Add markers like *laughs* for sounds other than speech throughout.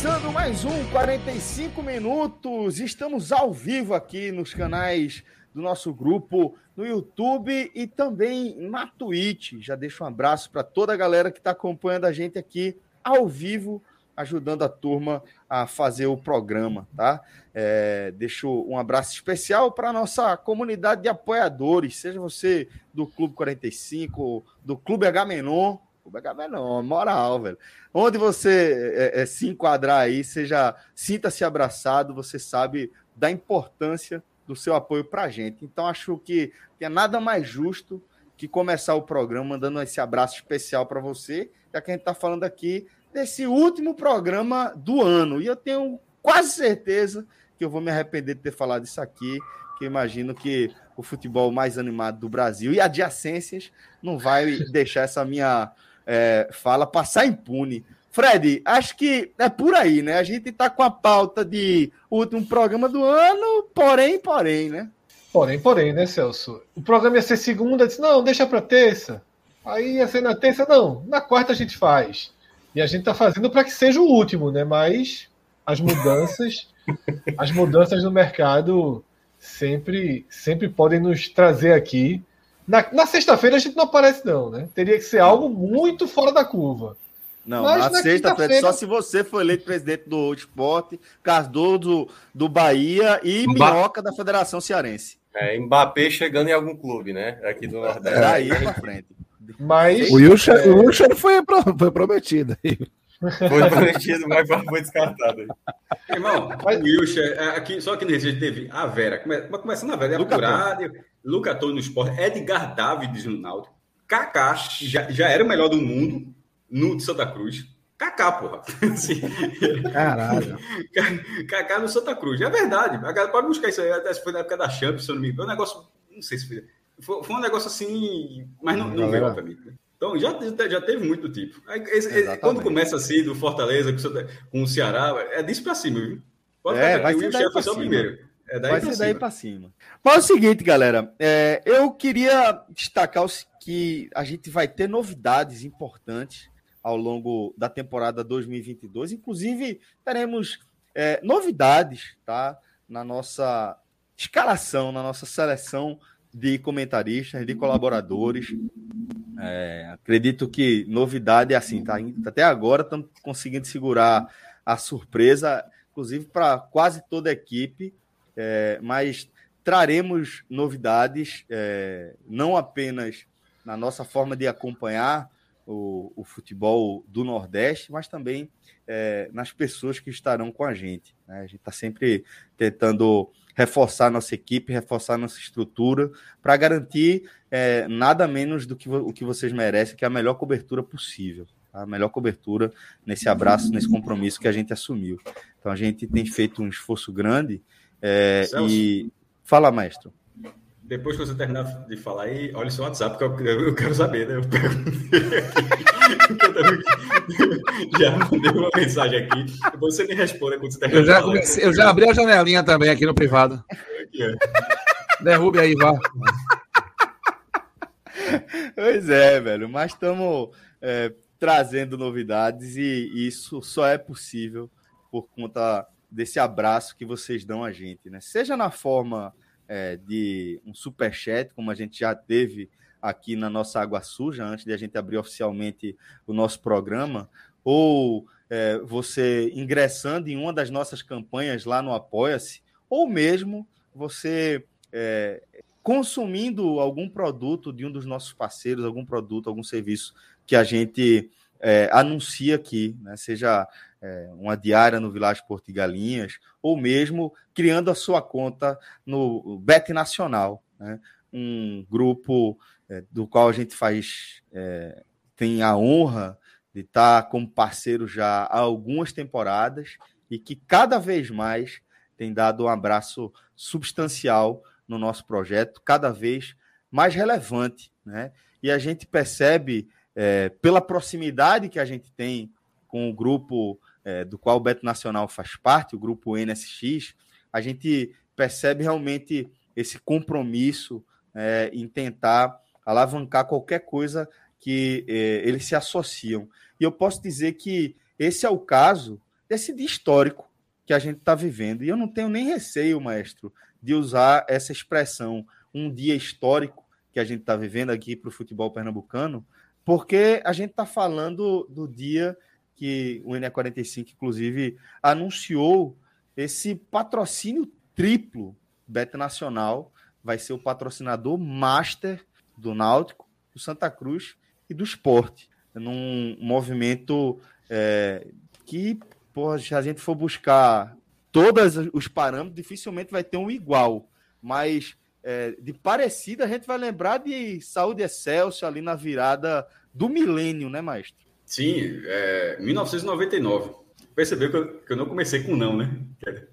Começando mais um 45 minutos. Estamos ao vivo aqui nos canais do nosso grupo no YouTube e também na Twitch. Já deixo um abraço para toda a galera que está acompanhando a gente aqui ao vivo, ajudando a turma a fazer o programa, tá? É, deixo um abraço especial para a nossa comunidade de apoiadores, seja você do Clube 45, do Clube H Menon, Clube H Menon, moral, velho. Onde você é, é, se enquadrar aí, seja sinta-se abraçado, você sabe da importância do seu apoio para a gente. Então, acho que é nada mais justo que começar o programa mandando esse abraço especial para você, já que a gente está falando aqui desse último programa do ano. E eu tenho quase certeza que eu vou me arrepender de ter falado isso aqui, que imagino que o futebol mais animado do Brasil e adjacências não vai deixar essa minha é, fala passar impune. Fred, acho que é por aí, né? A gente está com a pauta de último programa do ano, porém, porém, né? Porém, porém, né, Celso? O programa ia ser segunda, disse, não, deixa para terça. Aí ia ser na terça, não, na quarta a gente faz. E a gente está fazendo para que seja o último, né? Mas as mudanças, *laughs* as mudanças no mercado sempre, sempre podem nos trazer aqui. Na, na sexta-feira a gente não aparece, não, né? Teria que ser algo muito fora da curva. Não, Mas na, na sexta-feira, só se você for eleito presidente do esporte, Cardoso do Bahia e Mba... Minhoca da Federação Cearense. É, Mbappé chegando em algum clube, né? Aqui do Nordeste. É, daí pra frente. Mas. O Wilson, é... foi, foi prometido. Foi prometido, mas foi descartado. Irmão, mas... o Wilson, aqui, só que no Recife teve a Vera, come, começando a Vera, Luca Apurado, Luca Tony no esporte, Edgar Davids no Náutico, Kaká já, já era o melhor do mundo no de Santa Cruz. Kaká, porra. *laughs* Assim, Caralho. Kaká no Santa Cruz. É verdade. A galera pode buscar isso aí. Até se foi na época da Champions, se eu não me engano. um negócio. Não sei se foi. Foi, foi um negócio assim. Mas não, não veio, obviamente. Então já, já teve muito tipo. Aí, esse, quando começa assim, do Fortaleza com o Ceará, é disso pra cima, viu? Pode é, vai ser daí pra cima. primeiro. É daí vai ser daí para cima. Mas é o seguinte, galera, é, eu queria destacar que a gente vai ter novidades importantes ao longo da temporada 2022. Inclusive, teremos é, novidades tá, na nossa escalação, na nossa seleção de comentaristas, de colaboradores. É, acredito que novidade é assim, tá? Até agora estamos conseguindo segurar a surpresa, inclusive para quase toda a equipe, é, mas traremos novidades, é, não apenas na nossa forma de acompanhar o, o futebol do Nordeste, mas também é, nas pessoas que estarão com a gente. Né? A gente está sempre tentando reforçar nossa equipe, reforçar nossa estrutura, para garantir é, nada menos do que o que vocês merecem, que é a melhor cobertura possível. Tá? A melhor cobertura nesse abraço, nesse compromisso que a gente assumiu. Então a gente tem feito um esforço grande. É, e. Fala, mestre depois que você terminar de falar aí, olha o seu WhatsApp, que eu, eu quero saber, né? Eu perguntei aqui. *laughs* já mandei uma mensagem aqui. Depois você me responde quando você terminar. Eu já, comecei, eu já abri a janelinha também aqui no privado. Aqui, Derrube aí, vá. Pois é, velho. Mas estamos é, trazendo novidades e isso só é possível por conta desse abraço que vocês dão a gente, né? Seja na forma é, de um super chat, como a gente já teve aqui na nossa Água Suja, antes de a gente abrir oficialmente o nosso programa, ou é, você ingressando em uma das nossas campanhas lá no Apoia-se, ou mesmo você é, consumindo algum produto de um dos nossos parceiros, algum produto, algum serviço que a gente é, anuncia aqui, né? seja é, uma diária no Village Porto e Galinhas, ou mesmo criando a sua conta no Bet Nacional, né? um grupo é, do qual a gente faz, é, tem a honra de estar como parceiro já há algumas temporadas e que cada vez mais tem dado um abraço substancial no nosso projeto, cada vez mais relevante. Né? E a gente percebe, é, pela proximidade que a gente tem com o grupo é, do qual o Beto Nacional faz parte, o grupo NSX, a gente percebe realmente esse compromisso é, em tentar alavancar qualquer coisa que é, eles se associam. E eu posso dizer que esse é o caso desse dia histórico que a gente está vivendo. E eu não tenho nem receio, maestro, de usar essa expressão, um dia histórico que a gente está vivendo aqui para o futebol pernambucano, porque a gente está falando do dia que o NE45, inclusive, anunciou esse patrocínio triplo Beta Nacional, vai ser o patrocinador master do Náutico, do Santa Cruz e do esporte, num movimento é, que, porra, se a gente for buscar todos os parâmetros, dificilmente vai ter um igual. Mas é, de parecida, a gente vai lembrar de Saúde Excelsior ali na virada do milênio, né, maestro? Sim, é, 1999. Percebeu que eu, que eu, não comecei com não, né?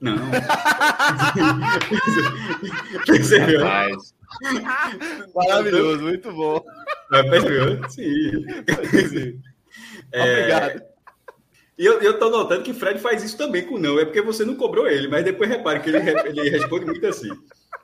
Não. *laughs* Percebeu? Maravilhoso, muito bom. Percebeu? Sim. Sim. É, Obrigado. E eu, eu tô notando que Fred faz isso também com não. É porque você não cobrou ele, mas depois repare que ele, ele responde muito assim.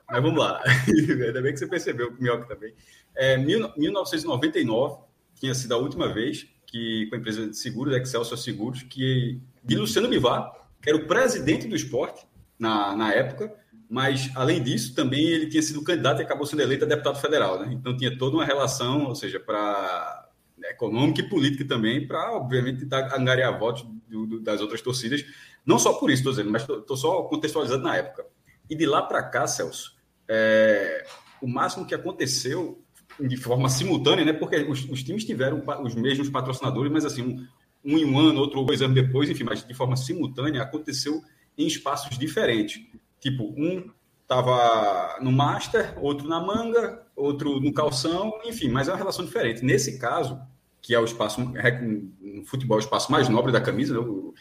Mas vamos lá. *laughs* Ainda bem que você percebeu, o Minhoca também. É, 1999 tinha sido a última vez que, com a empresa de seguros, Excelsior Seguros, que de Luciano Bivar, que era o presidente do esporte na, na época, mas, além disso, também ele tinha sido candidato e acabou sendo eleito a deputado federal. Né? Então, tinha toda uma relação, ou seja, para econômica e política também, para, obviamente, tentar angariar votos do, do, das outras torcidas. Não só por isso, estou dizendo, mas estou só contextualizando na época. E de lá para cá, Celso, é, o máximo que aconteceu de forma simultânea, né? Porque os, os, times tiveram os mesmos patrocinadores, mas assim, um, em um ano, outro dois anos depois, enfim, mas de forma simultânea aconteceu em espaços diferentes. Tipo, um estava no Master, outro na manga, outro no calção, enfim, mas é uma relação diferente. Nesse caso, que é o espaço, no futebol, o espaço mais nobre da camisa, no,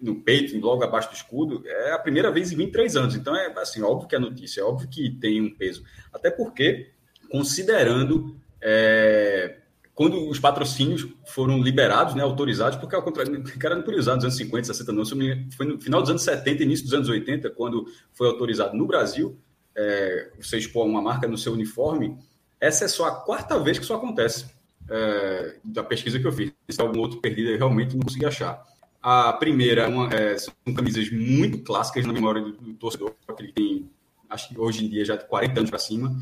no peito, logo abaixo do escudo, é a primeira vez em 23 anos. Então, é assim, óbvio que a notícia, é óbvio que tem um peso. Até porque, considerando é, quando os patrocínios foram liberados, né, autorizados, porque ao contrário, era autorizado nos anos 50, 60, não, foi no final dos anos 70, início dos anos 80, quando foi autorizado no Brasil, é, você expor uma marca no seu uniforme, essa é só a quarta vez que isso acontece é, da pesquisa que eu fiz. Se algum outro perdido, eu realmente não consegui achar. A primeira uma, é, são camisas muito clássicas na memória do, do torcedor, que ele tem, acho que hoje em dia já de 40 anos para cima,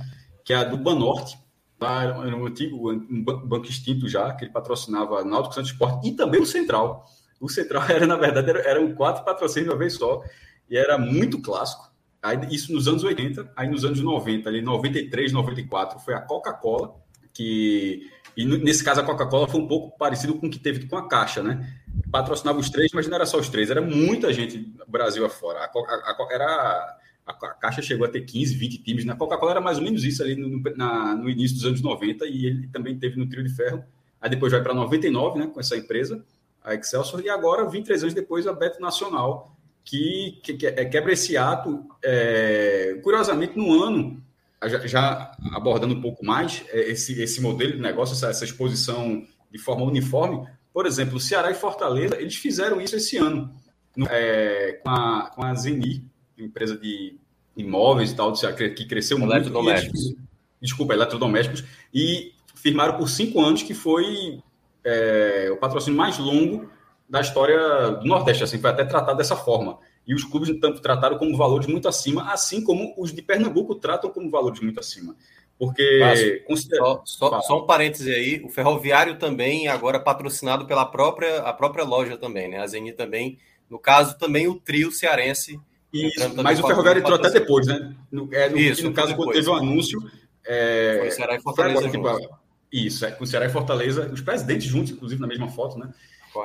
que é a do Banorte, era um antigo um banco extinto já, que ele patrocinava Náutico Santos Esporte e também o Central. O Central *laughs* era, na verdade, era, eram quatro patrocínios uma vez só, e era muito clássico. Aí, isso nos anos 80, aí nos anos 90, ali 93, 94, foi a Coca-Cola, que e nesse caso, a Coca-Cola foi um pouco parecido com o que teve com a Caixa, né? Patrocinava os três, mas não era só os três, era muita gente Brasil afora. A, Coca, a, era, a, Caixa chegou a ter 15, 20 times. Na Coca-Cola era mais ou menos isso ali no, na, no início dos anos 90, e ele também teve no Trio de Ferro. Aí depois vai para 99, né, com essa empresa, a Excelsior, e agora, 23 anos depois, a Beto Nacional, que, que, que é, quebra esse ato, é, curiosamente, no ano já, já, abordando um pouco mais é, esse, esse modelo de negócio, essa, essa, exposição de forma uniforme, por exemplo, Ceará e Fortaleza, eles fizeram isso esse ano, no, é, com, a, com a Zeni, empresa de imóveis e tal, que cresceu muito. Eletrodomésticos. desculpa, eletrodomésticos, e firmaram por cinco anos, que foi é, o patrocínio mais longo da história do Nordeste, assim, foi até tratado dessa forma e os clubes então, trataram como valores muito acima, assim como os de Pernambuco tratam como valores muito acima. Porque. Considera... Só, só, só, um parêntese aí: o Ferroviário também, agora patrocinado pela própria, a própria loja também, né? A Zeni também. No caso, também o trio cearense Isso, mas o Ferroviário entrou até depois, né? No, é, no, Isso, no caso, quando teve um anúncio. É, foi o Ceará e Fortaleza. Agora, tipo, isso, é, com o Ceará e Fortaleza, os presidentes juntos, inclusive, na mesma foto, né?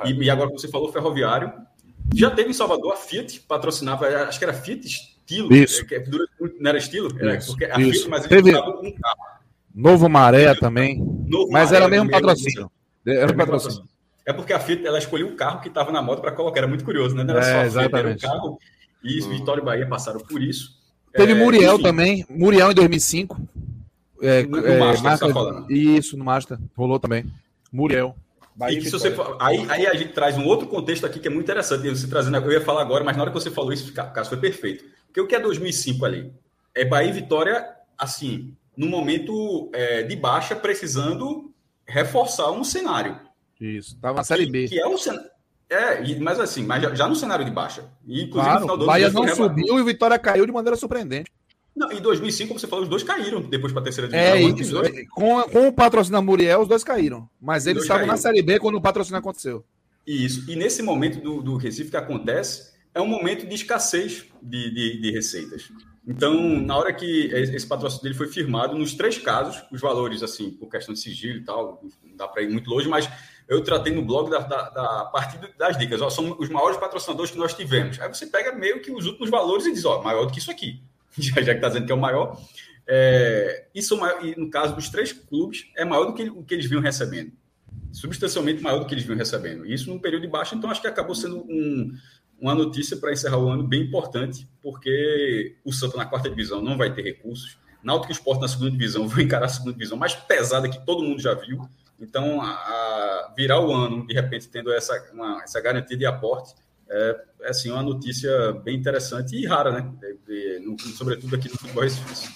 E, e, agora você falou Ferroviário. Já teve em Salvador a Fiat, patrocinava, acho que era Fiat Estilo. Isso. Que, não era estilo? Era, isso, porque a isso. Fiat, mas ele teve... um carro. Novo Maré também. Novo mas Maré, era mesmo patrocínio. Era patrocínio. É porque a Fiat ela escolheu o carro que estava na moto para colocar. Era muito curioso, né? Não era é, só a Fiat, era o carro. E uhum. Vitória e Bahia passaram por isso. Teve é, Muriel enfim. também. Muriel em 2005. É, no, no é, Master, marca... tá falando. Isso, no Master. Rolou também. Muriel. Bahia se você, aí, aí a gente traz um outro contexto aqui que é muito interessante. Você trazendo, eu ia falar agora, mas na hora que você falou isso, o caso foi perfeito. Porque o que é 2005 ali? É Bahia e Vitória, assim, no momento é, de baixa, precisando reforçar um cenário. Isso, estava na Série B. Que é o cenário. É, mas assim, mas já, já, no cenário de baixa. E, inclusive, claro, no final do Bahia não subiu e o Vitória caiu de maneira surpreendente. Não, em 2005, como você falou, os dois caíram depois para a terceira divisão. É isso. Dois... Com, com o patrocínio da Muriel, os dois caíram. Mas eles estavam na Série B quando o patrocínio aconteceu. Isso. E nesse momento do, do Recife que acontece, é um momento de escassez de, de, de receitas. Então, na hora que esse patrocínio dele foi firmado, nos três casos, os valores, assim, por questão de sigilo e tal, não dá para ir muito longe, mas eu tratei no blog da, da, da das dicas. Ó, são os maiores patrocinadores que nós tivemos. Aí você pega meio que os últimos valores e diz, ó, maior do que isso aqui. *laughs* já, já que está dizendo que é o maior. É, isso, e no caso dos três clubes, é maior do que o que eles vinham recebendo. Substancialmente maior do que eles vinham recebendo. Isso num período de baixa, então acho que acabou sendo um, uma notícia para encerrar o ano bem importante, porque o Santa na quarta divisão não vai ter recursos. Náutico e Sport na segunda divisão *laughs* vão encarar a segunda divisão mais pesada que todo mundo já viu. Então, a, a virar o ano, de repente, tendo essa, uma, essa garantia de aporte, é, é assim, uma notícia bem interessante e rara, né? De, no, sobretudo aqui no futebol recife.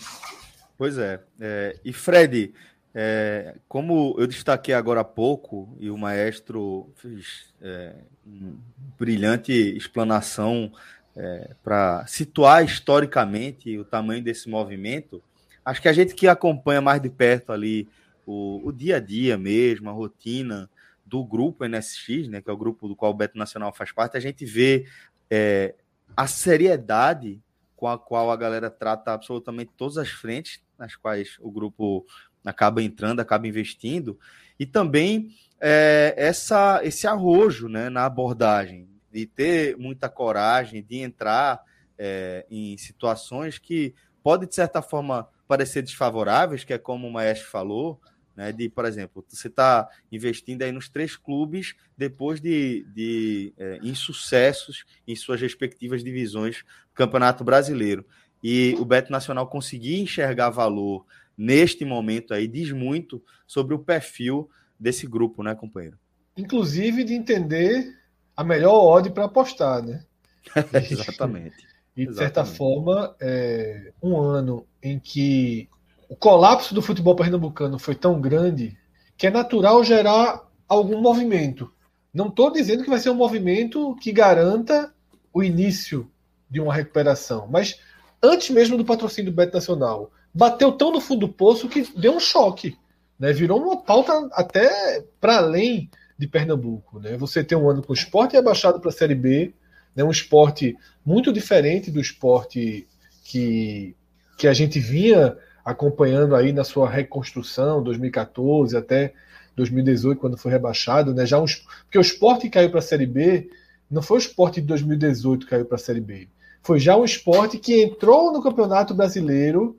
Pois é. é e Fred, é, como eu destaquei agora há pouco, e o maestro fez é, uma brilhante explanação é, para situar historicamente o tamanho desse movimento, acho que a gente que acompanha mais de perto ali o, o dia a dia mesmo, a rotina do grupo NSX, né, que é o grupo do qual o Beto Nacional faz parte, a gente vê é, a seriedade com a qual a galera trata absolutamente todas as frentes nas quais o grupo acaba entrando, acaba investindo, e também é, essa, esse arrojo né, na abordagem, de ter muita coragem, de entrar é, em situações que podem, de certa forma, parecer desfavoráveis, que é como o Maestro falou, né? De, por exemplo, você está investindo aí nos três clubes depois de, de é, insucessos em suas respectivas divisões do Campeonato Brasileiro. E o Beto Nacional conseguir enxergar valor neste momento aí diz muito sobre o perfil desse grupo, né, companheiro? Inclusive de entender a melhor odd para apostar, né? *laughs* Exatamente. E, de certa Exatamente. forma, é, um ano em que o colapso do futebol pernambucano foi tão grande que é natural gerar algum movimento. Não estou dizendo que vai ser um movimento que garanta o início de uma recuperação, mas antes mesmo do patrocínio do Beto Nacional, bateu tão no fundo do poço que deu um choque. Né? Virou uma pauta até para além de Pernambuco. Né? Você tem um ano com o esporte abaixado para a Série B, né? um esporte muito diferente do esporte que, que a gente vinha acompanhando aí na sua reconstrução, 2014 até 2018, quando foi rebaixado, né? Já um, porque o esporte caiu para a Série B não foi o esporte de 2018 que caiu para a Série B. Foi já um esporte que entrou no Campeonato Brasileiro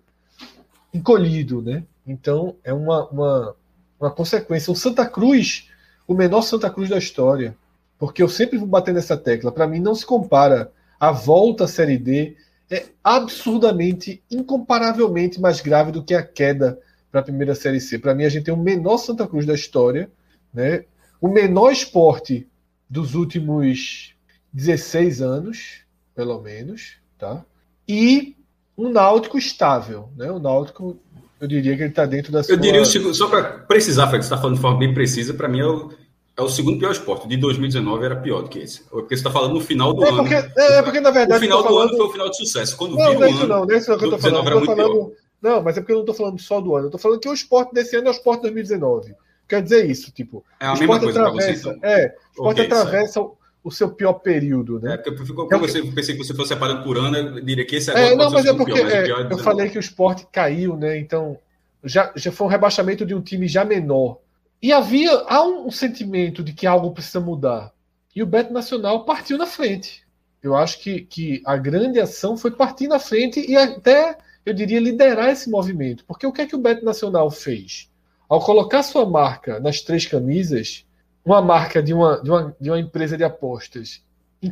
encolhido, né? Então é uma, uma, uma consequência. O Santa Cruz, o menor Santa Cruz da história, porque eu sempre vou bater nessa tecla. Para mim não se compara a volta à Série D é absurdamente, incomparavelmente mais grave do que a queda para a primeira Série C. Para mim, a gente tem o menor Santa Cruz da história, né? o menor esporte dos últimos 16 anos, pelo menos, tá? e um Náutico estável. Né? O Náutico, eu diria que ele está dentro da sua... Eu diria, só para precisar, Fred, você está falando de forma bem precisa, para mim é o é o segundo pior esporte. De 2019 era pior do que esse. Porque você está falando no final do é ano. Porque, é, porque, na verdade. O final do falando... ano foi o final de sucesso. Quando não, não é isso ano, não, não é isso que eu estou falando. Eu tô falando... Não, mas é porque eu não estou falando só do ano. Eu estou falando que o esporte desse ano é o esporte 2019. Quer dizer isso, tipo. É a mesma coisa atravessa, você, então. É, o esporte okay, atravessa o, o seu pior período, né? É, porque eu, é você, pensei que você fosse separando por ano, eu diria que esse agora é, não, mas é porque pior, mas é, pior, eu falei que o esporte caiu, né? Então já, já foi um rebaixamento de um time já menor. E havia há um, sentimento de que algo precisa mudar. E o Beto Nacional partiu na frente. Eu acho que, que a grande ação foi partir na frente e até, eu diria, liderar esse movimento. Porque o que é que o Beto Nacional fez? Ao colocar sua marca nas três camisas, uma marca de uma, de uma, de uma empresa de apostas em,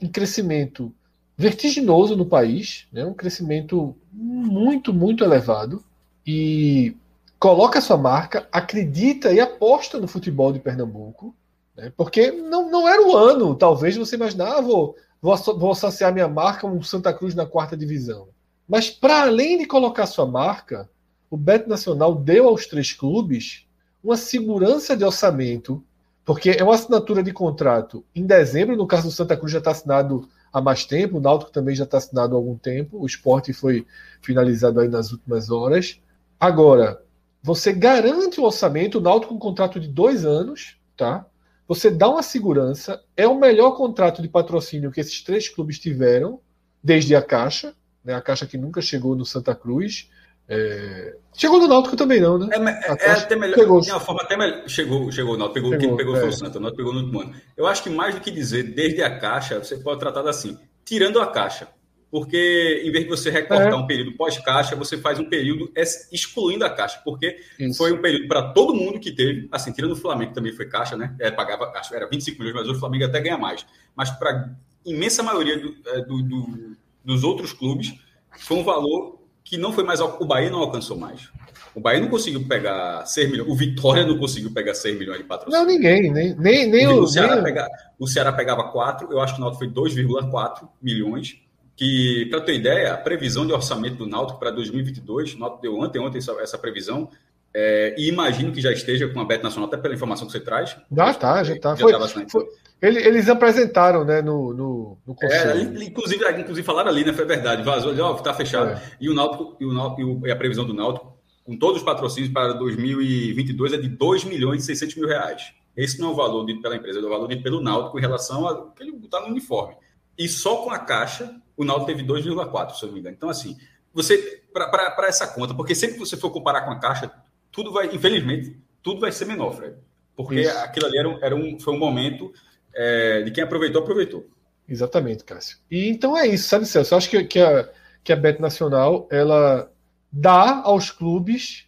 em crescimento vertiginoso no país, né? um crescimento muito, muito elevado, e coloca sua marca, acredita e aposta no futebol de Pernambuco, né? porque não, não era o ano, talvez você imaginava, ah, vou, vou, associar minha marca a um Santa Cruz na quarta divisão. Mas para além de colocar sua marca, o Beto Nacional deu aos três clubes uma segurança de orçamento porque é uma assinatura de contrato em dezembro, no caso do Santa Cruz já está assinado há mais tempo, o Náutico também já está assinado há algum tempo, o esporte foi finalizado aí nas últimas horas. Agora, você garante o orçamento, o Náutico com um contrato de dois anos, tá? Você dá uma segurança, é o melhor contrato de patrocínio que esses três clubes tiveram desde a Caixa, né? a Caixa que nunca chegou no Santa Cruz. É... Chegou no Náutico também não, né? É, é até melhor. Chegou. De uma forma até melhor. Chegou, chegou o Náutico. Pegou, quem pegou é. foi o Santa. O Náutico pegou no último ano. Eu acho que mais do que dizer desde a caixa, você pode tratar assim, tirando a caixa. Porque em vez de você recortar é. um período pós-caixa, você faz um período excluindo a caixa. Porque Isso. foi um período para todo mundo que teve, assim, tirando o Flamengo, também foi caixa, né? É, pagava, acho, era 25 milhões, mas o Flamengo até ganha mais. Mas para imensa maioria do, é, do, do, dos outros clubes, foi um valor que não foi mais. O Bahia não alcançou mais. O Bahia não conseguiu pegar 6 milhões. O Vitória não conseguiu pegar 6 milhões de patrocínio. Não, ninguém. Nem, nem, nem o, o, Ceará nem... Pega, o Ceará pegava 4, eu acho que o Náutico foi 2,4 milhões. Que, para ter ideia, a previsão de orçamento do Náutico para 2022, o Náutico deu ontem, ontem essa, essa previsão, é, e imagino que já esteja com a Bet Nacional, até pela informação que você traz. Já está, já está. Foi, foi, eles apresentaram né, no, no, no conselho. É, inclusive, inclusive falaram ali, né? Foi verdade. Vazou, ó, está fechado. É. E, o Náutico, e, o Náutico, e a previsão do Náutico, com todos os patrocínios para 2022, é de 2 milhões e 600 mil reais. Esse não é o valor dito pela empresa, é o valor dito pelo Náutico em relação a que ele botar no uniforme. E só com a caixa, o Náutico teve 2,4, se eu não me engano. Então, assim, você, para essa conta, porque sempre que você for comparar com a caixa, tudo vai, infelizmente, tudo vai ser menor, Fred. Porque Isso. aquilo ali era um, era um, foi um momento é, de quem aproveitou, aproveitou. Exatamente, Cássio. E então é isso, sabe, Celso? Eu acho que, que, a, que a Bet Nacional ela dá aos clubes.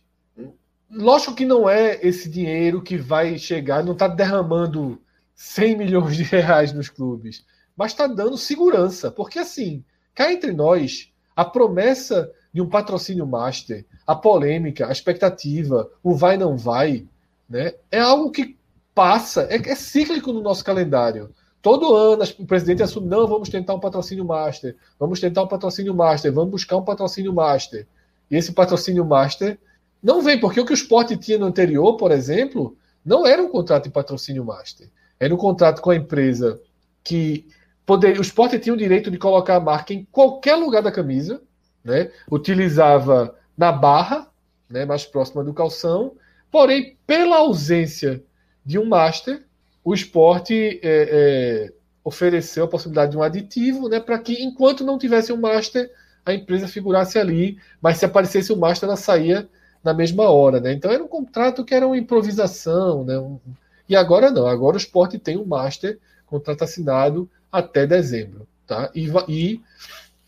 Lógico que não é esse dinheiro que vai chegar, não está derramando 100 milhões de reais nos clubes, mas está dando segurança, porque assim, cá entre nós, a promessa de um patrocínio master, a polêmica, a expectativa, o vai não vai, né, é algo que passa, é, é cíclico no nosso calendário. Todo ano o presidente assume, não, vamos tentar um patrocínio master, vamos tentar um patrocínio master, vamos buscar um patrocínio master. E esse patrocínio master não vem, porque o que o esporte tinha no anterior, por exemplo, não era um contrato de patrocínio master. Era um contrato com a empresa que poderia, o esporte tinha o direito de colocar a marca em qualquer lugar da camisa, né? utilizava na barra, né, mais próxima do calção, porém, pela ausência de um master, o esporte é, é, ofereceu a possibilidade de um aditivo, né, para que enquanto não tivesse um master, a empresa figurasse ali, mas se aparecesse o master, ela saía na mesma hora, né? Então era um contrato que era uma improvisação, né? Um, e agora não, agora o esporte tem um master, contrato assinado até dezembro, tá? E, e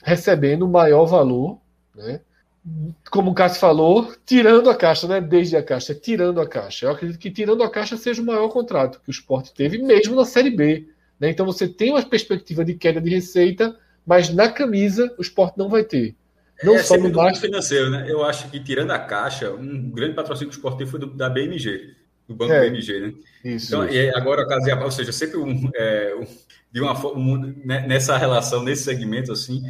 recebendo maior valor, né? como o Cássio falou, tirando a caixa, né? Desde a caixa, tirando a caixa. Eu acredito que tirando a caixa seja o maior contrato que o esporte teve, mesmo na Série B. Né? Então você tem uma perspectiva de queda de receita, mas na camisa o esporte não vai ter. Não é só no baixo financeiro, né? Eu acho que tirando a caixa, um grande patrocínio do esporte foi do, da BMG, do banco é, BMG, né? Isso, então, isso. E agora a casa, ou seja, sempre um, é, um, de uma um, né, nessa relação, nesse segmento assim,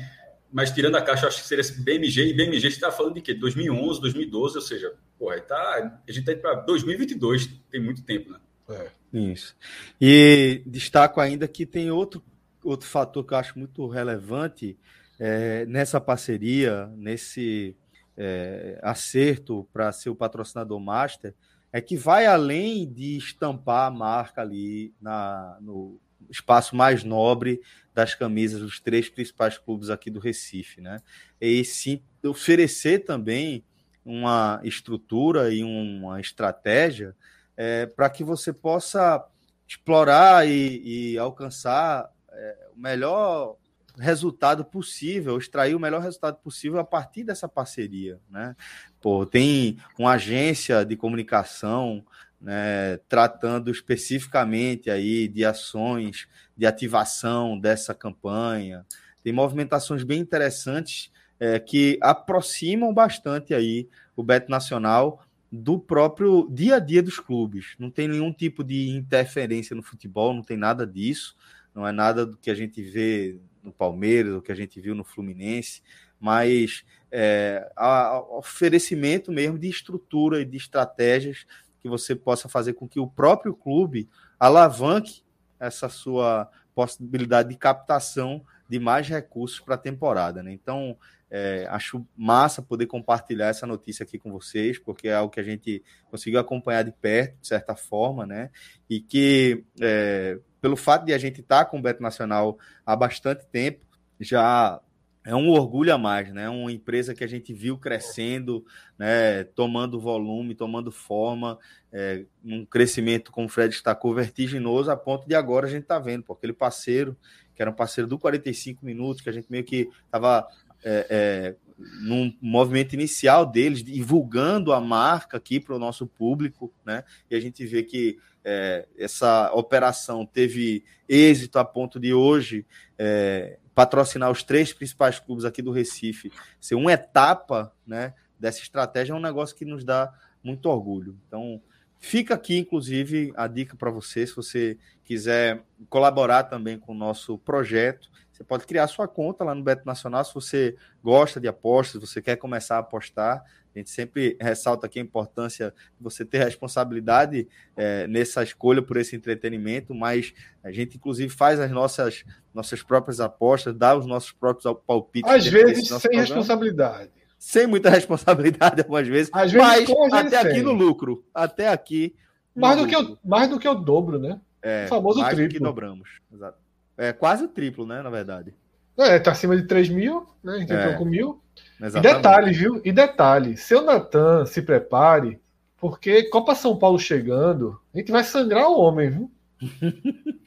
mas tirando a caixa, acho que seria BMG, e BMG está falando de quê? 2011, 2012, ou seja, porra, tá, a gente está indo para 2022, tem muito tempo, né? É. Isso. E destaco ainda que tem outro, outro fator que eu acho muito relevante é, nessa parceria, nesse é, acerto para ser o patrocinador master, é que vai além de estampar a marca ali na, no, espaço mais nobre das camisas dos três principais clubes aqui do Recife, né? E sim oferecer também uma estrutura e uma estratégia é, para que você possa explorar e, e alcançar é, o melhor resultado possível, extrair o melhor resultado possível a partir dessa parceria, né? Pô, tem uma agência de comunicação né, tratando especificamente aí de ações de ativação dessa campanha. Tem movimentações bem interessantes é, que aproximam bastante aí o Beto Nacional do próprio dia a dia dos clubes. Não tem nenhum tipo de interferência no futebol, não tem nada disso. Não é nada do que a gente vê no Palmeiras, o que a gente viu no Fluminense, mas é, a, a oferecimento mesmo de estrutura e de estratégias que você possa fazer com que o próprio clube alavanque essa sua possibilidade de captação de mais recursos para a temporada. Né? Então, é, acho massa poder compartilhar essa notícia aqui com vocês, porque é algo que a gente conseguiu acompanhar de perto, de certa forma, né? E que, é, pelo fato de a gente estar tá com o Beto Nacional há bastante tempo, já é um orgulho a mais, né? Uma empresa que a gente viu crescendo, né? Tomando volume, tomando forma, é, um crescimento, como o Fred destacou, vertiginoso, a ponto de agora a gente tá vendo, porque aquele parceiro, que era um parceiro do 45 minutos, que a gente meio que estava é, é, num movimento inicial deles, divulgando a marca aqui para o nosso público, né? E a gente vê que é, essa operação teve êxito a ponto de hoje é, patrocinar os três principais clubes aqui do Recife, ser uma etapa né, dessa estratégia é um negócio que nos dá muito orgulho. Então, fica aqui, inclusive, a dica para você, se você quiser colaborar também com o nosso projeto, você pode criar sua conta lá no Beto Nacional, se você gosta de apostas, você quer começar a apostar, a gente sempre ressalta aqui a importância de você ter responsabilidade é, nessa escolha por esse entretenimento, mas a gente, inclusive, faz as nossas, nossas próprias apostas, dá os nossos próprios palpites. Às vezes, sem programa. responsabilidade. Sem muita *laughs* responsabilidade, algumas vezes. Às vezes mas até aqui no lucro. Até aqui. Mais do, que o, mais do que o dobro, né? É, o famoso mais triplo. Do que dobramos. Exato. É quase o triplo, né? Na verdade. É, tá acima de 3 mil, né? A gente é. entrou com mil. Exatamente. E detalhe, viu? E detalhe, seu Natan se prepare, porque Copa São Paulo chegando, a gente vai sangrar o homem, viu? *laughs*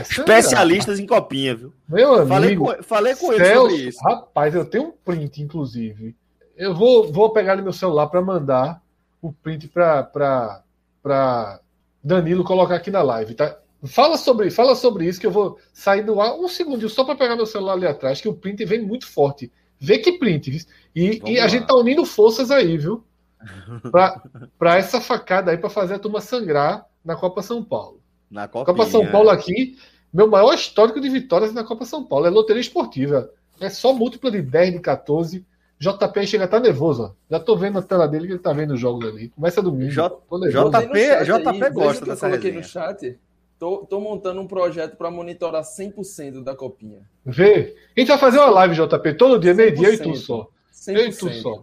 Especialistas em copinha, viu? Meu amigo. Falei com, falei com ele sobre isso. Rapaz, eu tenho um print, inclusive. Eu vou, vou pegar ali meu celular para mandar o print para Danilo colocar aqui na live, tá? Fala sobre, fala sobre isso que eu vou sair do ar um segundinho só para pegar meu celular ali atrás, que o print vem muito forte. Vê que print. E, e a gente tá unindo forças aí, viu? *laughs* Para essa facada aí, para fazer a turma sangrar na Copa São Paulo. Na Copinha. Copa São Paulo aqui, meu maior histórico de vitórias na Copa São Paulo. É loteria esportiva. É só múltipla de 10, de 14. JP chega a estar tá nervoso, ó. Já tô vendo a tela dele que ele tá vendo os jogos ali. Começa domingo. J... JP, JP gosta dessa resenha. no chat. Tô, tô montando um projeto para monitorar 100% da copinha. Vê. A gente vai fazer uma live, JP, todo dia, meio-dia, eu e tu só. 100%. Eu e tu só.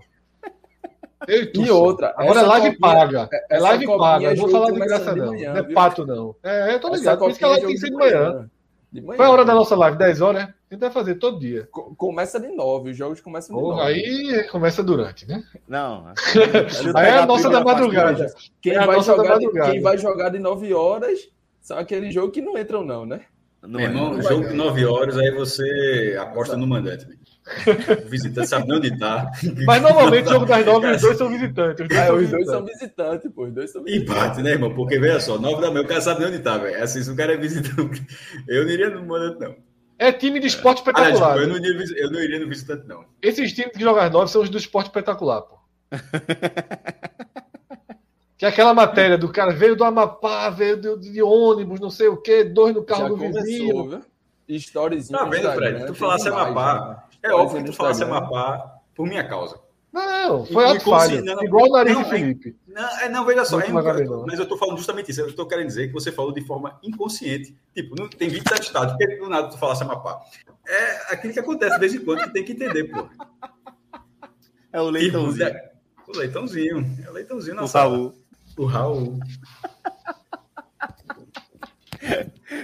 Eu e, tu e *laughs* outra. Agora é live copinha, paga. É live paga. Não vou falar de graça, de não. Manhã, não é pato, não. É, eu tô ligado. Por isso que a live tem que ser de manhã. De manhã. Qual é a hora da nossa live? 10 horas, né? A gente vai fazer todo dia. Começa de 9, os jogos começam de 9. Aí começa durante, né? Não. *laughs* aí é a nossa da madrugada. Quem, é vai jogar de, quem vai jogar de 9 horas são aqueles jogos que não entram, não, né? Não Meu irmão, é, jogo de 9 horas, aí você aposta no mandante. *laughs* O visitante sabe nem onde tá. Mas normalmente o jogo das 9 os dois são *laughs* visitantes. Os dois, é, são, os visitantes. dois são visitantes, pô. Os dois são visitantes. Empate, né, irmão? Porque, veja só, 9 da manhã, o cara sabe nem onde tá, velho. Assim, se o cara é visitante. *laughs* Eu não iria no mandante, não. É time de esporte espetacular. Ah, eu, não iria, eu não iria no visitante, não. Esses times que jogam às 9 são os do esporte espetacular, pô. Que é aquela matéria do cara veio do Amapá, veio de, de ônibus, não sei o quê, dois no carro Já do começou, vizinho. Viu? Storyzinho. Tá vendo, Fred? Tu falasse Amapá. É óbvio que tu falasse Amapá por minha causa. Não, foi ato falha. Não, Igual o nariz não, de Felipe. Não, é, não veja só. É, mas eu estou falando justamente isso. Eu estou querendo dizer que você falou de forma inconsciente. Tipo, não, tem 27 estados. Por que do nada tu falasse Amapá? É aquilo que acontece de vez em quando que tem que entender, pô. É o leitãozinho. Tipo, é, o leitãozinho. É o leitãozinho na o sala. O Raul.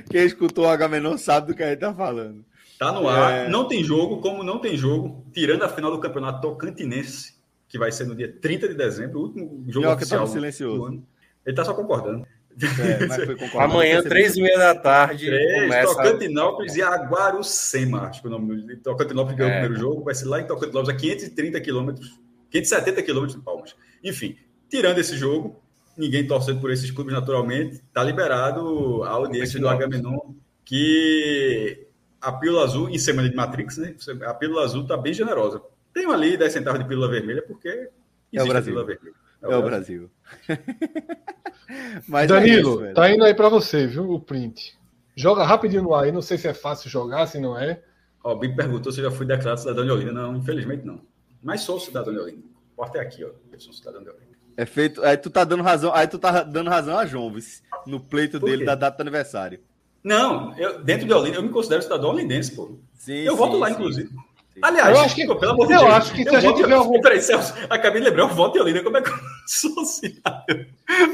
Quem escutou o Agamenon sabe do que a gente tá falando. Tá no ar. É. Não tem jogo, como não tem jogo, tirando a final do Campeonato Tocantinense, que vai ser no dia 30 de dezembro, o último jogo Minhoca oficial. tava silencioso. do ano. Ele tá só concordando. É, mas foi *laughs* concordado. Amanhã, três e meia da tarde, Três, começa... Tocantinópolis e Aguarucema. Acho que o nome do Tocantinópolis ganhou É. o primeiro jogo. Vai ser lá em Tocantinópolis, a 530 quilômetros, 570 quilômetros de Palmas. Enfim, tirando esse jogo, ninguém torcendo por esses clubes naturalmente, tá liberado a audiência do Agamenon, que a pílula azul, em semana de Matrix, né? A pílula azul tá bem generosa. Tem ali 10 centavos de pílula vermelha, porque existe a Brasil. pílula vermelha. É o Brasil. *laughs* Mas é Danilo, isso, velho. tá indo aí pra você, viu? O print. Joga rapidinho no ar aí. Não sei se é fácil jogar, se não é. Ó, o Bico perguntou se eu já fui declarado cidadão de Olinda. Não, infelizmente não. Mas sou cidadão de Olinda. O porta é aqui, ó. Eu sou cidadão de Olinda. É feito. Aí tu tá dando razão. Aí tu tá dando razão a João, vice, no pleito dele da data do aniversário. Não, eu, dentro de Olinda, eu me considero cidadão olindense, pô. Sim, Eu sim, voto lá, sim, inclusive. sim. Aliás, Eu acho que- pô, pelo amor de eu Deus. acho que se eu a gente tiver algum- Peraí, Celso, acabei de lembrar, eu voto em Olinda. Como é que eu *laughs* sou cidadão?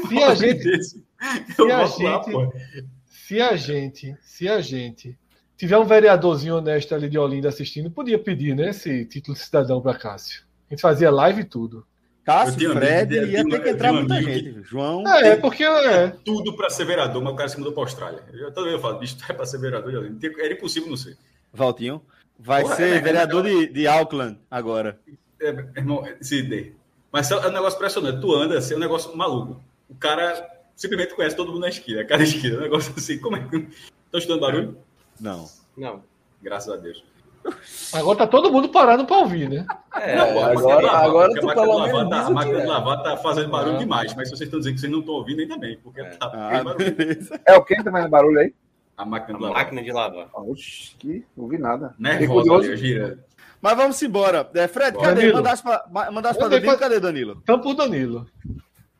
Se a gente? Eu se a lá, gente- pô. se a gente, se a gente tiver um vereadorzinho honesto ali de Olinda assistindo, podia pedir, né, esse título de cidadão para Cássio. A gente fazia live e tudo. Eu Cássio, amigo Fred, de- ia de ter que entrar um muita amigo gente. João. É, é porque é. Tudo pra ser vereador, mas o cara se mudou pra Austrália. Eu, vez eu falo, bicho, é pra ser vereador. Era impossível não ser. Valtinho. Vai Porra, ser é, vereador é, de, de Auckland agora. É, irmão, se dê. Mas é um negócio impressionante. Tu anda, assim, é um negócio maluco. O cara simplesmente conhece todo mundo na esquina, a cada *laughs* esquina. É um negócio assim. Como é que. Estão escutando barulho? Não. Não. Graças a Deus. Agora tá todo mundo parado para ouvir, né? É, Não, agora- de lavar, agora tu a máquina pelo de lavar menos tá- A o máquina que de é. lavar tá fazendo barulho Ah. demais. Mas se vocês estão dizendo que vocês não estão ouvindo, ainda bem. Porque tá Ah. É o que tá fazendo barulho aí? A máquina a de lavar. máquina de lavar. Oxi, que não vi nada. Nervosa girando. Mas vamos embora. É, Fred, cadê? Danilo. Mandasse pra, mandasse Danilo, pra- cadê Danilo? Então por Danilo.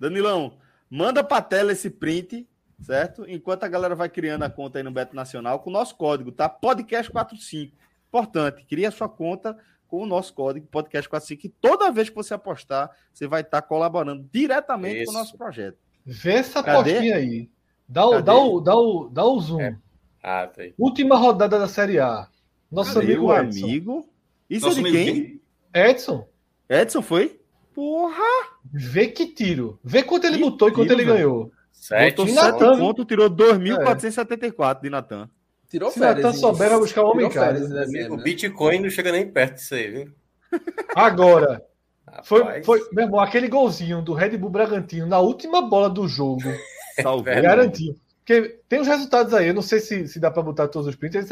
Danilão, manda pra tela esse print, certo? Enquanto a galera vai criando a conta aí no Beto Nacional com o nosso código, tá? Podcast45. Importante, cria a sua conta com o nosso código Podcast45 e toda vez que você apostar, você vai estar colaborando diretamente com o Isso. nosso projeto. Vê essa Cadê? postinha aí. Dá o, Cadê? dá, o, dá, o, dá o zoom. É. Ah, tá aí. Última rodada da Série A. Nosso Cadê amigo Edson. amigo? Isso Nosso é de quem? Edson, Edson foi? Porra! vê que tiro. Vê quanto ele Que botou e quanto tiro, ele velho. ganhou. Sete. Botou E 7 Natan, viu? pontos, tirou 2.474 de Natan. Tirou Se Natan férias. souber, vai buscar o homem em Tirou casa. férias em dezembro, O né? Bitcoin não chega nem perto disso aí, viu? Agora, *laughs* foi, foi meu irmão, aquele golzinho do Red Bull Bragantino na última bola do jogo. *laughs* É, Garantiu. Porque tem os resultados aí, eu não sei se, se dá para botar todos os prints.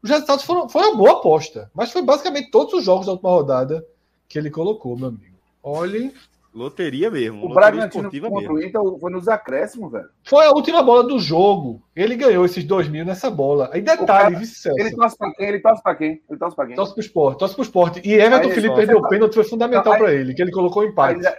Os resultados foram, foi uma boa aposta, mas foi basicamente todos os jogos da última rodada que ele colocou, meu amigo. Olhem, Loteria mesmo. O Bragantino contra o Inter foi nos acréscimos, velho. foi a última bola do jogo. Ele ganhou esses dois mil nessa bola. Aí detalhe, cara-. Ele torce pra quem? Ele torce pra quem? Ele torce pra quem? Torce pro esporte, torce pro esporte. E Everton Aí, Felipe perdeu o pênalti, foi fundamental Aí- para ele, que ele colocou Aí empate. diz,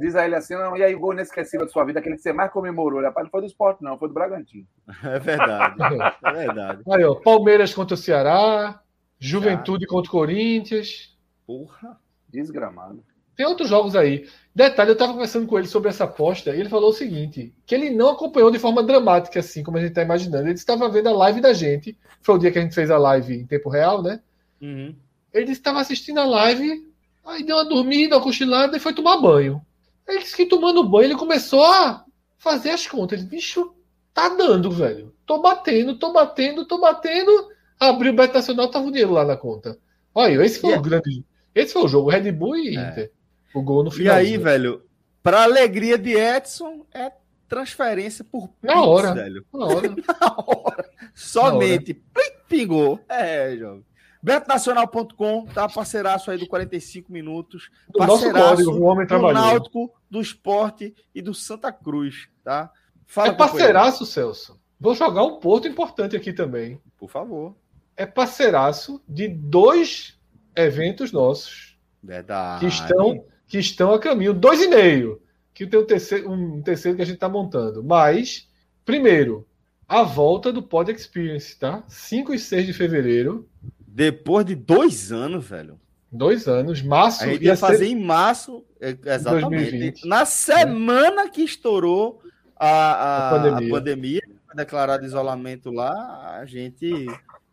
diz a ele assim, não, e aí o gol inesquecível da sua vida, aquele que você mais comemorou. Rapaz, não foi do esporte, não, foi do Bragantino. *laughs* É verdade. É verdade. Aí, ó, Palmeiras contra o Ceará, Juventude contra o Corinthians. Porra. Desgramado. Tem outros jogos aí. Detalhe, eu estava conversando com ele sobre essa aposta e ele falou o seguinte: que ele não acompanhou de forma dramática, assim como a gente está imaginando. Ele estava vendo a live da gente. Foi o dia que a gente fez a live em tempo real, né? Uhum. Ele estava assistindo a live, aí deu uma dormida, uma cochilada e foi tomar banho. Ele disse que tomando banho ele começou a fazer as contas. Ele, bicho, tá dando, velho. Tô batendo, tô batendo, tô batendo. Abriu o Beto Nacional, tava o dinheiro lá na conta. Olha, esse foi E o grande. Esse foi o jogo, Red Bull e É. Inter. O gol no E final. aí, velho, pra alegria de Edson, é transferência por Na Pix, hora. velho. Na hora. *laughs* Na hora. Somente. Plim, Pingou. É, jovem. BetoNacional.com, tá? Parceiraço aí do 45 minutos. Do nosso Parceiraço código, homem do. Náutico, do Esporte e do Santa Cruz, tá? Fala, É parceiraço, Celso. Vou jogar um ponto importante aqui também. Por favor. É parceiraço de dois eventos nossos Verdade. que estão, que estão a caminho. Dois e meio. Que tem um terceiro, um terceiro que a gente está montando. Mas, primeiro, a volta do Pod Experience, tá? 5 e 6 de fevereiro. Depois de dois anos, velho. Dois anos. Março A gente ia ia ser- fazer em março, é, exatamente. 2020. Na semana que estourou a, a, A pandemia. a pandemia, declarado isolamento lá, a gente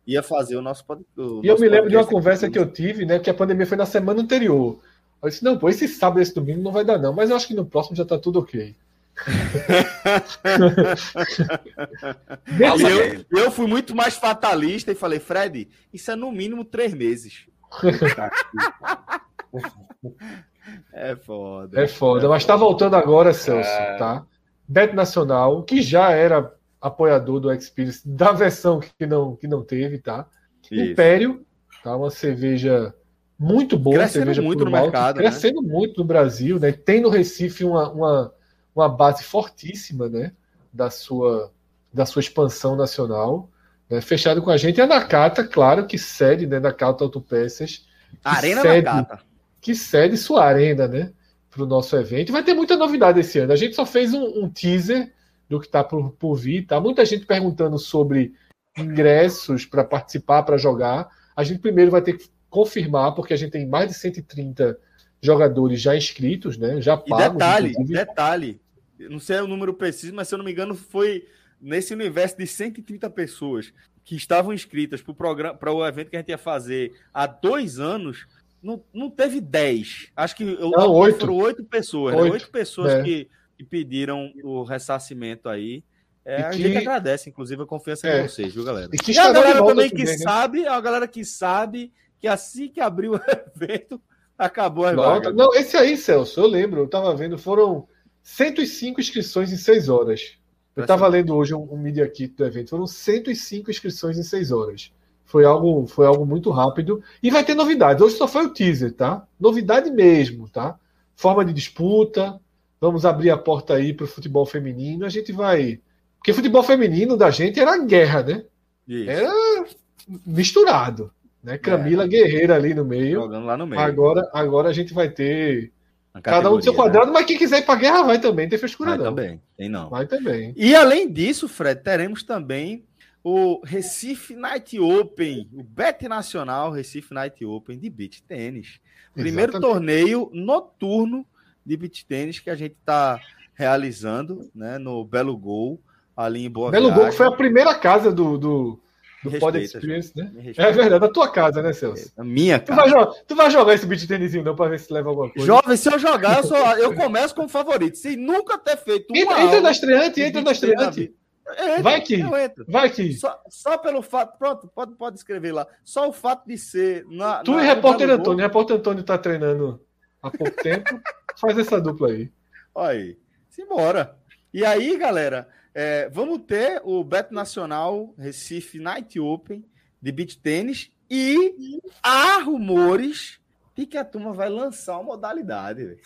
ia fazer o nosso podcast. E eu me lembro de uma conversa que eu tive, né? Que a pandemia foi na semana anterior. Eu disse, não, pô, esse sábado, esse domingo não vai dar, não. Mas eu acho que no próximo já tá tudo ok. eu, eu fui muito mais fatalista e falei, Fred, isso é no mínimo três meses. *laughs* é foda. É foda, é mas tá voltando agora, Celso, é... tá? Bet Nacional, que já era apoiador do Experience, da versão que não, que não teve, tá? Isso. Império, tá? Uma cerveja muito boa, crescendo cerveja muito no mercado, né? crescendo né? muito no Brasil, né? Tem no Recife uma, uma, uma base fortíssima, né? Da sua, da sua expansão nacional, né? fechado com a gente. E a Nakata, claro, que cede, né? Nakata Autopeças. Arena cede, Nakata. Que cede sua arena, né? Para o nosso evento. Vai ter muita novidade esse ano. A gente só fez um, um teaser do que está por, por vir. Tá? Muita gente perguntando sobre ingressos para participar, para jogar. A gente primeiro vai ter que confirmar, porque a gente tem mais de 130 jogadores já inscritos, né? Já pagos. E detalhe, inclusive. detalhe. Não sei o número preciso, mas se eu não me engano, foi nesse universo de 130 pessoas que estavam inscritas para o programa, para o evento que a gente ia fazer há dois anos, não, não teve 10. Acho que não, oito. foram oito pessoas, oito, né? oito pessoas é. que, que, pediram o ressarcimento aí. É, a gente agradece, inclusive, a confiança é. em vocês, viu, galera? E, que e a galera também que né? sabe, a galera que sabe que assim que abriu o *laughs* evento, acabou a Nota. Não, esse aí, Celso, eu lembro, eu estava vendo, foram 105 inscrições em 6 horas. Eu estava lendo hoje um, um Media Kit do evento, foram 105 inscrições em 6 horas. Foi algo, foi algo muito rápido. E vai ter novidades. Hoje só foi o teaser, tá? Novidade mesmo, tá? Forma de disputa. Vamos abrir a porta aí para o futebol feminino. A gente vai. Porque futebol feminino da gente era guerra, né? Isso. Era misturado. Né? Camila é. Guerreira ali no meio. Jogando lá no meio. Agora, agora a gente vai ter cada um do seu quadrado, né? mas quem quiser ir para guerra vai também, tem frescura vai não. também, tem não. Vai também. E além disso, Fred, teremos também o Recife Night Open, o Bet Nacional Recife Night Open de beach tênis. Primeiro Exatamente. torneio noturno de beach tênis que a gente está realizando, né, no Belo Gol, ali em Boa Belo Viagem. Gol que foi a primeira casa do, do do Pod Experience, né? É verdade, da tua casa, né, Celso? A minha casa. Tu vai, tu vai jogar esse beat tênisinho não pra ver se leva alguma coisa? Jovem, se eu jogar, eu, eu começo como favorito. Sem nunca ter feito entra, entra na estreante, entra na estreante. vai que, vai que. Só, só, pelo fato, pronto, pode, pode escrever lá. Só o fato de ser. Na, tu na, e repórter Antônio, o repórter Antônio tá treinando há pouco tempo. Faz essa dupla aí. Olha aí. Simbora. E aí, galera, é, vamos ter o Beto Nacional Recife Night Open de beach tênis e há rumores de que a turma vai lançar uma modalidade.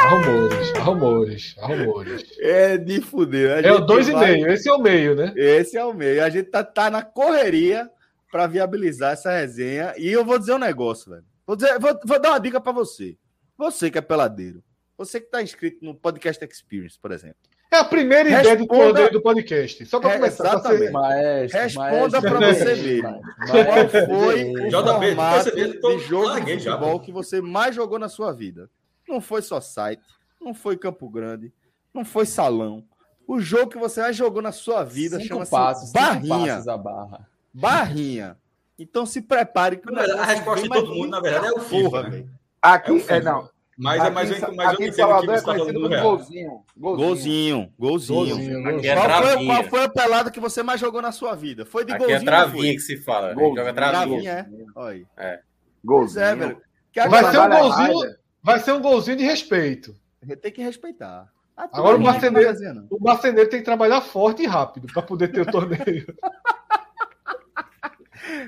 Há rumores, há rumores, há rumores. É de fuder. É o dois e meio, esse é o meio, né? Esse é o meio. A gente tá, tá na correria para viabilizar essa resenha. E eu vou dizer um negócio, velho. Vou, dizer, vou, vou dar uma dica para você. Você que é peladeiro. Você que está inscrito no Podcast Experience, por exemplo. É a primeira Responda... ideia do, do podcast. Só para é, começar. Exatamente. Você... Maestro, Responda para você mesmo. Qual foi o JB, formato de jogo de futebol já, que você mais jogou na sua vida? Não foi só site, não foi Campo Grande, não foi salão. O jogo que você mais jogou na sua vida chama-se Barrinha. a barra. Barrinha. Então se prepare. Que a resposta de todo mundo, na verdade, é o FIFA. Né? Aqui, é, é não. Mas, aqui, mas, eu, mas aqui eu Salvador é conhecido como golzinho. Golzinho. Golzinho. golzinho. golzinho. É qual, foi, qual, foi, a pelada que você mais jogou na sua vida? Foi de aqui golzinho? é travinha que se fala. Golzinho. Joga travinha. é. Olha É. Golzinho. É, velho. Vai ser um golzinho, vai ser um golzinho de respeito. Tem que respeitar. Agora o marceneiro, o marceneiro tem que trabalhar forte e rápido para poder ter o torneio. *laughs*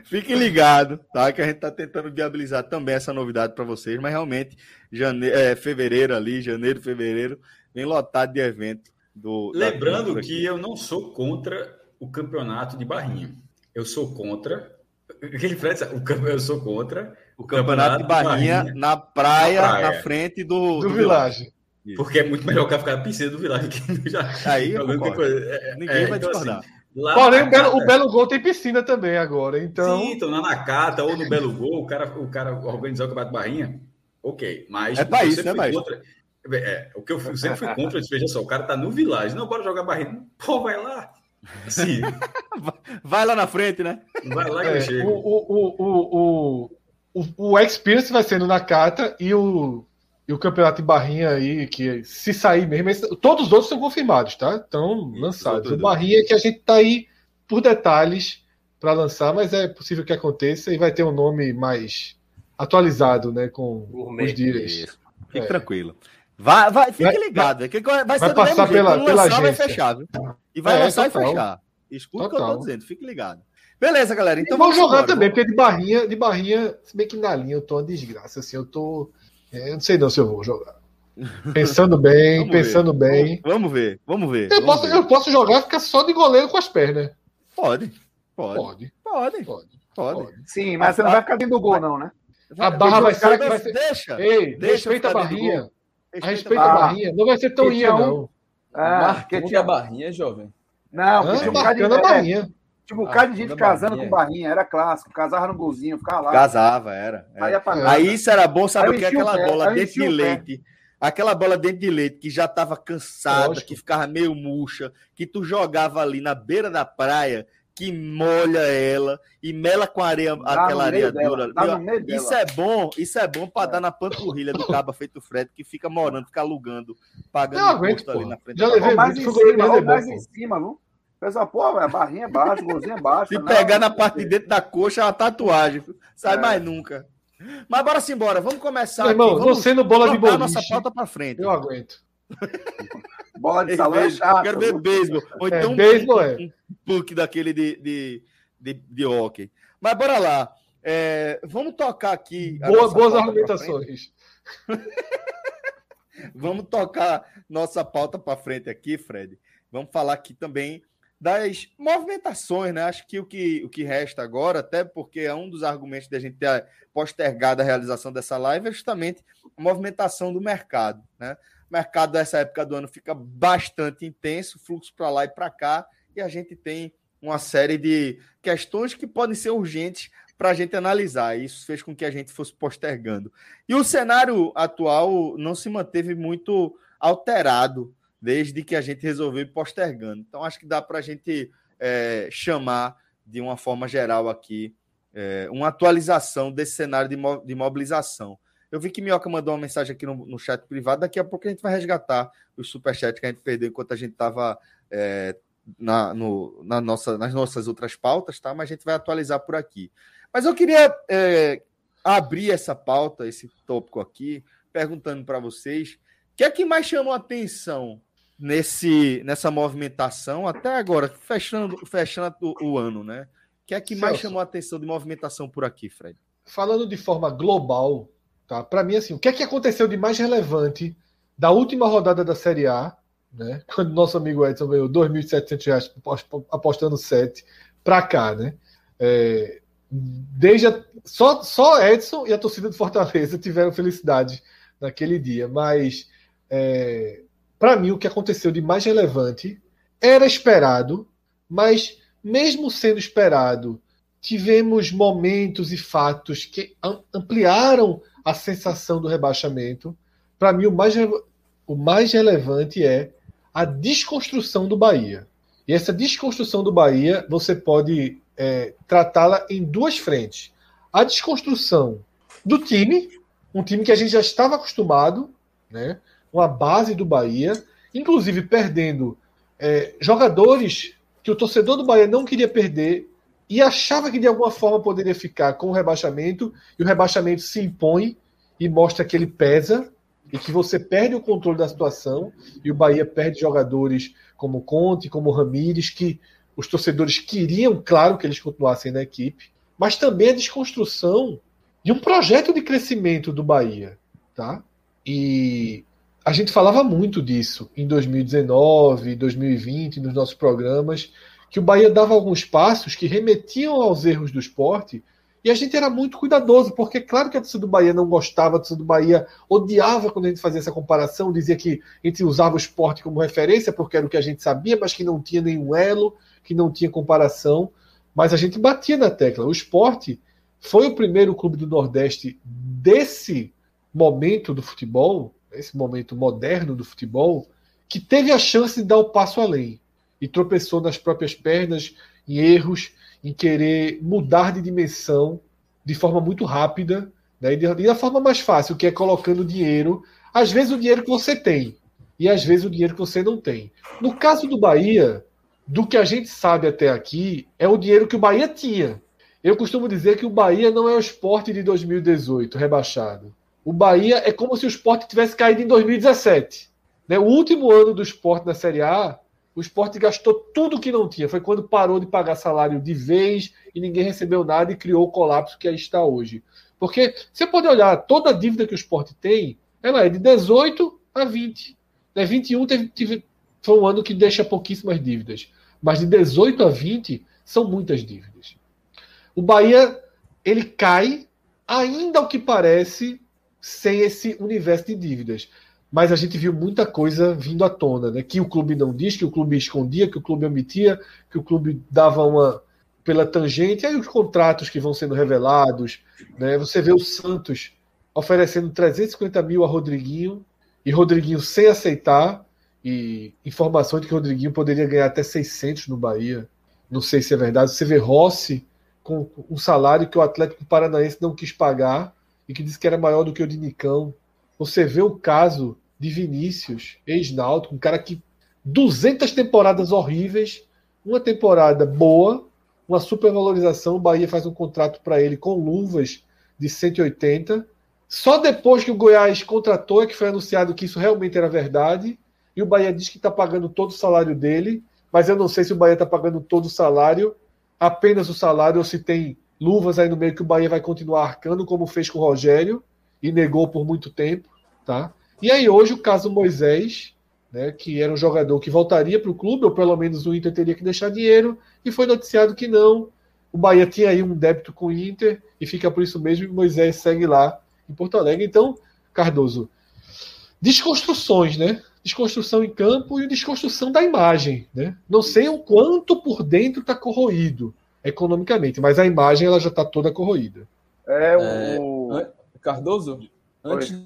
Fique ligado, tá? Que a gente está tentando viabilizar também essa novidade para vocês, mas realmente, janeiro, é, fevereiro ali, janeiro, fevereiro, vem lotado de evento. Do, Lembrando que eu não sou contra o campeonato de barrinha. Eu sou contra. Aquele Fred, eu sou contra o campeonato, campeonato de barrinha, barrinha na, praia, na, praia, na frente do, do, do Village. Porque é muito melhor que ficar na piscina do já. Aí, eu é, ninguém é, vai então, discordar. Assim, Lá Porém, o Belo, o Belo, Gol tem piscina também agora, então... Sim, então na Nakata ou no Belo Gol, o cara, o cara organizar o Campeonato Barrinha, ok. Mas é país, né, país? Contra, é, o que eu sempre fui contra, veja só, o cara tá no Village, não, bora jogar Barrinha. Pô, vai lá. Sim, *laughs* Vai lá na frente, né? vai lá que eu É, chego. o, o, o, o, o, o Experience vai ser no Nakata e o, e o campeonato de barrinha aí, que se sair mesmo, todos os outros são confirmados, tá? Estão lançados. O barrinha é que a gente tá aí por detalhes para lançar, mas é possível que aconteça e vai ter um nome mais atualizado, né? Com Gourmet. os dias. Fique É. tranquilo. Vai, vai, fique Vai- ligado. que vai, vai ser do passar mesmo jeito. pela- pela lançar, vai fechar, viu? E vai É, lançar total. e fechar. Escuta o que eu tô dizendo, fique ligado. Beleza, galera. Então Então vamos jogar embora. também, porque de barrinha, de barrinha, se bem que na linha eu tô uma desgraça, assim, eu tô. É, Eu não sei não se eu vou jogar. Pensando bem, *laughs* Vamos pensando ver. bem. Vamos ver, vamos ver. Eu vamos posso, ver. eu posso jogar e ficar só de goleiro com as pernas. Pode, pode, Pode, pode, pode. pode. pode. Sim, mas você não vai ficar dentro do gol, não, né? A barra vai ser. Deixa, Vai ser... deixa. Ei, Deixa respeita a barrinha. gol. A respeita a Ah. barrinha. Não vai ser tão Que ia, um- não. Ah, porque a barrinha, jovem. Não, um Marcando a é, barrinha. Tinha um bocado de Ah, gente da casando barrinha. com barrinha, era clássico. Casava no golzinho, ficava lá. Casava, era. era. Nada. Aí isso era bom, sabe Aí o que? é Aquela pé, bola aí dentro de leite. Aquela bola dentro de leite que já tava cansada, Lógico. que ficava meio murcha, que tu jogava ali na beira da praia, que molha ela e mela com areia, Dá aquela areia dela, dura. no meio dela. Isso é bom, isso é bom pra dar na panturrilha do caba feito Fred, que fica morando, fica alugando, pagando Não aguento, imposto ali na frente. Já da levei mais em cima, de mais em cima, viu? Pessoal, pô, a barrinha é baixa, o golzinho é baixo. Se não, pegar na parte de dentro da coxa, é uma tatuagem. Sai É. mais nunca. Mas bora sim, bora. Vamos começar Meu irmão. Vamos você no bola de a nossa boliche, pauta pra frente. eu aguento. *laughs* Bola de salão é chato. Quero ver beisebol. Ou É, então um- beisebol um, é. um puck daquele de, de, de, de hockey. Mas bora lá. É, vamos tocar aqui. a Boa- boas argumentações. *laughs* Vamos tocar nossa pauta para frente aqui, Fred. Vamos falar aqui também das movimentações, né? Acho que o que, o que resta agora, até porque é um dos argumentos da gente ter postergado a realização dessa live, é justamente a movimentação do mercado, né? O mercado nessa época do ano fica bastante intenso, fluxo para lá e para cá, e a gente tem uma série de questões que podem ser urgentes para a gente analisar. Isso fez com que a gente fosse postergando. E o cenário atual não se manteve muito alterado desde que a gente resolveu ir postergando. Então, acho que dá para a gente é, chamar de uma forma geral aqui é, uma atualização desse cenário de, mo de mobilização. Eu vi que Minhoca mandou uma mensagem aqui no, no chat privado. Daqui a pouco a gente vai resgatar os superchats que a gente perdeu enquanto a gente estava é, na, no, na nossa, nas nossas outras pautas, tá? Mas a gente vai atualizar por aqui. Mas eu queria é, abrir essa pauta, esse tópico aqui, perguntando para vocês o que é que mais chamou a atenção nesse, nessa movimentação até agora, fechando, fechando o, o ano, né? O que é que mais Celso. chamou a atenção de movimentação por aqui, Fred? Falando de forma global, tá? Para mim, assim, o que é que aconteceu de mais relevante da última rodada da Série A, né? Quando nosso amigo Edson ganhou 2.700 reais apostando 7 para cá, né? É, desde a- só, só Edson e a torcida do Fortaleza tiveram felicidade naquele dia, mas é, para mim o que aconteceu de mais relevante era esperado, mas mesmo sendo esperado, tivemos momentos e fatos que am- ampliaram a sensação do rebaixamento. Para mim, o mais, o mais relevante é a desconstrução do Bahia. E essa desconstrução do Bahia, você pode é, tratá-la em duas frentes. A desconstrução do time, um time que a gente já estava acostumado, né? Uma base do Bahia, inclusive perdendo é, jogadores que o torcedor do Bahia não queria perder e achava que de alguma forma poderia ficar com o rebaixamento, e o rebaixamento se impõe e mostra que ele pesa e que você perde o controle da situação, e o Bahia perde jogadores como Conte, como Ramires, que os torcedores queriam, claro, que eles continuassem na equipe, mas também a desconstrução de um projeto de crescimento do Bahia, tá? E a gente falava muito disso em 2019, 2020, nos nossos programas, que o Bahia dava alguns passos que remetiam aos erros do esporte, e a gente era muito cuidadoso, porque claro que a torcida do Bahia não gostava, a torcida do Bahia odiava quando a gente fazia essa comparação, dizia que a gente usava o esporte como referência, porque era o que a gente sabia, mas que não tinha nenhum elo, que não tinha comparação, mas a gente batia na tecla. O esporte foi o primeiro clube do Nordeste desse momento do futebol, esse momento moderno do futebol, que teve a chance de dar o passo além. e tropeçou nas próprias pernas, em erros, em querer mudar de dimensão de forma muito rápida, né? e da forma mais fácil, que é colocando dinheiro, às vezes o dinheiro que você tem, e às vezes o dinheiro que você não tem. No caso do Bahia, do que a gente sabe até aqui, é o dinheiro que o Bahia tinha. Eu costumo dizer que o Bahia não é o esporte de 2018, rebaixado. O Bahia é como se o esporte tivesse caído em 2017. Né? O último ano do esporte na Série A, o esporte gastou tudo que não tinha. Foi quando parou de pagar salário de vez e ninguém recebeu nada e criou o colapso que aí está hoje. Porque você pode olhar, toda a dívida que o esporte tem, ela é de 18 a 20. Né? 21 teve, teve, foi um ano que deixa pouquíssimas dívidas. Mas de 18 a 20 são muitas dívidas. O Bahia, ele cai, ainda ao que parece, sem esse universo de dívidas mas a gente viu muita coisa vindo à tona, né? Que o clube não diz, que o clube escondia, que o clube omitia, que o clube dava uma pela tangente, e aí os contratos que vão sendo revelados, né? Você vê o Santos oferecendo 350 mil a Rodriguinho e Rodriguinho sem aceitar e informações de que Rodriguinho poderia ganhar até 600 no Bahia. Não sei se é verdade. Você vê Rossi com um salário que o Atlético Paranaense não quis pagar e que disse que era maior do que o de Nicão. Você vê o caso de Vinícius, ex-náutico, um cara que 200 temporadas horríveis, uma temporada boa, uma supervalorização, o Bahia faz um contrato para ele com luvas de 180. Só depois que o Goiás contratou é que foi anunciado que isso realmente era verdade, e o Bahia diz que está pagando todo o salário dele, mas eu não sei se o Bahia está pagando todo o salário, apenas o salário, ou se tem luvas aí no meio que o Bahia vai continuar arcando, como fez com o Rogério, e negou por muito tempo, tá? E aí hoje o caso Moisés, né, que era um jogador que voltaria para o clube, ou pelo menos o Inter teria que deixar dinheiro, e foi noticiado que não. O Bahia tinha aí um débito com o Inter, e fica por isso mesmo, e Moisés segue lá em Porto Alegre. Então, Cardoso, desconstruções, né? Desconstrução em campo e desconstrução da imagem, né? Não sei o quanto por dentro está corroído economicamente, mas a imagem ela já está toda corroída. É, o... É, Cardoso, antes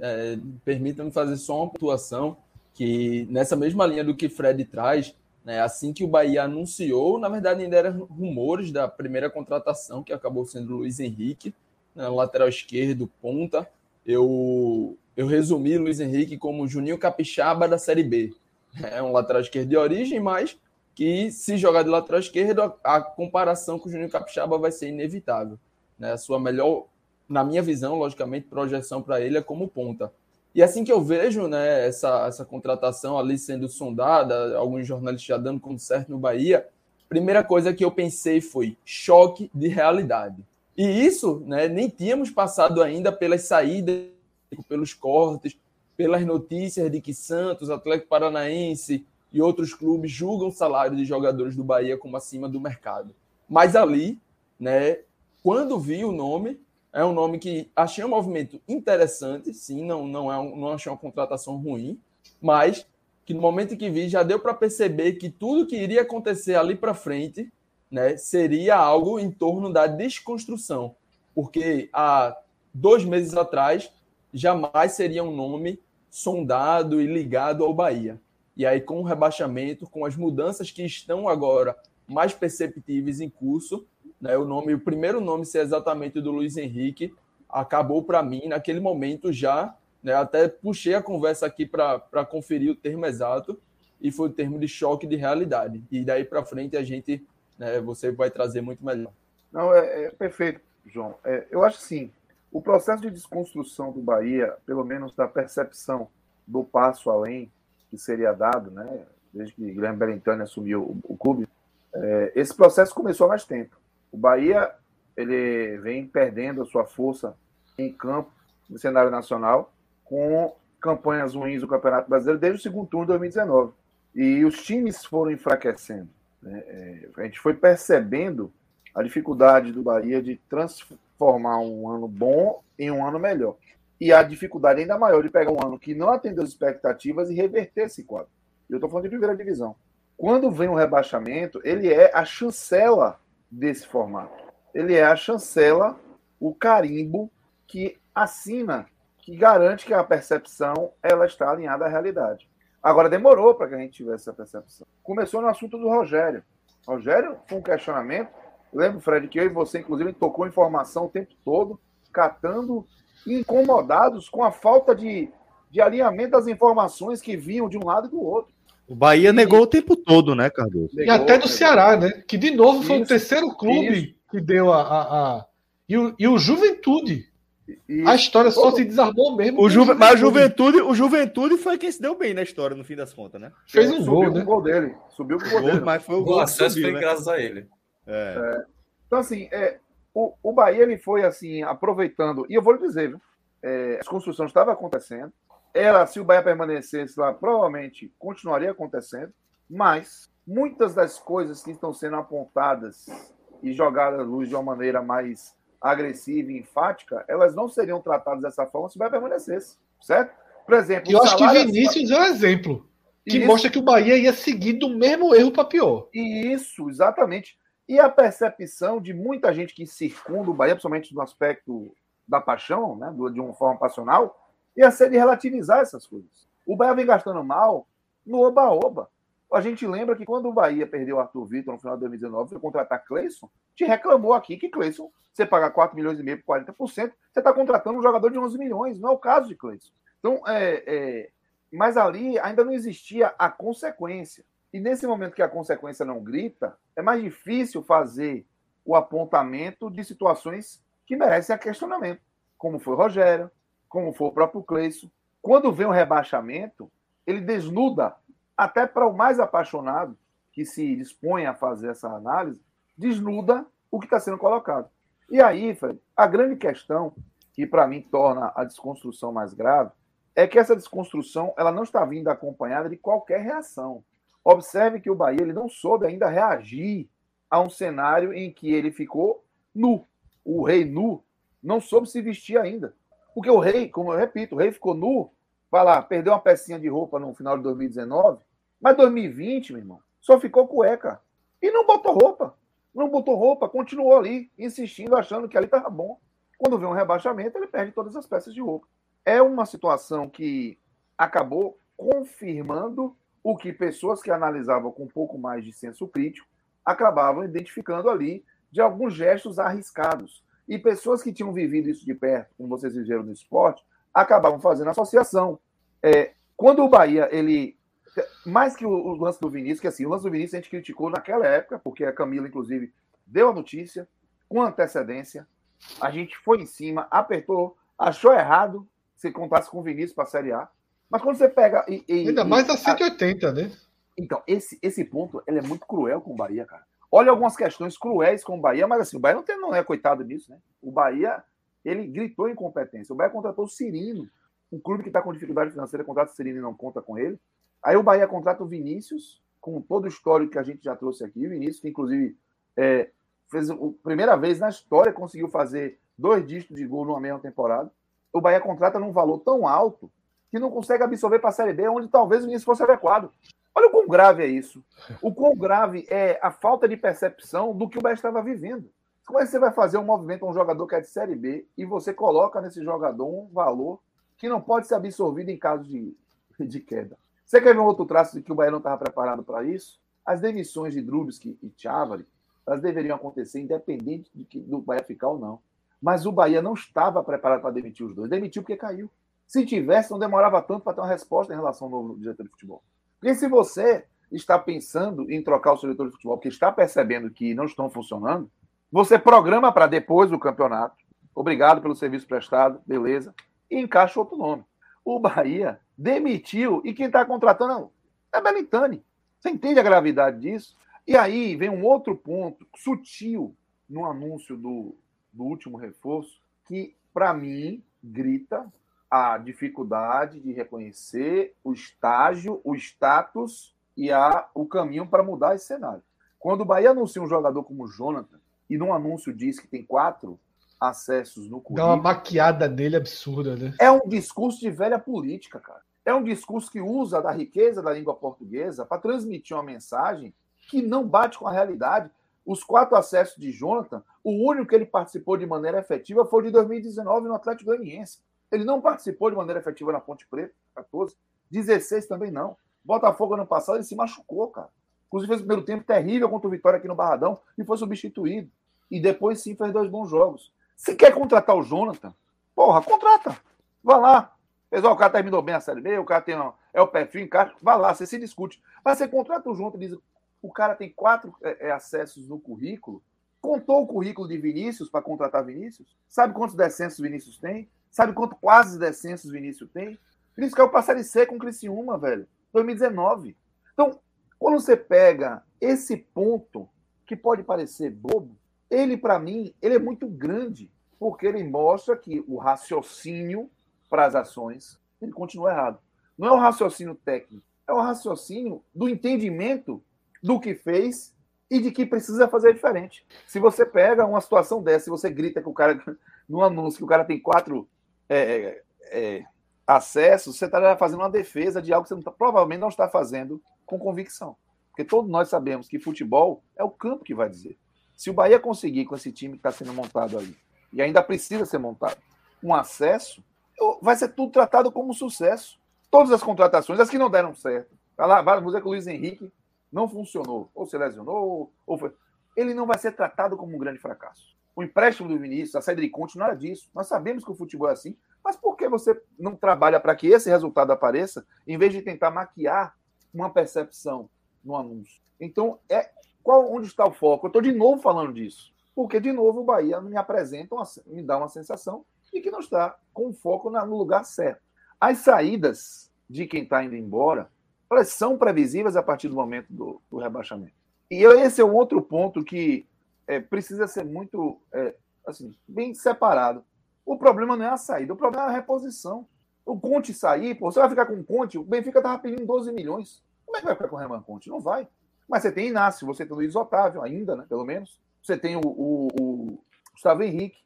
é, permita-me fazer só uma pontuação que nessa mesma linha do que Fred traz, né, assim que o Bahia anunciou, na verdade ainda eram rumores da primeira contratação, que acabou sendo o Luiz Henrique, né, lateral esquerdo, ponta. Eu, eu resumi Luiz Henrique como Juninho Capixaba da Série B. É um lateral esquerdo de origem, mas que se jogar de lateral esquerdo, a, a comparação com o Juninho Capixaba vai ser inevitável. Né? A sua melhor na minha visão, logicamente, projeção para ele é como ponta. E assim que eu vejo né, essa, essa contratação ali sendo sondada, alguns jornalistas já dando como certo no Bahia, primeira coisa que eu pensei foi choque de realidade. E isso né, nem tínhamos passado ainda pelas saídas, pelos cortes, pelas notícias de que Santos, Atlético Paranaense e outros clubes julgam o salário de jogadores do Bahia como acima do mercado. Mas ali, né, quando vi o nome, é um nome que achei um movimento interessante, sim, não, não, é um, não achei uma contratação ruim, mas que no momento que vi já deu para perceber que tudo que iria acontecer ali para frente né, seria algo em torno da desconstrução, porque há dois meses atrás jamais seria um nome sondado e ligado ao Bahia. E aí, com o rebaixamento, com as mudanças que estão agora mais perceptíveis em curso, né, o nome, o primeiro nome ser exatamente do Luiz Henrique, acabou para mim naquele momento já, né, até puxei a conversa aqui para conferir o termo exato e foi o termo de choque de realidade. E daí para frente a gente, né, você vai trazer muito melhor. Não, é, é perfeito, João. É, eu acho sim. O processo de desconstrução do Bahia, pelo menos da percepção do passo além que seria dado, né, desde que Guilherme Belintani assumiu o, o clube, é, esse processo começou há mais tempo. O Bahia ele vem perdendo a sua força em campo no cenário nacional com campanhas ruins do Campeonato Brasileiro desde o segundo turno de 2019. E os times foram enfraquecendo. Né? É, a gente foi percebendo a dificuldade do Bahia de transformar um ano bom em um ano melhor. E a dificuldade ainda maior de pegar um ano que não atendeu as expectativas e reverter esse quadro. Eu estou falando de primeira divisão. Quando vem o rebaixamento, ele é a chancela desse formato. Ele é a chancela, o carimbo que assina, que garante que a percepção ela está alinhada à realidade. Agora demorou para que a gente tivesse essa percepção. Começou no assunto do Rogério. Rogério foi um questionamento. Eu lembro, Fred, que eu e você, inclusive, tocou informação o tempo todo, catando, incomodados com a falta de, de alinhamento das informações que vinham de um lado e do outro. O Bahia negou o tempo todo, né, Cardoso? E até do Ceará, né? Que de novo foi o terceiro clube isso. que deu a. a, a... E, o, e o Juventude. Isso. A história só se desarmou mesmo. O Juve, mas a Juventude, o Juventude foi quem se deu bem na história, no fim das contas, né? Fez um gol, né? o gol dele. Subiu com o gol dele. Mas foi o, o gol. O acesso subiu, foi né? graças a ele. É. É. Então, assim, é, o, o Bahia ele foi assim, aproveitando, e eu vou lhe dizer, viu? É, as construções estavam acontecendo, ela, se o Bahia permanecesse lá, provavelmente continuaria acontecendo, mas muitas das coisas que estão sendo apontadas e jogadas à luz de uma maneira mais agressiva e enfática, elas não seriam tratadas dessa forma se o Bahia permanecesse, certo? Por exemplo, eu acho que Vinícius é um exemplo que isso. mostra que o Bahia ia seguir do mesmo erro para pior. Isso, exatamente. E a percepção de muita gente que circunda o Bahia, principalmente no aspecto da paixão, né, de uma forma passional, ia ser de relativizar essas coisas. O Bahia vem gastando mal no oba-oba. A gente lembra que quando o Bahia perdeu o Arthur Vitor no final de 2019, foi contratar Cleison, te reclamou aqui que Cleison, você paga 4 milhões e meio por 40%, você está contratando um jogador de 11 milhões. Não é o caso de Cleison. Então, é, é, mas ali ainda não existia a consequência. E nesse momento que a consequência não grita, é mais difícil fazer o apontamento de situações que merecem questionamento, como foi o Rogério, como foi o próprio Cleison. Quando vem o rebaixamento, ele desnuda, até para o mais apaixonado que se dispõe a fazer essa análise, desnuda o que está sendo colocado. E aí, Fred, a grande questão que para mim torna a desconstrução mais grave é que essa desconstrução ela não está vindo acompanhada de qualquer reação. Observe que o Bahia ele não soube ainda reagir a um cenário em que ele ficou nu. O rei nu não soube se vestir ainda. Porque o rei, como eu repito, o rei ficou nu, vai lá, perdeu uma pecinha de roupa no final de 2019, mas 2020, meu irmão, só ficou cueca. E não botou roupa. Não botou roupa, continuou ali, insistindo, achando que ali estava bom. Quando vê um rebaixamento, ele perde todas as peças de roupa. É uma situação que acabou confirmando o que pessoas que analisavam com um pouco mais de senso crítico acabavam identificando ali de alguns gestos arriscados. E pessoas que tinham vivido isso de perto, como vocês viveram no esporte, acabavam fazendo associação. É, quando o Bahia, ele. Mais que o, o, lance do Vinícius, que assim, o lance do Vinícius a gente criticou naquela época, porque a Camila, inclusive, deu a notícia com antecedência. A gente foi em cima, apertou, achou errado se contasse com o Vinícius para a Série A. Mas quando você pega. E, e, Ainda mais a 180, a... né? Então, esse, esse ponto ele é muito cruel com o Bahia, cara. Olha algumas questões cruéis com o Bahia, mas assim, o Bahia não, tem, não é coitado nisso, né? O Bahia, ele gritou incompetência. O Bahia contratou o Cirino, um clube que está com dificuldade financeira, contrata o Cirino e não conta com ele. Aí o Bahia contrata o Vinícius, com todo o histórico que a gente já trouxe aqui. O Vinícius, que inclusive é, fez a primeira vez na história, conseguiu fazer dois dígitos de gol numa mesma temporada. O Bahia contrata num valor tão alto que não consegue absorver para a Série B, onde talvez o Vinícius fosse adequado. Olha o quão grave é isso. O quão grave é a falta de percepção do que o Bahia estava vivendo. Como é que você vai fazer um movimento a um jogador que é de Série B e você coloca nesse jogador um valor que não pode ser absorvido em caso de, de queda? Você quer ver um outro traço de que o Bahia não estava preparado para isso? As demissões de Drubsky e Chávari, elas deveriam acontecer independente de que, do Bahia ficar ou não. Mas o Bahia não estava preparado para demitir os dois. Demitiu porque caiu. Se tivesse, não demorava tanto para ter uma resposta em relação ao novo diretor de futebol. Porque se você está pensando em trocar o seu diretor de futebol, porque está percebendo que não estão funcionando, você programa para depois do campeonato. Obrigado pelo serviço prestado, beleza. E encaixa outro nome. O Bahia demitiu e quem está contratando é Belintani. Você entende a gravidade disso? E aí vem um outro ponto sutil no anúncio do, do último reforço, que para mim grita a dificuldade de reconhecer o estágio, o status e a, o caminho para mudar esse cenário. Quando o Bahia anuncia um jogador como o Jonathan, e num anúncio diz que tem quatro acessos no currículo... Dá uma maquiada dele absurda, né? É um discurso de velha política, cara. É um discurso que usa da riqueza da língua portuguesa para transmitir uma mensagem que não bate com a realidade. Os quatro acessos de Jonathan, o único que ele participou de maneira efetiva foi de 2019 no Atlético Goianiense. Ele não participou de maneira efetiva na Ponte Preta, 14. 16 também não. Botafogo ano passado ele se machucou, cara. Inclusive fez o primeiro tempo terrível contra o Vitória aqui no Barradão e foi substituído. E depois sim fez dois bons jogos. Se quer contratar o Jonathan, porra, contrata. Vá lá. Pessoal, o cara terminou bem a Série B, o cara tem é o perfil, encaixa. Vá lá, você se discute. Mas você contrata o Jonathan e diz: o cara tem quatro é, é, acessos no currículo, contou o currículo de Vinícius para contratar Vinícius, sabe quantos descensos Vinícius tem, sabe quanto quase descensos Vinícius tem. Vinícius caiu para a Série C com o Criciúma, velho, 2019. Então, quando você pega esse ponto, que pode parecer bobo, ele, para mim, ele é muito grande, porque ele mostra que o raciocínio para as ações, ele continua errado. Não é o raciocínio técnico, é o raciocínio do entendimento do que fez e de que precisa fazer diferente. Se você pega uma situação dessa, se você grita que o cara, *laughs* no anúncio, que o cara tem quatro é, é, é acessos, você está fazendo uma defesa de algo que você não tá, provavelmente não está fazendo com convicção. Porque todos nós sabemos que futebol é o campo que vai dizer. Se o Bahia conseguir com esse time que está sendo montado ali, e ainda precisa ser montado, um acesso, vai ser tudo tratado como um sucesso. Todas as contratações, as que não deram certo. Lá, vamos dizer que o Luiz Henrique não funcionou, ou se lesionou, ou foi. Ele não vai ser tratado como um grande fracasso. O empréstimo do Vinícius, a saída de Conte, nada disso. Nós sabemos que o futebol é assim, mas por que você não trabalha para que esse resultado apareça, em vez de tentar maquiar uma percepção no anúncio? Então, é qual, onde está o foco? Eu estou de novo falando disso. Porque, de novo, o Bahia me apresenta, uma, me dá uma sensação de que não está com foco na, no lugar certo. As saídas de quem está indo embora, elas são previsíveis a partir do momento do, do rebaixamento. E esse é um outro ponto que é, precisa ser muito é, assim, bem separado. O problema não é a saída, o problema é a reposição. O Conte sair, pô, você vai ficar com o Conte, o Benfica estava pedindo 12 milhões. Como é que vai ficar com o Renan Conte? Não vai. Mas você tem Inácio, você tem o Luiz Otávio ainda, né? Pelo menos. Você tem o, o, o Gustavo Henrique.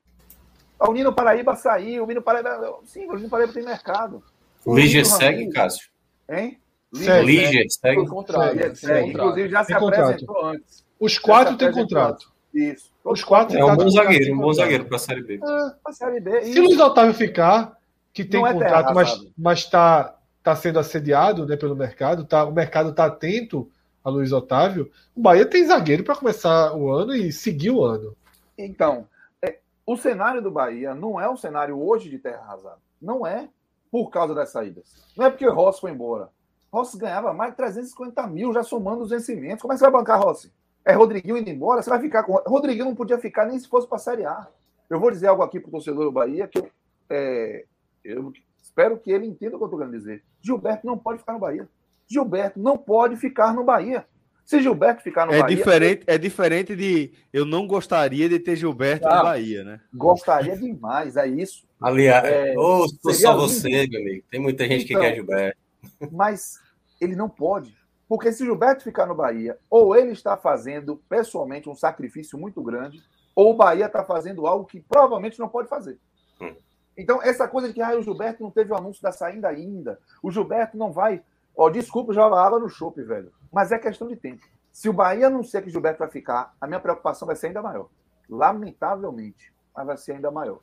O Nino Paraíba saiu, o Nino Paraíba. Sim, o Nino Paraíba tem mercado. Lígia segue, Cássio. Hein? Lígia segue. Contrato, segue. Inclusive já se apresentou antes. Os quatro têm contrato. Isso. Os quatro É um bom zagueiro, um bom zagueiro para a Série B. É, Série B. Se o Luiz Otávio ficar, que tem é contrato, terra, mas, mas tá, tá sendo assediado né, pelo mercado, tá, o mercado está atento a Luiz Otávio, o Bahia tem zagueiro para começar o ano e seguir o ano. Então, é, o cenário do Bahia não é um cenário hoje de terra arrasada. Não é por causa das saídas. Não é porque o Rossi foi embora. Rossi ganhava mais de 350 mil já somando os vencimentos. Como é que você vai bancar Rossi? É Rodriguinho indo embora? Você vai ficar com. Rodriguinho não podia ficar nem se fosse para a Série A. Eu vou dizer algo aqui para o torcedor do Bahia que eu, é, eu espero que ele entenda o que eu estou querendo dizer. Gilberto não pode ficar no Bahia. Gilberto não pode ficar no Bahia. Se Gilberto ficar no é Bahia. Diferente, é diferente de. Eu não gostaria de ter Gilberto ah, no Bahia, né? Gostaria demais, é isso. Aliás, é, ou só você, meu amigo. Tem muita gente então, que quer Gilberto. Mas ele não pode. Porque se Gilberto ficar no Bahia, ou ele está fazendo pessoalmente um sacrifício muito grande, ou o Bahia está fazendo algo que provavelmente não pode fazer. Hum. Então, essa coisa de que ah, o Gilberto não teve o anúncio da saída ainda, o Gilberto não vai Ó, desculpa jogar água no chope, velho. Mas é questão de tempo. Se o Bahia anunciar que Gilberto vai ficar, a minha preocupação vai ser ainda maior. Lamentavelmente, mas vai ser ainda maior.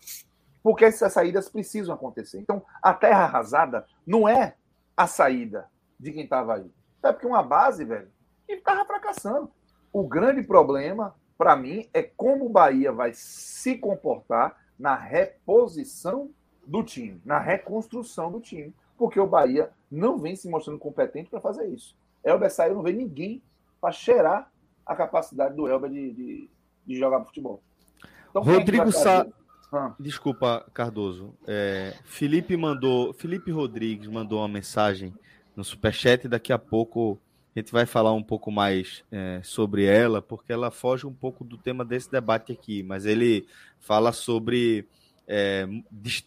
Porque essas saídas precisam acontecer. Então, a terra arrasada não é a saída de quem estava aí. É porque uma base, velho, ele estava fracassando. O grande problema, para mim, é como o Bahia vai se comportar na reposição do time, na reconstrução do time porque o Bahia não vem se mostrando competente para fazer isso. Elber saiu, não vê ninguém para cheirar a capacidade do Elber de, de, de jogar futebol. Então, Rodrigo Sá. Ah. Desculpa, Cardoso. É, Felipe mandou. Felipe Rodrigues mandou uma mensagem no Superchat. Daqui a pouco a gente vai falar um pouco mais é, sobre ela, porque ela foge um pouco do tema desse debate aqui. Mas ele fala sobre é,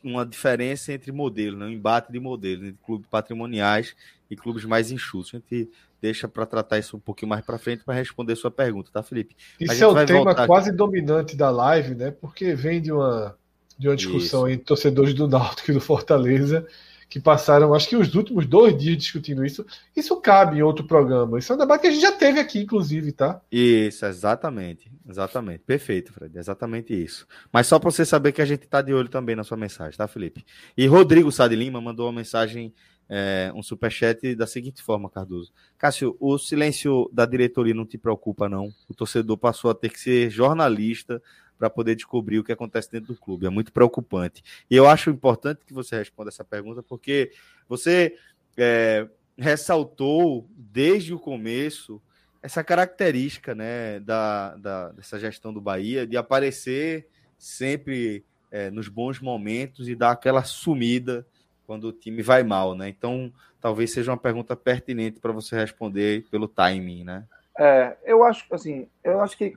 uma diferença entre modelos, né? um embate de modelos, entre clubes patrimoniais e clubes mais enxutos. A gente deixa para tratar isso um pouquinho mais para frente para responder sua pergunta, tá, Felipe? Isso é o tema quase dominante da live, né? Porque vem de uma, de uma discussão isso. entre torcedores do Náutico e do Fortaleza que passaram, acho que os últimos dois dias discutindo isso. Isso cabe em outro programa. Isso é um debate que a gente já teve aqui, inclusive, tá? Isso, exatamente. Exatamente. Perfeito, Fred. Exatamente isso. Mas só para você saber que a gente está de olho também na sua mensagem, tá, Felipe? E Rodrigo Sá de Lima mandou uma mensagem é, um superchat da seguinte forma, Cardoso. Cássio, o silêncio da diretoria não te preocupa, não? O torcedor passou a ter que ser jornalista para poder descobrir o que acontece dentro do clube. É muito preocupante. E eu acho importante que você responda essa pergunta, porque você é, ressaltou desde o começo essa característica né, da, da, dessa gestão do Bahia de aparecer sempre é, nos bons momentos e dar aquela sumida quando o time vai mal, né? Então, talvez seja uma pergunta pertinente para você responder pelo timing, né? É, eu acho assim, eu acho que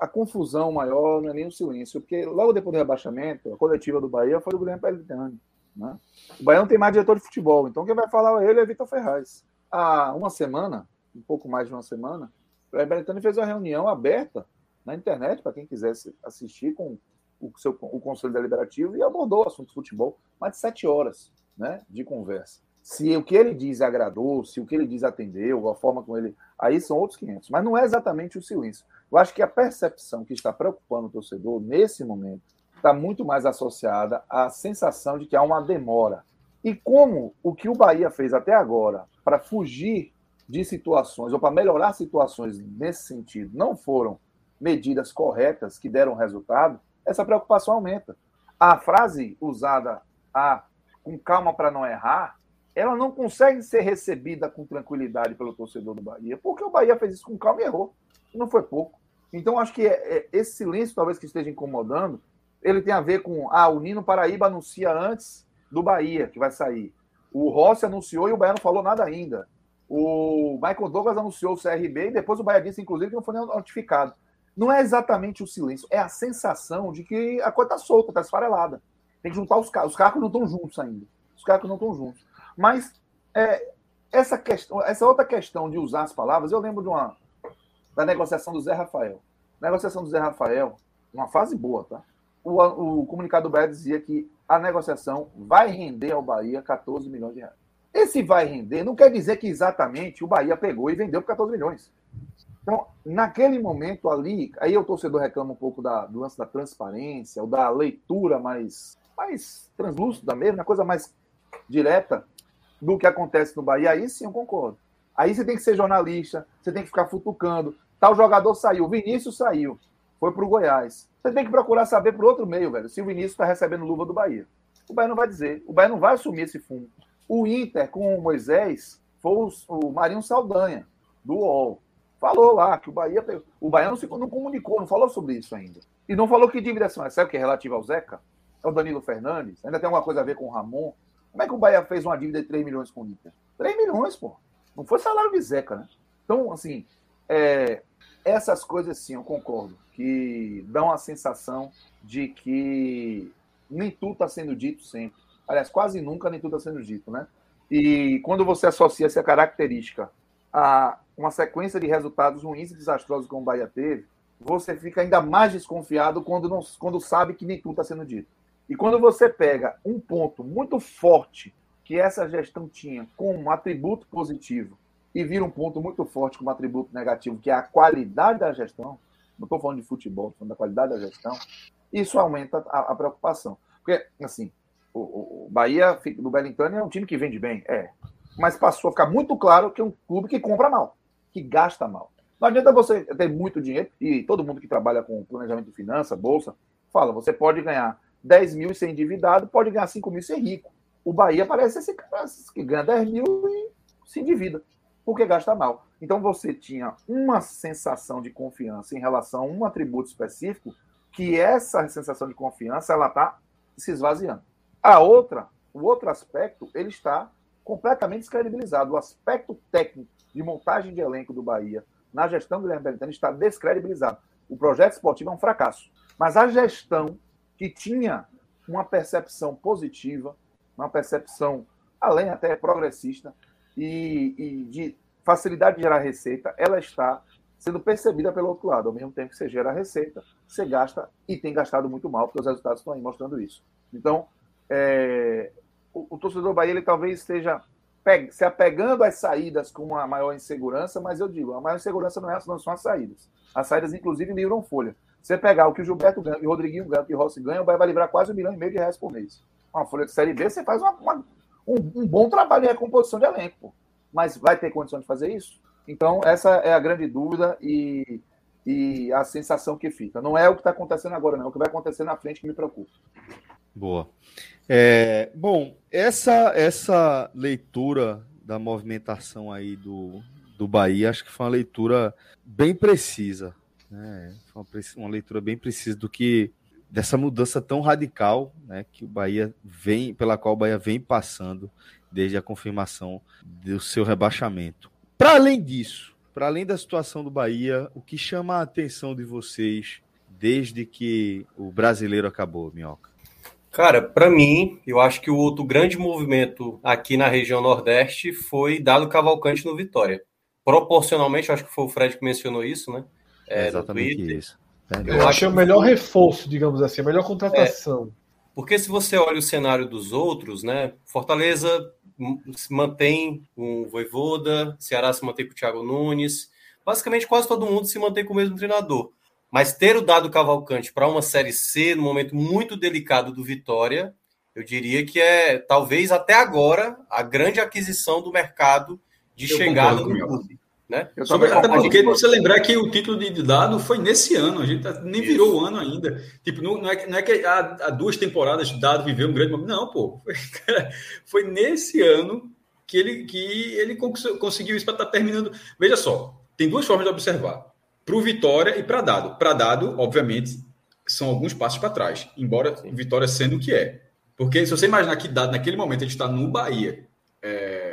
a confusão maior não é nem o silêncio, porque logo depois do rebaixamento, a coletiva do Bahia foi do Guilherme Pellegrini, né? O Bahia não tem mais diretor de futebol, então quem vai falar ele é Vitor Ferraz. Há uma semana, um pouco mais de uma semana, o Pellegrini fez uma reunião aberta na internet para quem quisesse assistir com o, seu, o Conselho Deliberativo e abordou o assunto futebol mais de sete horas né, de conversa. Se o que ele diz agradou, se o que ele diz atendeu, a forma como ele. Aí são outros 500. Mas não é exatamente o silêncio. Eu acho que a percepção que está preocupando o torcedor nesse momento está muito mais associada à sensação de que há uma demora. E como o que o Bahia fez até agora para fugir de situações ou para melhorar situações nesse sentido não foram medidas corretas que deram resultado, essa preocupação aumenta. A frase usada a com calma para não errar, ela não consegue ser recebida com tranquilidade pelo torcedor do Bahia, porque o Bahia fez isso com calma e errou. Não foi pouco. Então, acho que é, é, esse silêncio, talvez que esteja incomodando, ele tem a ver com. Ah, o Nino Paraíba anuncia antes do Bahia, que vai sair. O Rossi anunciou e o Bahia não falou nada ainda. O Michael Douglas anunciou o CRB e depois o Bahia disse, inclusive, que não foi nem notificado. Não é exatamente o silêncio, é a sensação de que a coisa está solta, está esfarelada. Tem que juntar os carros. Os carros não estão juntos ainda. Os carros não estão juntos. Mas é, essa, questão, essa outra questão de usar as palavras, eu lembro de uma da negociação do Zé Rafael. negociação do Zé Rafael, uma fase boa, tá? O, o comunicado do Bahia dizia que a negociação vai render ao Bahia 14 milhões de reais. Esse vai render não quer dizer que exatamente o Bahia pegou e vendeu por 14 milhões. Então, naquele momento ali, aí o torcedor reclama um pouco da, do lance da transparência, ou da leitura mais mais translúcida mesmo, uma coisa mais direta do que acontece no Bahia, aí sim eu concordo. Aí você tem que ser jornalista, você tem que ficar futucando. Tal jogador saiu, Vinícius saiu, foi para o Goiás. Você tem que procurar saber por outro meio, velho, se o Vinícius está recebendo luva do Bahia. O Bahia não vai dizer, o Bahia não vai assumir esse fundo. O Inter com o Moisés foi o, Marinho Saldanha, do UOL. Falou lá que o Bahia. O Bahia não, se, não comunicou, não falou sobre isso ainda. E não falou que dívida são. Sabe o que é relativo ao Zeca? É o Danilo Fernandes? Ainda tem alguma coisa a ver com o Ramon? Como é que o Bahia fez uma dívida de 3 milhões com o Inter? 3 milhões, pô. Não foi salário de Zeca, né? Então, assim, é, essas coisas sim, eu concordo, que dão a sensação de que nem tudo está sendo dito sempre. Aliás, quase nunca nem tudo está sendo dito, né? E quando você associa essa característica a uma sequência de resultados ruins e desastrosos como o Bahia teve, você fica ainda mais desconfiado quando, não, quando sabe que nem tudo está sendo dito. E quando você pega um ponto muito forte que essa gestão tinha como um atributo positivo e vira um ponto muito forte como atributo negativo, que é a qualidade da gestão, não estou falando de futebol, estou falando da qualidade da gestão, isso aumenta a, a preocupação. Porque, assim, o, o, Bahia do Belintani é um time que vende bem, é. Mas passou a ficar muito claro que é um clube que compra mal, que gasta mal. Não adianta você ter muito dinheiro, e todo mundo que trabalha com planejamento de finanças, bolsa, fala, você pode ganhar 10 mil e ser endividado, pode ganhar 5 mil e ser rico. O Bahia parece esse cara que ganha 10 mil e se endivida, porque gasta mal. Então você tinha uma sensação de confiança em relação a um atributo específico, que essa sensação de confiança ela está se esvaziando. A outra, o outro aspecto, ele está completamente descredibilizado. O aspecto técnico de montagem de elenco do Bahia na gestão do Guilherme Belintani está descredibilizado. O projeto esportivo é um fracasso. Mas a gestão que tinha uma percepção positiva, uma percepção além até progressista e, e, de facilidade de gerar receita, ela está sendo percebida pelo outro lado. Ao mesmo tempo que você gera receita, você gasta e tem gastado muito mal, porque os resultados estão aí mostrando isso. Então, é, o, o, torcedor Bahia ele talvez esteja se apegando às saídas com uma maior insegurança, mas eu digo, a maior insegurança não, é, não são as saídas. As saídas, inclusive, livram folha. Você pegar o que o Gilberto ganha, o Rodriguinho ganha, o que o Rossi ganha, o Bahia vai livrar quase um milhão e meio de reais por mês. Uma folha de Série B, você faz uma, uma, um, um bom trabalho em recomposição de elenco. Mas vai ter condição de fazer isso? Então, essa é a grande dúvida e, e a sensação que fica. Não é o que está acontecendo agora, não. É o que vai acontecer na frente que me preocupa. Boa. É, bom, essa, essa leitura da movimentação aí do, do Bahia, acho que foi uma leitura bem precisa. Né? Foi uma, uma leitura bem precisa do que dessa mudança tão radical né, que o Bahia vem, pela qual o Bahia vem passando desde a confirmação do seu rebaixamento. Para além disso, para além da situação do Bahia, o que chama a atenção de vocês desde que o brasileiro acabou, Minhoca? Cara, para mim, eu acho que o outro grande movimento aqui na região Nordeste foi dado Cavalcante no Vitória. Proporcionalmente, acho que foi o Fred que mencionou isso, né? É, exatamente isso. Eu, eu acho o melhor reforço, digamos assim, a melhor contratação. É, porque se você olha o cenário dos outros, né? Fortaleza se mantém com o Voivoda, Ceará se mantém com o Thiago Nunes. Basicamente, quase todo mundo se mantém com o mesmo treinador. Mas ter o dado Cavalcante para uma Série C, no momento muito delicado do Vitória, eu diria que é, talvez até agora, a grande aquisição do mercado de eu chegada no clube. Né? Sobre, até porque gente... você lembrar que o título de dado foi nesse ano, a gente tá, nem Isso. virou o ano ainda. Tipo, não, não, é, não é que há, há, duas temporadas dado viveu um grande momento. Não, pô. Foi, *laughs* foi nesse ano que ele, que ele conseguiu isso para estar tá terminando. Veja só, tem duas formas de observar: para o Vitória e para Dado. Para Dado, obviamente, são alguns passos para trás, embora Vitória sendo o que é. Porque se você imaginar que Dado, naquele momento, ele está no Bahia. É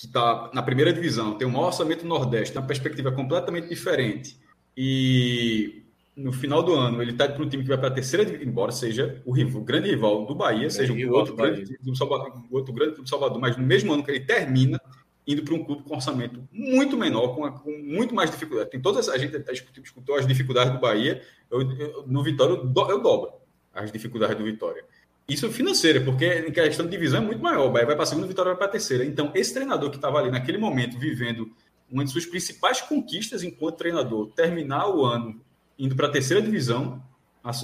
que está na primeira divisão, tem um maior orçamento no Nordeste, tem uma perspectiva completamente diferente. E no final do ano ele está para um time que vai para a terceira divisão, embora seja o, rival, o grande rival do Bahia, é seja o outro, grande, do Salvador, outro grande do Salvador, mas no mesmo ano que ele termina, indo para um clube com orçamento muito menor, com, com muito mais dificuldade. Tem todas a gente escutou as dificuldades do Bahia, eu, eu, no Vitória eu, do, eu dobro as dificuldades do Vitória. Isso financeira, porque em questão de divisão é muito maior. O Bahia vai para a segunda, Vitória vai para a terceira. Então, esse treinador que estava ali naquele momento vivendo uma de suas principais conquistas enquanto treinador, terminar o ano indo para a terceira divisão,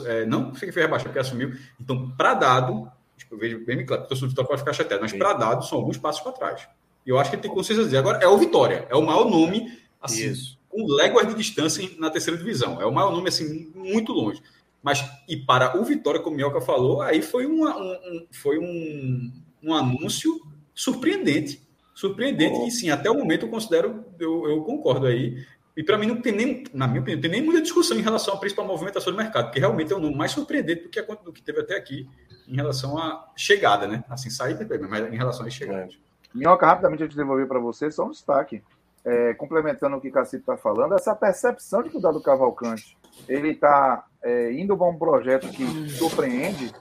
é, não foi rebaixado, porque assumiu. Então, para dado, tipo, eu vejo bem claro, o torcedor do Vitória pode ficar chateado, mas para dado são alguns passos para trás. E eu acho que ele tem consciência de dizer. Agora, é o Vitória, é o maior nome, assim, Isso. com léguas de distância na terceira divisão. É o maior nome, assim, muito longe. Mas, e para o Vitória, como o Mioca falou, aí foi, uma, um, um, foi um, um anúncio surpreendente. Surpreendente, oh. e sim, até o momento eu considero, eu, eu concordo aí. E para mim não tem nem, na minha opinião, tem nem muita discussão em relação à principal movimentação do mercado, porque realmente é o número mais surpreendente do que, do que teve até aqui em relação à chegada, né? Assim, saída, mas em relação à chegada. Minhoca, rapidamente eu te devolver para você, só um destaque. É, complementando o que o Cacito está falando, essa percepção de que o Dado Cavalcante ele está é, indo para um projeto que surpreende,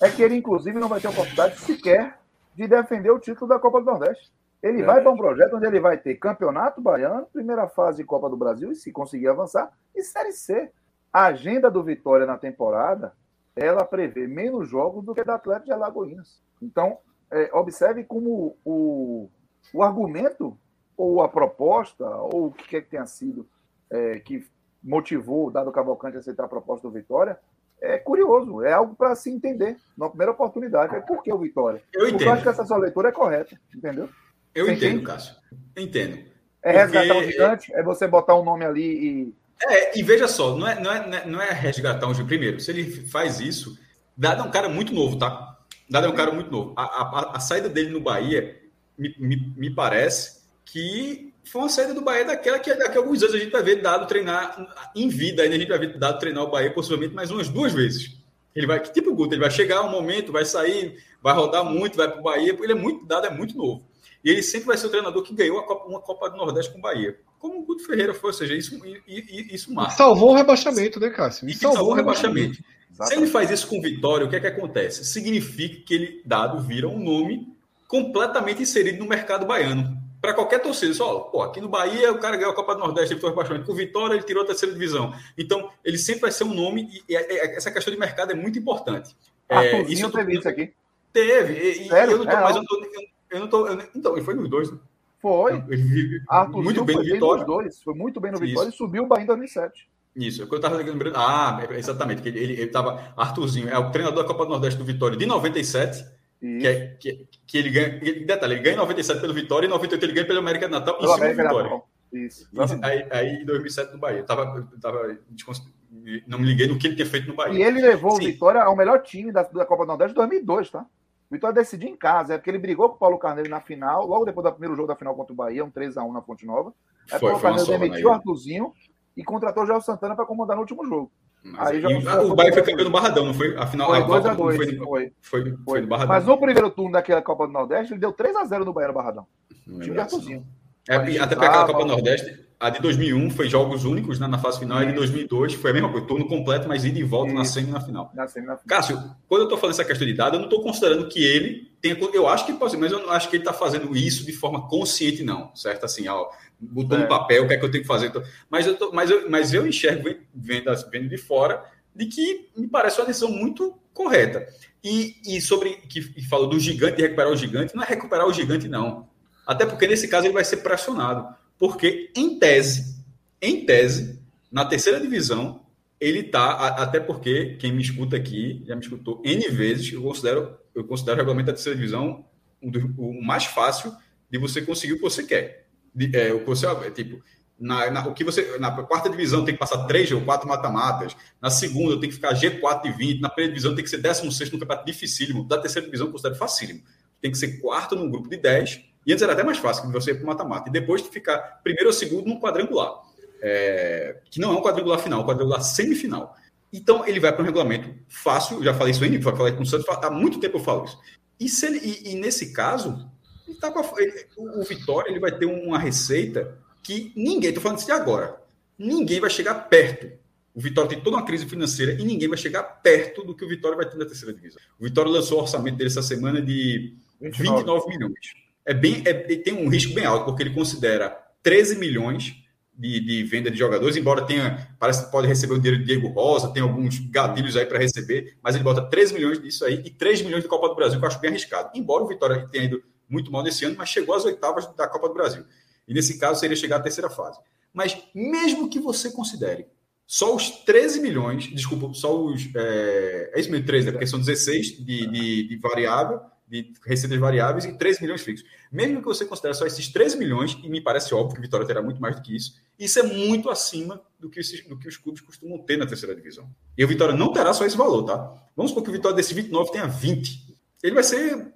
é que ele, inclusive, não vai ter oportunidade sequer de defender o título da Copa do Nordeste. Ele é. vai para um projeto onde ele vai ter campeonato baiano, primeira fase de Copa do Brasil, e se conseguir avançar, e Série C. A agenda do Vitória na temporada, ela prevê menos jogos do que da Atlético de Alagoinhas. Então, é, observe como o, o argumento, ou a proposta, ou o que quer que tenha sido, é, que motivou o Dado Cavalcante a aceitar a proposta do Vitória, é curioso, é algo para se entender na primeira oportunidade. É por que o Vitória? Eu entendo. Porque eu acho que essa sua leitura é correta, entendeu? Eu você entendo, entende? Cássio. Entendo. É Porque... resgatar um gigante? É você botar um nome ali e. É, e veja só, não é, não é, não é resgatar um gigante. Primeiro, se ele faz isso, Dado é um cara muito novo, tá? Dado é um cara muito novo. A, a, a saída dele no Bahia me, me, me parece que foi uma saída do Bahia daquela que daqui a alguns anos a gente vai ver dado treinar em vida, ainda a gente vai ver dado treinar o Bahia possivelmente mais umas duas vezes. Ele vai, que tipo o Guto, ele vai chegar um momento, vai sair, vai rodar muito, vai para o Bahia, ele é muito dado, é muito novo. E ele sempre vai ser o treinador que ganhou Copa, uma Copa do Nordeste com o Bahia. Como o Guto Ferreira foi, ou seja, isso, isso marca. Salvou o rebaixamento, né, Cássio? E salvou, salvou o rebaixamento. rebaixamento. Se ele faz isso com Vitória, o que é que acontece? Significa que ele, dado, vira um nome completamente inserido no mercado baiano para qualquer torcida. Só, pô, aqui no Bahia o cara ganhou a Copa do Nordeste, ele foi rebaixamento. Com o Vitória, ele tirou a terceira divisão. Então, ele sempre vai ser um nome, e, essa questão de mercado é muito importante. É, isso teve isso aqui. Teve. E, Sério? eu não tô, é, mas eu, tô, eu não tô. Eu, então, ele foi nos dois, né? Foi. Ele, muito bem no Vitória. Dois, foi muito bem no Vitória isso. e subiu o Bahia em 2007. Isso, é eu estava lembrando. Ah, exatamente, que ele estava. Arthurzinho é o treinador da Copa do Nordeste do Vitória de 97 Que, é, que, que, ele ganha. Detalhe, ele ganha 97 pelo Vitória e 98 ele ganha pelo América de Natal pelo América Vitória. Natal. Isso. Aí, aí, em 2007 no Bahia. Eu tava, eu tava, não me liguei no que ele tinha feito no Bahia. E ele levou Sim. o Vitória ao melhor time da, da Copa do Nordeste de 2002, tá? O Vitória decidiu em casa, é porque ele brigou com o Paulo Carneiro na final, logo depois do primeiro jogo da final contra o Bahia, um 3x1 na Fonte Nova. Aí o Paulo Carneiro demitiu o Arthurzinho e contratou o Joel Santana para comandar no último jogo. Aí já, o Bahia foi campeão no Barradão, não foi? Afinal, foi 2 a 2 foi, foi, foi, foi, no Barradão. Mas no primeiro turno daquela Copa do Nordeste, ele deu 3 a 0 no Bahia no Barradão. Não time de Arthurzinho. É, até porque aquela Copa do Nordeste, a de 2001 foi jogos únicos né, na fase final, e a de 2002 foi a mesma coisa, turno completo, mas ida e volta Isso. na semi na final. Na semi na final. Cássio, quando eu estou falando essa questão de dado, eu não estou considerando que ele tenha. Eu acho que pode mas eu não acho que ele está fazendo isso de forma consciente, não. Certo? Assim, ó, botou é. no papel o que é que eu tenho que fazer. Mas eu, tô, mas eu, mas eu enxergo, vendo, vendo de fora, de que me parece uma decisão muito correta. E, e sobre que falou do gigante recuperar o gigante, não é recuperar o gigante, não. Até porque nesse caso ele vai ser pressionado. Porque, em tese, em tese, na terceira divisão, ele tá, até porque quem me escuta aqui, já me escutou N vezes, eu considero, eu considero o regulamento da terceira divisão o mais fácil de você conseguir o que você quer. É, o que você, é, tipo, na, na, o que você, na quarta divisão tem que passar três ou quatro mata-matas, na segunda tem que ficar G4 e 20, na primeira divisão tem que ser 16 no campeonato dificílimo, da terceira divisão considero facílimo. Tem que ser quarto num grupo de 10, e antes era até mais fácil que você ir para mata-mata, e depois de ficar primeiro ou segundo num quadrangular, é, que não é um quadrangular final, é um quadrangular semifinal. Então ele vai para um regulamento fácil, já falei isso aí, falei com o Santos, há muito tempo eu falo isso. E, ele, e, e nesse caso, ele tá a, ele, o Vitória ele vai ter uma receita que ninguém, estou falando isso de agora, ninguém vai chegar perto. O Vitória tem toda uma crise financeira e ninguém vai chegar perto do que o Vitória vai ter na terceira divisão. O Vitória lançou o orçamento dele essa semana de 29, 29 milhões. É bem, é, tem um risco bem alto, porque ele considera 13 milhões de, de, venda de jogadores, embora tenha, parece que pode receber o dinheiro de Diego Rosa, tem alguns gatilhos aí para receber, mas ele bota 13 milhões disso aí e 3 milhões de Copa do Brasil, que eu acho bem arriscado. Embora o Vitória tenha ido muito mal nesse ano, mas chegou às oitavas da Copa do Brasil. E nesse caso seria chegar à terceira fase. Mas mesmo que você considere só os 13 milhões, desculpa, só os. É, é isso mesmo, 13, né? porque são 16 de, de, de variável, de receitas variáveis e 13 milhões fixos. Mesmo que você considere só esses 13 milhões, e me parece óbvio que Vitória terá muito mais do que isso, isso é muito acima do que, esses, do que os clubes costumam ter na terceira divisão. E o Vitória não terá só esse valor, tá? Vamos supor que o Vitória desse 29 tenha 20. Ele vai ser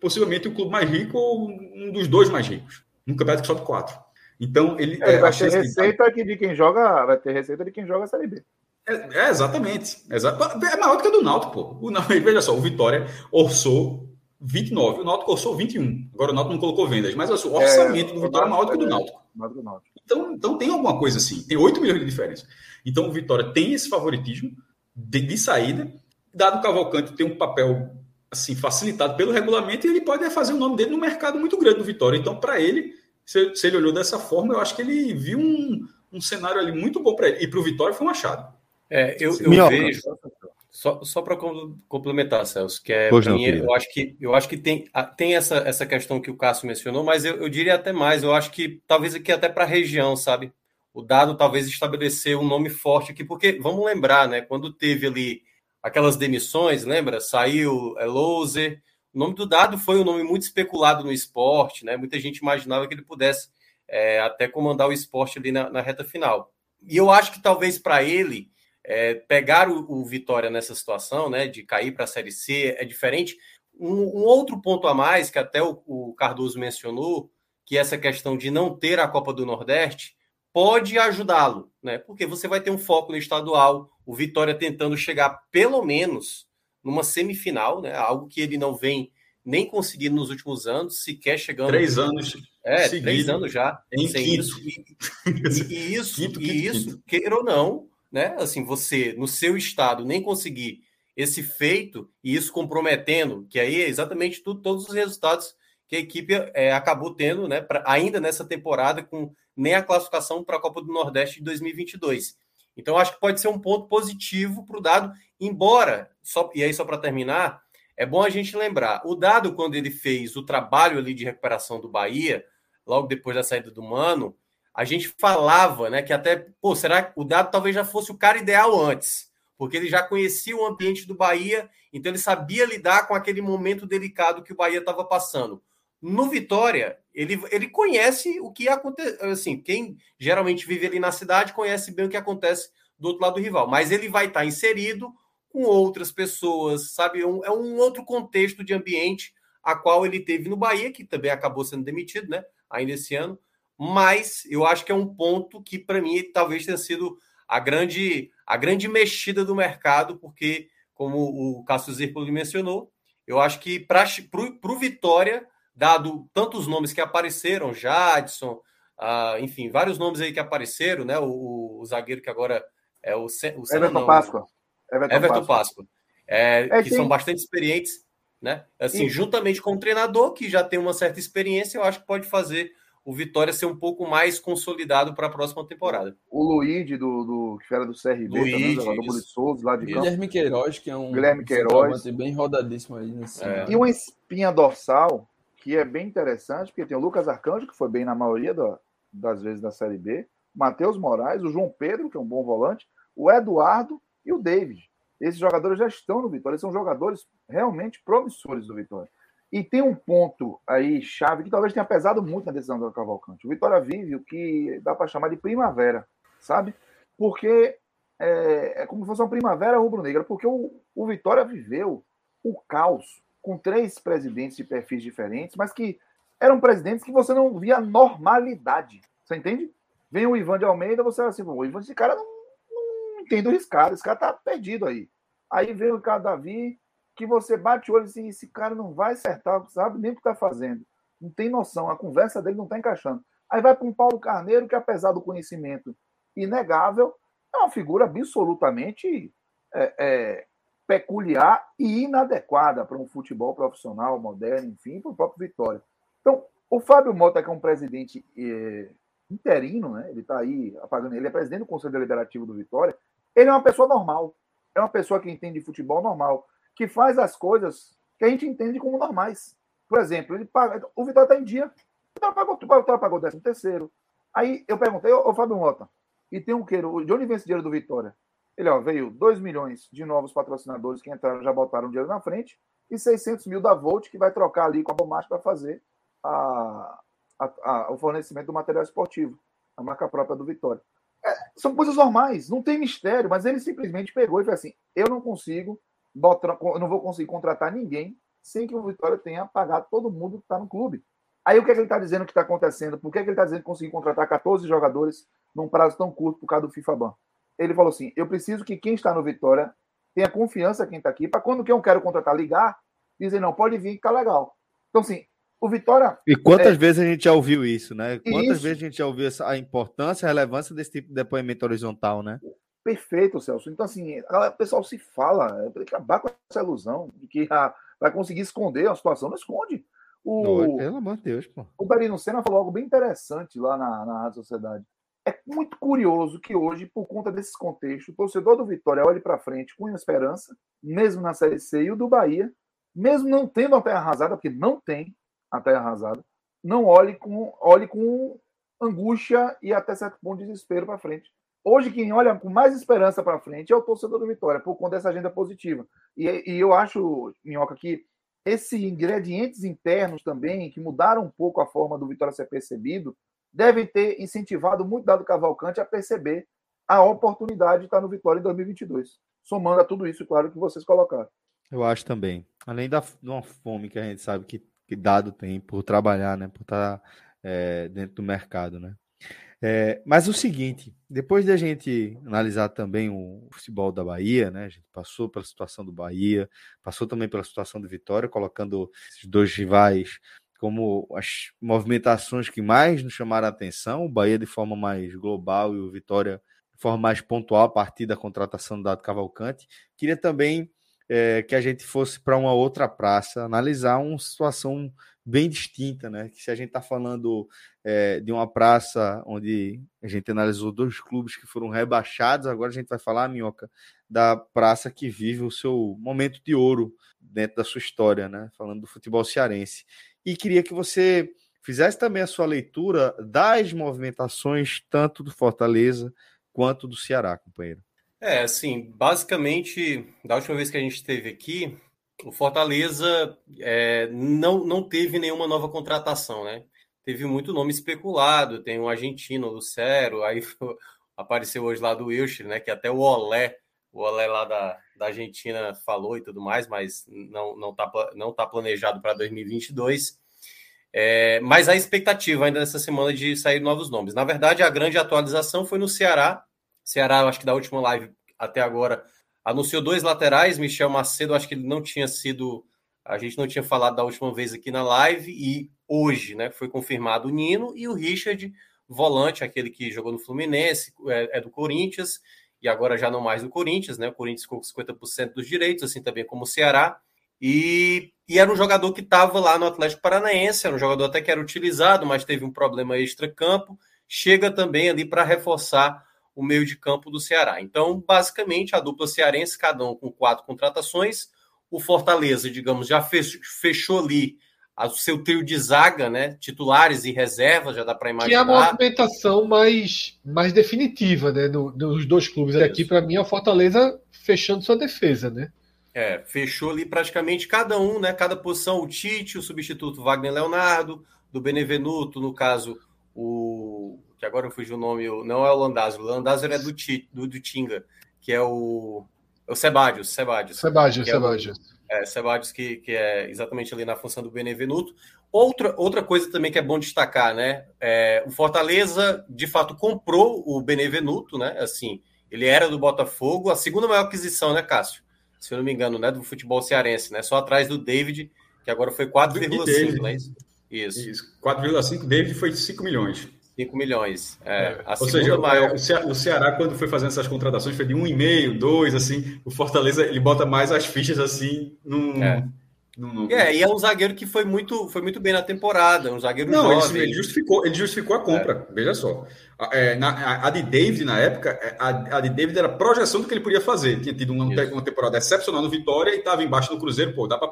possivelmente o clube mais rico ou um dos dois mais ricos no campeonato que sobe quatro. Então, ele. É, vai ter receita que... de quem joga. Vai ter receita de quem joga a Série B. É, é exatamente. É maior do que a do Náutico, pô. O, não, *laughs* veja só, o Vitória orçou 29, o Náutico orçou 21. Agora o Náutico não colocou vendas, mas assim, o é, orçamento é, do Vitória é maior do que o do Náutico. Então, então tem alguma coisa assim. Tem 8 milhões de diferença. Então o Vitória tem esse favoritismo de, de saída. Dado o Cavalcante tem um papel assim facilitado pelo regulamento e ele pode fazer o nome dele no mercado muito grande do Vitória. Então, para ele, se, se, ele olhou dessa forma, eu acho que ele viu um, um cenário ali muito bom para ele. E para o Vitória foi um achado. É, eu, eu vejo. Só, só para complementar, Celso, que é mim, eu acho que eu acho que tem, tem essa, essa questão que o Cássio mencionou, mas eu, eu diria até mais, eu acho que talvez aqui até para a região, sabe? O dado talvez estabelecer um nome forte aqui, porque vamos lembrar, né? Quando teve ali aquelas demissões, lembra? Saiu é, Loser. O nome do dado foi um nome muito especulado no esporte, né? Muita gente imaginava que ele pudesse é, até comandar o esporte ali na, na, reta final. E eu acho que talvez para ele é, pegar o, o, Vitória nessa situação, né? De cair para a Série C é diferente. Um, um, outro ponto a mais que até o, o Cardoso mencionou, que é essa questão de não ter a Copa do Nordeste, pode ajudá-lo, né? Porque você vai ter um foco no estadual, o Vitória tentando chegar pelo menos numa semifinal, né? Algo que ele não vem nem conseguindo nos últimos anos, sequer chegando. Três anos. É, seguido, três anos já. Em sem isso. E, *laughs* e isso, quinto, quinto, e isso quinto. queira ou não, né? Assim, você no seu estado nem conseguir esse feito e isso comprometendo, que aí é exatamente tudo, todos os resultados que a equipe é, acabou tendo, né? Pra, ainda nessa temporada com nem a classificação para a Copa do Nordeste de 2022. Então, acho que pode ser um ponto positivo para o dado, embora, só, e aí só para terminar, é bom a gente lembrar, o dado, quando ele fez o trabalho ali de recuperação do Bahia, logo depois da saída do Mano, a gente falava, né, que até, pô, será que o dado talvez já fosse o cara ideal antes? porque ele já conhecia o ambiente do Bahia, então ele sabia lidar com aquele momento delicado que o Bahia estava passando. No Vitória, ele, ele conhece o que acontece. Assim, quem geralmente vive ali na cidade conhece bem o que acontece do outro lado do rival, mas ele vai estar inserido com outras pessoas, sabe? É um, é um outro contexto de ambiente a qual ele teve no Bahia, que também acabou sendo demitido, né? Ainda esse ano. Mas eu acho que é um ponto que, para mim, talvez tenha sido a grande, a grande mexida do mercado, porque, como o Cássio Zirpoli mencionou, eu acho que para o Vitória, dado tantos nomes que apareceram, Jadson, uh, enfim, vários nomes aí que apareceram, né? O, o zagueiro que agora é o, o Everton não, Páscoa. Everton, Everton Páscoa. Páscoa. É, é, que tem... são bastante experientes, né? Assim, juntamente com o treinador, que já tem uma certa experiência, eu acho que pode fazer o Vitória ser um pouco mais consolidado para a próxima temporada. O Luíde, do, do, que era do CRB, Luíde, também, jogador do Souza, lá de Guilherme campo. Queiroz, que é um Guilherme Queiroz. bem rodadíssimo aí. Nesse é. E uma espinha dorsal, que é bem interessante, porque tem o Lucas Arcanjo, que foi bem na maioria das vezes da Série B, Matheus Moraes, o João Pedro, que é um bom volante, o Eduardo e o David. Esses jogadores já estão no Vitória, são jogadores realmente promissores do Vitória. E tem um ponto aí chave que talvez tenha pesado muito na decisão do Cavalcante. O Vitória vive o que dá para chamar de primavera, sabe? Porque é, é, como se fosse uma primavera rubro-negra, porque o, o Vitória viveu o caos com três presidentes de perfis diferentes, mas que eram presidentes que você não via normalidade. Você entende? Vem o Ivan de Almeida, você assim, o Ivan, esse cara não, não entende o riscado, esse cara tá perdido aí. Aí vem o Ricardo Davi, que você bate o olho assim, esse cara não vai acertar, sabe nem o que está fazendo. Não tem noção, a conversa dele não está encaixando. Aí vai para um Paulo Carneiro, que apesar do conhecimento inegável, é uma figura absolutamente é, é, peculiar e inadequada para um futebol profissional, moderno, enfim, para o próprio Vitória. Então, o Fábio Mota, que é um presidente é, interino, né? ele está aí apagando, ele é presidente do Conselho Deliberativo do Vitória, ele é uma pessoa normal, é uma pessoa que entende de futebol normal que faz as coisas que a gente entende como normais. Por exemplo, ele paga, o Vitória está em dia, o Vitória pagou, o Vitória pagou o 13 terceiro. Aí eu perguntei, ô, ô Fábio Mota, e tem um queiro, de onde vem esse dinheiro do Vitória? Ele, ó, veio 2 milhões de novos patrocinadores que entraram, já botaram dinheiro na frente, e 600 mil da Volt, que vai trocar ali com a Bomate para fazer a, a, a, o fornecimento do material esportivo, a marca própria do Vitória. É, são coisas normais, não tem mistério, mas ele simplesmente pegou e falou assim: eu não consigo eu não vou conseguir contratar ninguém sem que o Vitória tenha pagado todo mundo que está no clube. Aí o que, é que ele está dizendo que está acontecendo? Por que, é que ele está dizendo que conseguiu contratar 14 jogadores num prazo tão curto por causa do FIFA Ban? Ele falou assim: eu preciso que quem está no Vitória tenha confiança quem está aqui, para quando que eu quero contratar ligar, dizer, não, pode vir que está legal. Então, assim, o Vitória. E quantas é... vezes a gente já ouviu isso, né? Quantas isso. vezes a gente já ouviu essa, a importância, a relevância desse tipo de depoimento horizontal, né? Perfeito, Celso. Então, assim, o pessoal se fala, tem que acabar com essa ilusão de que ah, vai conseguir esconder a situação, não esconde. O, pelo amor de Deus, pô. O Berino Senna falou algo bem interessante lá na, na Rádio Sociedade. É muito curioso que hoje, por conta desses contextos, o torcedor do Vitória olhe para frente com esperança, mesmo na Série C, e o do Bahia, mesmo não tendo a terra arrasada, porque não tem a terra arrasada, não olhe com, olhe com angústia e até certo ponto de desespero para frente. Hoje, quem olha com mais esperança para frente é o torcedor do Vitória, por conta dessa agenda positiva. E, e eu acho, Minhoca, que esses ingredientes internos também, que mudaram um pouco a forma do Vitória ser percebido, devem ter incentivado muito Dado Cavalcante a perceber a oportunidade de estar no Vitória em 2022. Somando a tudo isso, claro, que vocês colocaram. Eu acho também. Além da de uma fome que a gente sabe que, que Dado tem por trabalhar, né? Por estar é, dentro do mercado, né? É, mas o seguinte, depois de a gente analisar também o futebol da Bahia, né? A gente passou pela situação do Bahia, passou também pela situação do Vitória, colocando esses dois rivais como as movimentações que mais nos chamaram a atenção, o Bahia de forma mais global e o Vitória de forma mais pontual a partir da contratação do Dado Cavalcante. Queria também é, que a gente fosse para uma outra praça, analisar uma situação bem distinta, né? Que se a gente está falando é, de uma praça onde a gente analisou dois clubes que foram rebaixados, agora a gente vai falar, Minhoca, da praça que vive o seu momento de ouro dentro da sua história, né? Falando do futebol cearense. E queria que você fizesse também a sua leitura das movimentações tanto do Fortaleza quanto do Ceará, companheiro. É, assim, basicamente, da última vez que a gente esteve aqui, o Fortaleza é, não, não teve nenhuma nova contratação, né? Teve muito nome especulado, tem um argentino, Lucero, aí *laughs* apareceu hoje lá do Wilshire, né? Que até o Olé, o Olé lá da, da Argentina falou e tudo mais, mas não, não, tá, não tá planejado para 2022. É, mas a expectativa ainda nessa semana de sair novos nomes. Na verdade, a grande atualização foi no Ceará. Ceará, acho que da última live até agora, anunciou dois laterais. Michel Macedo, acho que ele não tinha sido. A gente não tinha falado da última vez aqui na live, e hoje né, foi confirmado o Nino e o Richard, volante, aquele que jogou no Fluminense, é, é do Corinthians, e agora já não mais do Corinthians, né? O Corinthians com 50% dos direitos, assim também como o Ceará. E, e era um jogador que estava lá no Atlético Paranaense, era um jogador até que era utilizado, mas teve um problema extra-campo. Chega também ali para reforçar o meio de campo do Ceará. Então, basicamente, a dupla cearense, cada um com quatro contratações. O Fortaleza, digamos, já fechou ali o seu trio de zaga, né? Titulares e reservas, já dá para imaginar. Que é a movimentação mais, mais definitiva, né? No, nos dois clubes. Isso. Aqui, para mim, é o Fortaleza fechando sua defesa, né? É, fechou ali praticamente cada um, né? Cada posição, o Tite, o substituto Wagner Leonardo, do Benevenuto, no caso, o que agora eu fugi o nome, não é o Landázio, o Landázio é do, do, do Tinga, que é o, é o Sebadios, Sebadios. Sebadios, Sebadios. É, Sebadios que, que é exatamente ali na função do Benevenuto. Outra, outra coisa também que é bom destacar, né? É, o Fortaleza, de fato, comprou o Benevenuto, né? Assim, ele era do Botafogo, a segunda maior aquisição, né, Cássio? Se eu não me engano, né? Do futebol cearense, né? Só atrás do David, que agora foi 4,5, não é isso? Isso. isso. 4,5, David foi 5 milhões. 5 milhões. É, é. Ou seja, maior... o Ceará, quando foi fazendo essas contratações, foi de 1,5, 2, assim. O Fortaleza, ele bota mais as fichas, assim, num... É. É, e é um zagueiro que foi muito, foi muito bem na temporada, um zagueiro Não, jovem. Ele, justificou, ele justificou a compra, é. veja só. É, na, a de David, na época, é, a, a, de David era a projeção do que ele podia fazer. Tinha tido uma, uma temporada excepcional no Vitória e estava embaixo do Cruzeiro, pô, dá para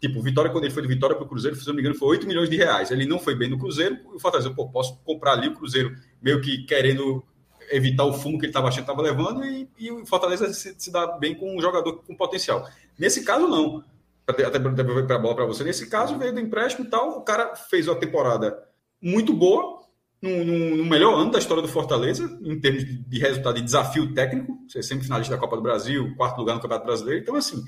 Tipo, Vitória, quando ele foi do Vitória para o Cruzeiro, se não me engano, foi 8 milhões de reais. Ele não foi bem no Cruzeiro, e o Fortaleza, pô, posso comprar ali o Cruzeiro, meio que querendo evitar o fumo que ele estava achando que estava levando, e, e, o Fortaleza se, se dá bem com um jogador com potencial. Nesse caso, não até para a bola para você. Nesse caso, veio do empréstimo e tal. O cara fez uma temporada muito boa, no, no, no, melhor ano da história do Fortaleza, em termos de, de resultado e de desafio técnico. Você é semifinalista da Copa do Brasil, quarto lugar no Campeonato Brasileiro. Então, assim,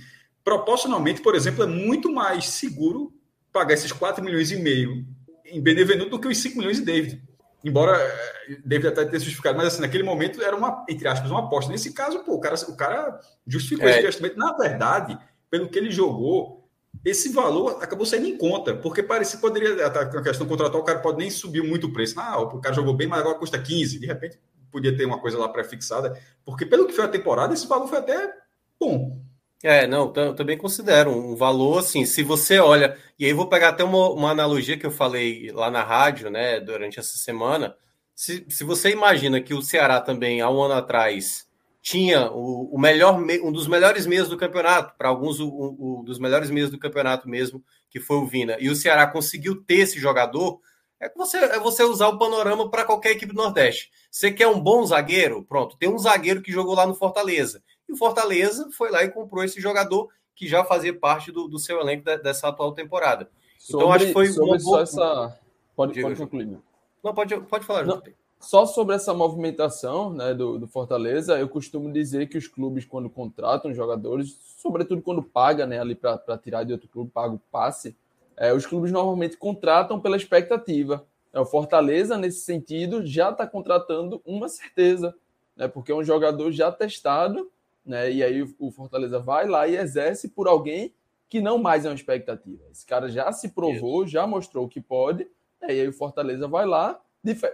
proporcionalmente, por exemplo, é muito mais seguro pagar esses 4 milhões e meio em Benevenuto do que os 5 milhões de David. Embora eh, David até tenha justificado, mas assim, naquele momento era uma, entre aspas, uma aposta. Nesse caso, pô, o cara, o cara justificou é. esse investimento. Na verdade, pelo que ele jogou, esse valor acabou saindo em conta, porque parecia poderia, a questão contratual, o cara pode nem subir muito o preço. Ah, o cara jogou bem, mas agora custa 15. De repente, podia ter uma coisa lá pré-fixada, porque pelo que foi a temporada, esse valor foi até bom. É, não, também considero um valor assim. Se você olha, e aí vou pegar até uma, uma analogia que eu falei lá na rádio, né, durante essa semana. Se, se você imagina que o Ceará também, há um ano atrás, tinha o, o melhor, um dos melhores meses do campeonato, para alguns o, dos melhores meses do campeonato mesmo, que foi o Vina, e o Ceará conseguiu ter esse jogador, é você, é você usar o panorama para qualquer equipe do Nordeste. Você quer um bom zagueiro? Pronto, tem um zagueiro que jogou lá no Fortaleza. E o Fortaleza foi lá e comprou esse jogador que já fazia parte do, do seu elenco dessa atual temporada. Sobre, então acho que foi sobre uma boa... essa. Pode, pode concluir. Não, pode, pode falar, Não. Só sobre essa movimentação né, do, do, Fortaleza, eu costumo dizer que os clubes, quando contratam jogadores, sobretudo quando paga né, ali para tirar de outro clube, paga o passe, é, os clubes normalmente contratam pela expectativa. É, o Fortaleza, nesse sentido, já está contratando uma certeza, né, porque é um jogador já testado, né, e aí o Fortaleza vai lá e exerce por alguém que não mais é uma expectativa. Esse cara já se provou, já mostrou que pode, né, e aí o Fortaleza vai lá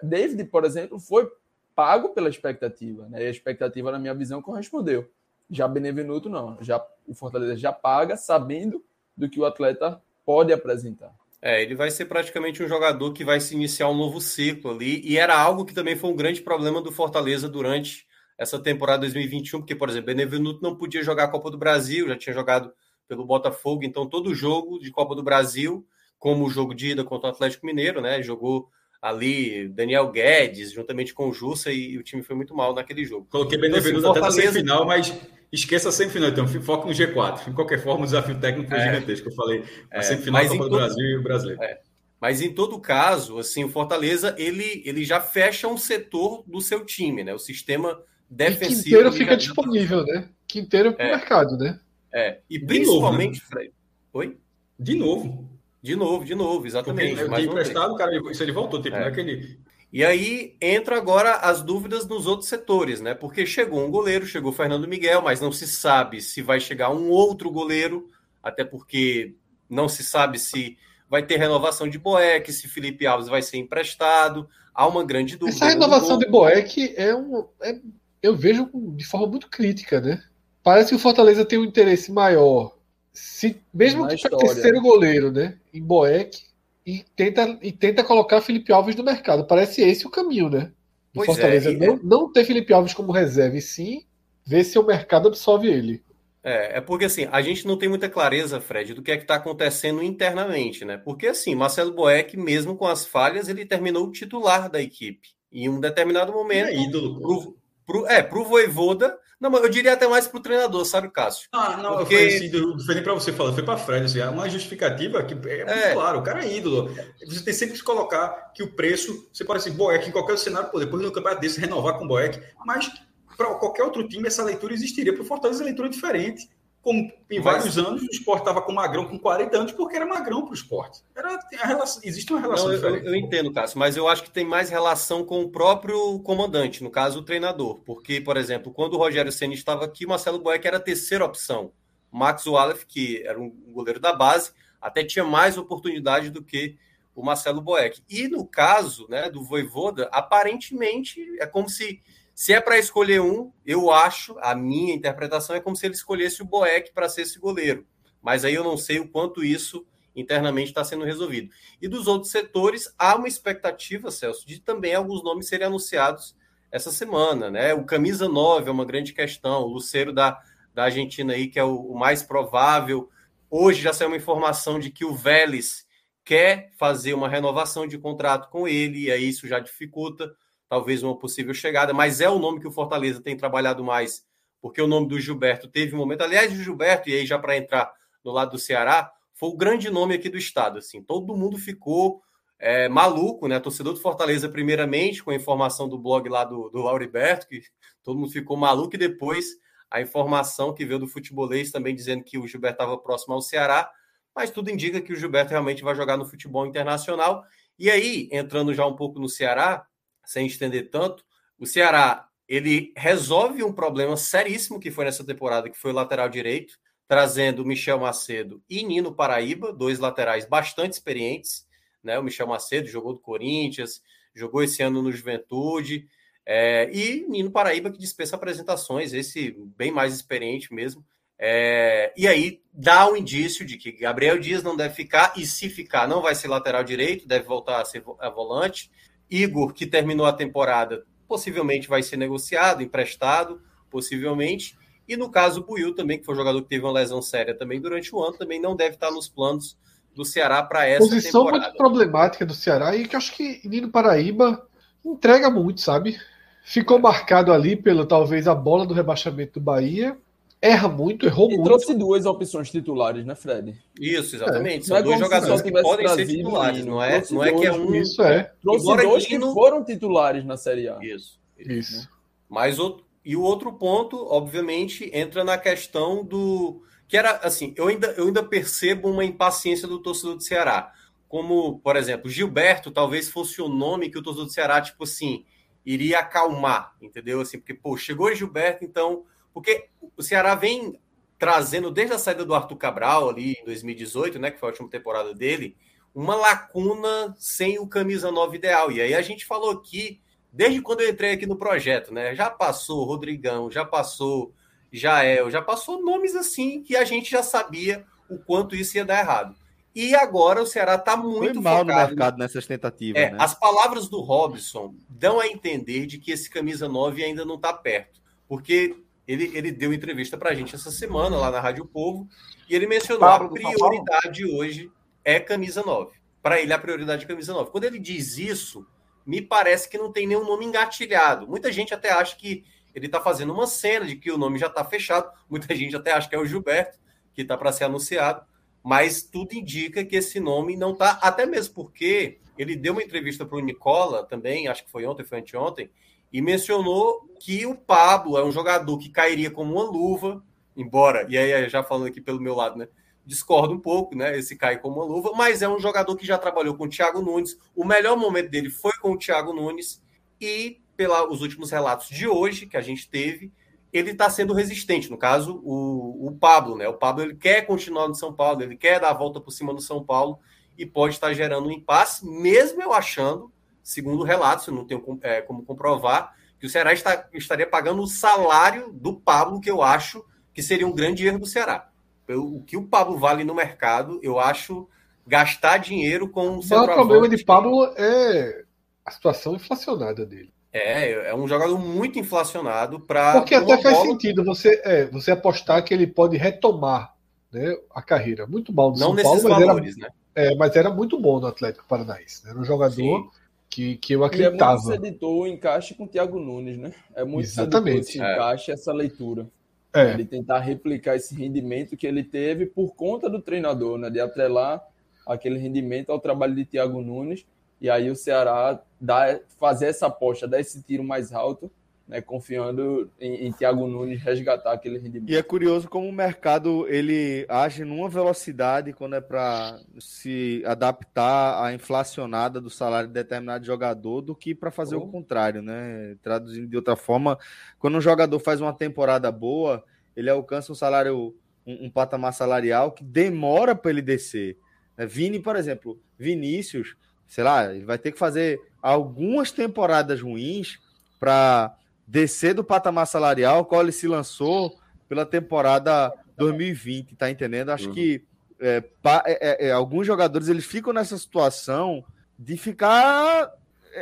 David, por exemplo, foi pago pela expectativa, né? E a expectativa, na minha visão, correspondeu. Já Benevenuto, não. Já, o Fortaleza já paga sabendo do que o atleta pode apresentar. É, ele vai ser praticamente um jogador que vai se iniciar um novo ciclo ali, e era algo que também foi um grande problema do Fortaleza durante essa temporada 2021, porque, por exemplo, Benevenuto não podia jogar a Copa do Brasil, já tinha jogado pelo Botafogo, então todo jogo de Copa do Brasil, como o jogo de ida contra o Atlético Mineiro, né? Jogou ali Daniel Guedes, juntamente com o Jussa, e, o time foi muito mal naquele jogo. Coloquei bem então, assim, até na semifinal, mas esqueça a semifinal, então foco no G4. De qualquer forma, o desafio técnico foi é, gigantesco. Eu falei, a é, semifinal da Copa do todo, Brasil e o brasileiro. É, mas em todo caso, assim, o Fortaleza ele, ele já fecha um setor do seu time, né? O sistema defensivo. E Quinteiro fica disponível, né? Quinteiro para o é. mercado, né? É. E de principalmente, novo, né? Fred. Oi? De novo. De novo, de novo, exatamente. Porque mais emprestado, cara, isso ele voltou, tipo, é. não é aquele. E aí entra agora as dúvidas nos outros setores, né? Porque chegou um goleiro, chegou o Fernando Miguel, mas não se sabe se vai chegar um outro goleiro, até porque não se sabe se vai ter renovação de Boeck, se Felipe Alves vai ser emprestado. Há uma grande dúvida. Essa renovação de Boeck é um. É, eu vejo de forma muito crítica, né? Parece que o Fortaleza tem um interesse maior. Se, mesmo que para terceiro goleiro, né? Em Boeck, e tenta, e tenta colocar Felipe Alves no mercado. Parece esse o caminho, né? Do pois Fortaleza. É, não, não ter Felipe Alves como reserva, e sim ver se o mercado absorve ele. É, é porque assim, a gente não tem muita clareza, Fred, do que é que está acontecendo internamente, né? Porque assim, Marcelo Boeck, mesmo com as falhas, ele terminou titular da equipe. Em um determinado momento. É ídolo. Pro, pro, é, pro Voivoda. Não, eu diria até mais pro treinador, sabe, Cássio? Ah, não, porque... eu falei assim, não foi nem para você falar, foi para Fred. Assim, é uma justificativa que é muito é. claro, o cara é ídolo. Você tem sempre que colocar que o preço, você pode assim, Boeck, em qualquer cenário, pô, depois do campeonato desse, renovar com Boeck, mas para qualquer outro time essa leitura existiria. Para o Fortaleza, a leitura é diferente. Como em Mas... vários anos o esporte estava com Magrão com 40 anos, porque era Magrão para o esporte. Era, relação, existe uma relação Não. Eu, eu, entendo, Cássio, mas eu acho que tem mais relação com o próprio comandante, no caso, o treinador. Porque, por exemplo, quando o Rogério Senna estava aqui, Marcelo Boeck era a terceira opção. Max Wallace, que era um goleiro da base, até tinha mais oportunidade do que o Marcelo Boeck. E no caso né, do Voivoda, aparentemente é como se se é para escolher um, eu acho, a minha interpretação é como se ele escolhesse o Boeck para ser esse goleiro. Mas aí eu não sei o quanto isso internamente está sendo resolvido. E dos outros setores, há uma expectativa, Celso, de também alguns nomes serem anunciados essa semana. Né? O camisa 9 é uma grande questão, o Luceiro da, da Argentina aí, que é o, o mais provável. Hoje já saiu uma informação de que o Vélez quer fazer uma renovação de contrato com ele, e aí isso já dificulta talvez uma possível chegada, mas é o nome que o Fortaleza tem trabalhado mais, porque o nome do Gilberto teve um momento. Aliás, o Gilberto, e aí já para entrar no lado do Ceará, foi o grande nome aqui do estado. Assim, todo mundo ficou é, maluco, né? Torcedor do Fortaleza, primeiramente, com a informação do blog lá do, do Lauriberto, que todo mundo ficou maluco, e depois a informação que veio do futebolês também dizendo que o Gilberto estava próximo ao Ceará, mas tudo indica que o Gilberto realmente vai jogar no futebol internacional. E aí, entrando já um pouco no Ceará, sem estender tanto, o Ceará ele resolve um problema seríssimo que foi nessa temporada, que foi o lateral direito, trazendo Michel Macedo e Nino Paraíba, dois laterais bastante experientes. Né? O Michel Macedo jogou do Corinthians, jogou esse ano no Juventude, é, e Nino Paraíba que dispensa apresentações, esse bem mais experiente mesmo. É, e aí dá o um indício de que Gabriel Dias não deve ficar, e se ficar, não vai ser lateral direito, deve voltar a ser volante. Igor, que terminou a temporada, possivelmente vai ser negociado, emprestado, possivelmente. E no caso, o Buiu também, que foi um jogador que teve uma lesão séria também durante o ano, também não deve estar nos planos do Ceará para essa Posição temporada. muito problemática do Ceará e que acho que Nino Paraíba entrega muito, sabe? Ficou marcado ali pelo talvez a bola do rebaixamento do Bahia erra muito, errou e muito. trouxe duas opções titulares, né, Fred? Isso, exatamente. É. São é dois jogadores que podem ser titulares, não é, não é que é um. Isso é. Trouxe Embora dois que foram titulares na Série A. Isso. Isso. Né? Mas o, e o outro ponto, obviamente, entra na questão do. Que era assim, eu ainda, eu ainda percebo uma impaciência do torcedor do Ceará. Como, por exemplo, Gilberto talvez fosse o nome que o torcedor do Ceará, tipo assim, iria acalmar, entendeu? Assim, porque, pô, chegou Gilberto, então porque o Ceará vem trazendo, desde a saída do Arthur Cabral ali em 2018, né, que foi a última temporada dele, uma lacuna sem o camisa 9 ideal. E aí a gente falou aqui, desde quando eu entrei aqui no projeto, né? Já passou Rodrigão, já passou Jael, já passou nomes assim que a gente já sabia o quanto isso ia dar errado. E agora o Ceará está muito Foi mal focado no mercado nessas tentativas. É, né? As palavras do Robson dão a entender de que esse camisa 9 ainda não está perto. Porque ele, ele deu entrevista para a gente essa semana lá na Rádio Povo e ele mencionou Pablo a prioridade hoje é camisa 9. Para ele, a prioridade é camisa 9. Quando ele diz isso, me parece que não tem nenhum nome engatilhado. Muita gente até acha que ele está fazendo uma cena de que o nome já está fechado. Muita gente até acha que é o Gilberto, que está para ser anunciado. Mas tudo indica que esse nome não está, até mesmo porque ele deu uma entrevista para o Nicola também, acho que foi ontem, foi anteontem, e mencionou que o Pablo é um jogador que cairia como uma luva, embora, e aí já falando aqui pelo meu lado, né? Discordo um pouco, né? Esse cai como uma luva, mas é um jogador que já trabalhou com o Thiago Nunes. O melhor momento dele foi com o Thiago Nunes, e pelos últimos relatos de hoje que a gente teve, ele está sendo resistente. No caso, o, o Pablo, né? O Pablo ele quer continuar no São Paulo, ele quer dar a volta por cima do São Paulo e pode estar gerando um impasse, mesmo eu achando, segundo relatos, eu não tenho é, como comprovar, que o Ceará está, estaria pagando o salário do Pablo, que eu acho que seria um grande erro do Ceará. O que o Pablo vale no mercado, eu acho gastar dinheiro com o O problema de Pablo é a situação inflacionada dele. É, é um jogador muito inflacionado para. Porque até faz bola... sentido você, é, você apostar que ele pode retomar né, a carreira. Muito mal do Não São Paulo, mas valores, era, né? É, mas era muito bom no Atlético Paranaense. Era um jogador que, que eu acreditava. Ele é muito editou o encaixe com o Thiago Nunes, né? É muito Exatamente. esse encaixe, é. essa leitura. É. Ele tentar replicar esse rendimento que ele teve por conta do treinador, né? De atrelar aquele rendimento ao trabalho de Thiago Nunes. E aí o Ceará dá, fazer essa aposta, dar esse tiro mais alto né, confiando em, em Thiago Nunes resgatar aquele rendimento. E é curioso como o mercado ele age numa velocidade quando é para se adaptar à inflacionada do salário de determinado jogador do que para fazer oh. o contrário, né? Traduzindo de outra forma, quando um jogador faz uma temporada boa, ele alcança um salário, um, um patamar salarial que demora para ele descer. Né? Vini, por exemplo, Vinícius, sei lá, ele vai ter que fazer algumas temporadas ruins para descer do patamar salarial, qual ele se lançou pela temporada 2020, tá entendendo? Acho uhum. que é, é, é, é, alguns jogadores eles ficam nessa situação de ficar.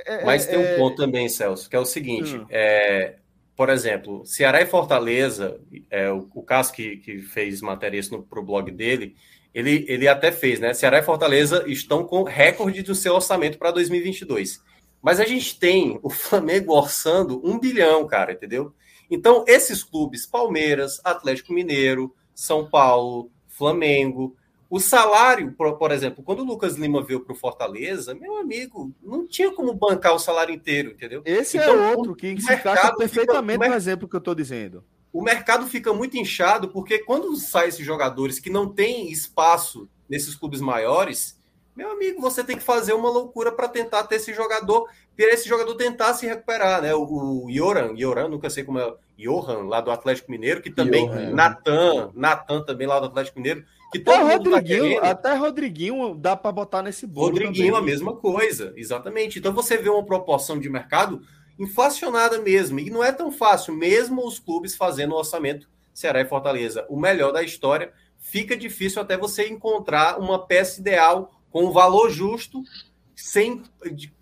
É, Mas tem um ponto também, Celso, que é o seguinte: hum. por exemplo, Ceará e Fortaleza, o, o Cássio que, que fez matéria isso para o blog dele, ele, ele até fez, né? Ceará e Fortaleza estão com recorde do seu orçamento para 2022. Mas a gente tem o Flamengo orçando um bilhão, cara, entendeu? Então, esses clubes, Palmeiras, Atlético Mineiro, São Paulo, Flamengo, o salário, por, exemplo, quando o Lucas Lima veio para o Fortaleza, meu amigo, não tinha como bancar o salário inteiro, entendeu? Esse é então, é outro que se encaixa perfeitamente fica, no exemplo que eu estou dizendo. O mercado fica muito inchado porque quando saem esses jogadores que não têm espaço nesses clubes maiores, meu amigo, você tem que fazer uma loucura para tentar ter esse jogador, para esse jogador tentar se recuperar, né? O, o Yoran, Yoran, nunca sei como é, Johan, lá do Atlético Mineiro, que também, Johan. Natan, Natan também lá do Atlético Mineiro, que todo até mundo tá Rodriguinho, tá Até Rodriguinho dá para botar nesse bolo Rodriguinho também. a mesma coisa, exatamente. Então você vê uma proporção de mercado inflacionada mesmo, e não é tão fácil, mesmo os clubes fazendo o orçamento Ceará e Fortaleza, o melhor da história, fica difícil até você encontrar uma peça ideal com um valor justo, sem,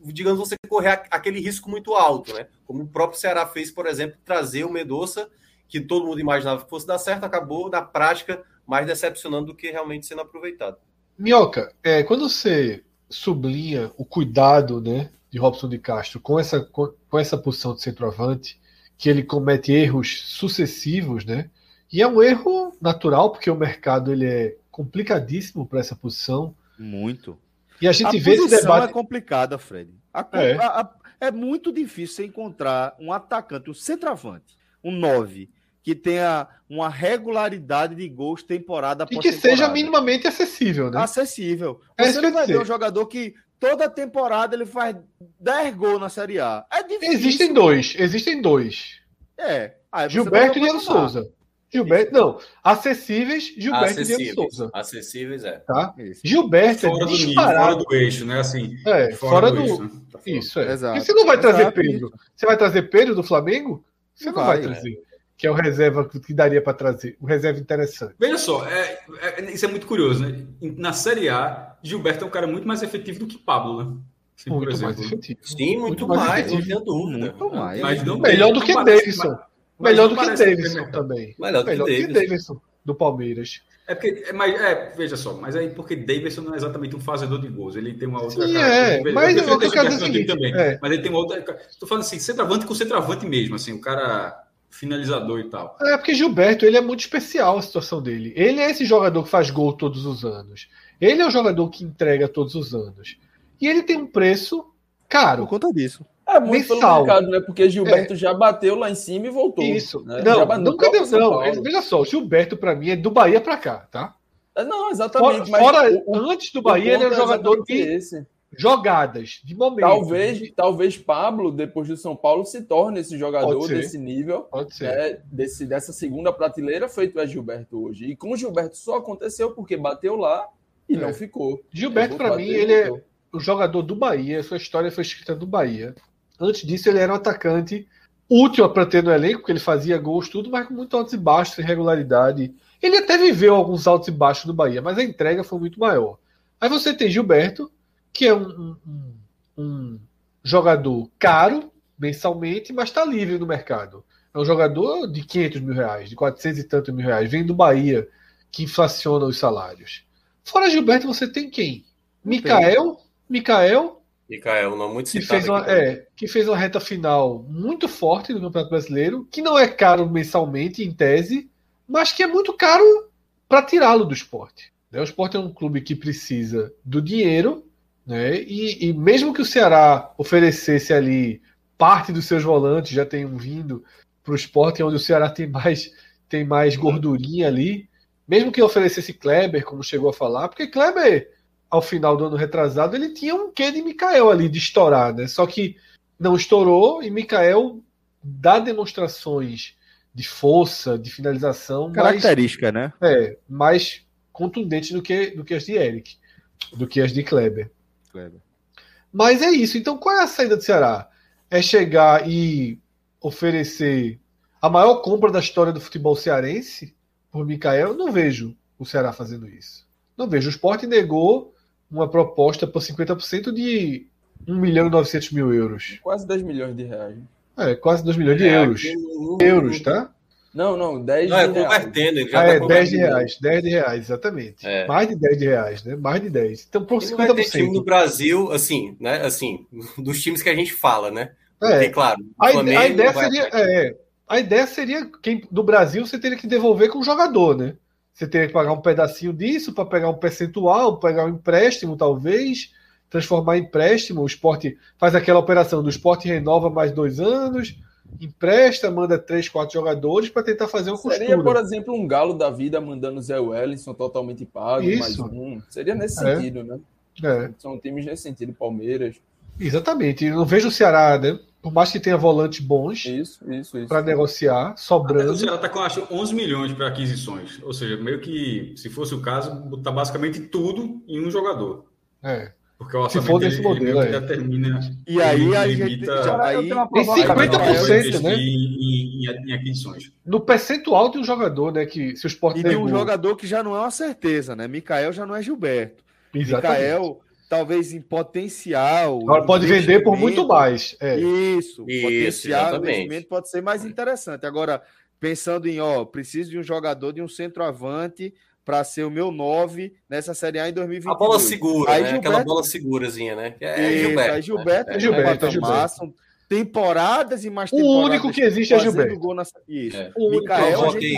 digamos, você correr aquele risco muito alto, né? Como o próprio Ceará fez, por exemplo, trazer o Medoça, que todo mundo imaginava que fosse dar certo, acabou na prática mais decepcionando do que realmente sendo aproveitado. Minhoca, é, quando você sublinha o cuidado né, de Robson de Castro com essa, com, essa posição de centroavante, que ele comete erros sucessivos, né? E é um erro natural, porque o mercado ele é complicadíssimo para essa posição. Muito. E a gente a vê esse debate. é complicada, Fred. A, é. A, é muito difícil você encontrar um atacante, um centroavante, um 9, que tenha uma regularidade de gols temporada após E que temporada. seja minimamente acessível, né? Acessível. É você não vai ver um jogador que toda temporada ele faz 10 gols na Série A. É difícil. Existem dois. Existem dois. É. Gilberto e Diego Souza. Gilberto, não. Acessíveis, Gilberto acessíveis, e Diego Souza. Acessíveis, é. Tá? Gilberto é fora é disparado. Do, fora do eixo, né? Assim, é, fora, fora do. do eixo, né? Tá isso, é. Exato. E você não vai trazer Exato. Pedro? Você vai trazer Pedro do Flamengo? Você não, não vai, vai, trazer. É. Que é o reserva que daria para trazer. Um reserva interessante. Veja só, é, é, isso é muito curioso, né? Na Série A, Gilberto é um cara muito mais efetivo do que Pablo, né? Sim, muito mais efetivo. Sim, muito, muito mais, mais não tenho dúvida. Muito mais. Mas não Melhor do que Davidson. Melhor do que Davidson também. Melhor, Melhor que, que Davidson do Palmeiras. É porque, é, mas, é, veja só, mas aí porque Davidson não é exatamente um fazedor de gols, ele tem uma outra. Sim, é, mas eu, eu quero dizer seguinte, também, é. mas ele tem uma outra. Estou falando assim, centroavante com centroavante mesmo, assim, o cara finalizador e tal. É porque Gilberto, ele é muito especial a situação dele. Ele é esse jogador que faz gol todos os anos. Ele é o jogador que entrega todos os anos. E ele tem um preço caro. Por conta disso. É muito mensal. mercado, né? Porque Gilberto é. já bateu lá em cima e voltou. Isso. Né? Não, nunca deu, não. Veja só, o Gilberto, para mim, é do Bahia para cá, tá? É, não, exatamente. Fora, fora o, antes do Bahia, ele era é jogador de esse. jogadas, de momento. Talvez, talvez Pablo, depois do São Paulo, se torne esse jogador desse nível. Pode ser. Né? Desse, dessa segunda prateleira feito é Gilberto hoje. E com o Gilberto só aconteceu porque bateu lá e é. não ficou. Gilberto, para mim, ele é o jogador do Bahia. Sua história foi escrita do Bahia. Antes disso, ele era um atacante útil para ter no elenco, porque ele fazia gols, tudo, mas com muito altos e baixos, irregularidade. Ele até viveu alguns altos e baixos do Bahia, mas a entrega foi muito maior. Aí você tem Gilberto, que é um, um, um jogador caro mensalmente, mas está livre no mercado. É um jogador de 500 mil reais, de 400 e tantos mil reais, vem do Bahia, que inflaciona os salários. Fora Gilberto, você tem quem? Mikael, Mikael Micael, não muito. Que fez, uma, é, que fez uma reta final muito forte no Campeonato Brasileiro, que não é caro mensalmente, em tese, mas que é muito caro para tirá-lo do esporte. Né? O esporte é um clube que precisa do dinheiro, né? e, e mesmo que o Ceará oferecesse ali parte dos seus volantes, já tenham vindo para o esporte, onde o Ceará *laughs* tem mais, tem mais gordurinha ali, mesmo que oferecesse Kleber, como chegou a falar, porque Kleber ao final do ano retrasado, ele tinha um quê de Mikael ali, de estourar, né? Só que não estourou e Mikael dá demonstrações de força, de finalização. Característica, mais, né? É, mais contundentes do que, do que as de Eric, do que as de Kleber. Kleber. Mas é isso. Então, qual é a saída do Ceará? É chegar e oferecer a maior compra da história do futebol cearense por Mikael? Eu não vejo o Ceará fazendo isso. Não vejo. O Sport negou uma proposta por 50% de 1 milhão e 900 mil euros. Quase 10 milhões de reais. É, quase 2 milhões de é, euros. Euros, tá? Não, não, 10 não, é convertendo, ele já ah, tá é, 10 de reais, 10 de reais, exatamente. É. Mais de 10 de reais, né? Mais de 10. Então, por 50%. Vai ter time no Brasil, assim, né? Assim, *laughs* dos times que a gente fala, né? É. Porque, claro, a, a ideia seria. É, a ideia seria quem do Brasil você teria que devolver com o jogador, né? Você teria que pagar um pedacinho disso para pegar um percentual, pegar um empréstimo, talvez, transformar em empréstimo. O esporte faz aquela operação do esporte renova mais dois anos, empresta, manda três, quatro jogadores para tentar fazer Seria, costura. por exemplo, um galo da vida mandando Zé Wellington totalmente pago, Isso. mais um. Seria nesse é. sentido, né? É. São times nesse sentido, Palmeiras. Exatamente. Eu não vejo o Ceará, né? Por mais que tenha volantes bons isso, isso, isso. para negociar, sobrando. O Ceará está com acho 11 milhões para aquisições, ou seja, meio que se fosse o caso, botar basicamente tudo em um um É. Porque o orçamento se for desse modelo, é. determina. E aí a gente já, aí, tem 50%, né? Em, em, em, aquisições. No percentual de um jogador, né? Que se o Sport E de um jogador que já não é uma certeza, né? Mikael já não é Gilberto. Exatamente. Mikael talvez em potencial. Agora pode vender por muito mais. É. Isso, Isso, potencial, investimento pode ser mais interessante. Agora, pensando em, ó, preciso de um jogador, de um centroavante para ser o meu 9 nessa Série A em 2020. A bola segura, aí, né? Gilberto... Aquela bola segurazinha, né? É, Isso, Gilberto. Aí Gilberto, né? é Gilberto, é Gilberto. temporadas e mais temporadas. O único que existe é Gilberto. Gol na... Isso. É. O Micael, a gente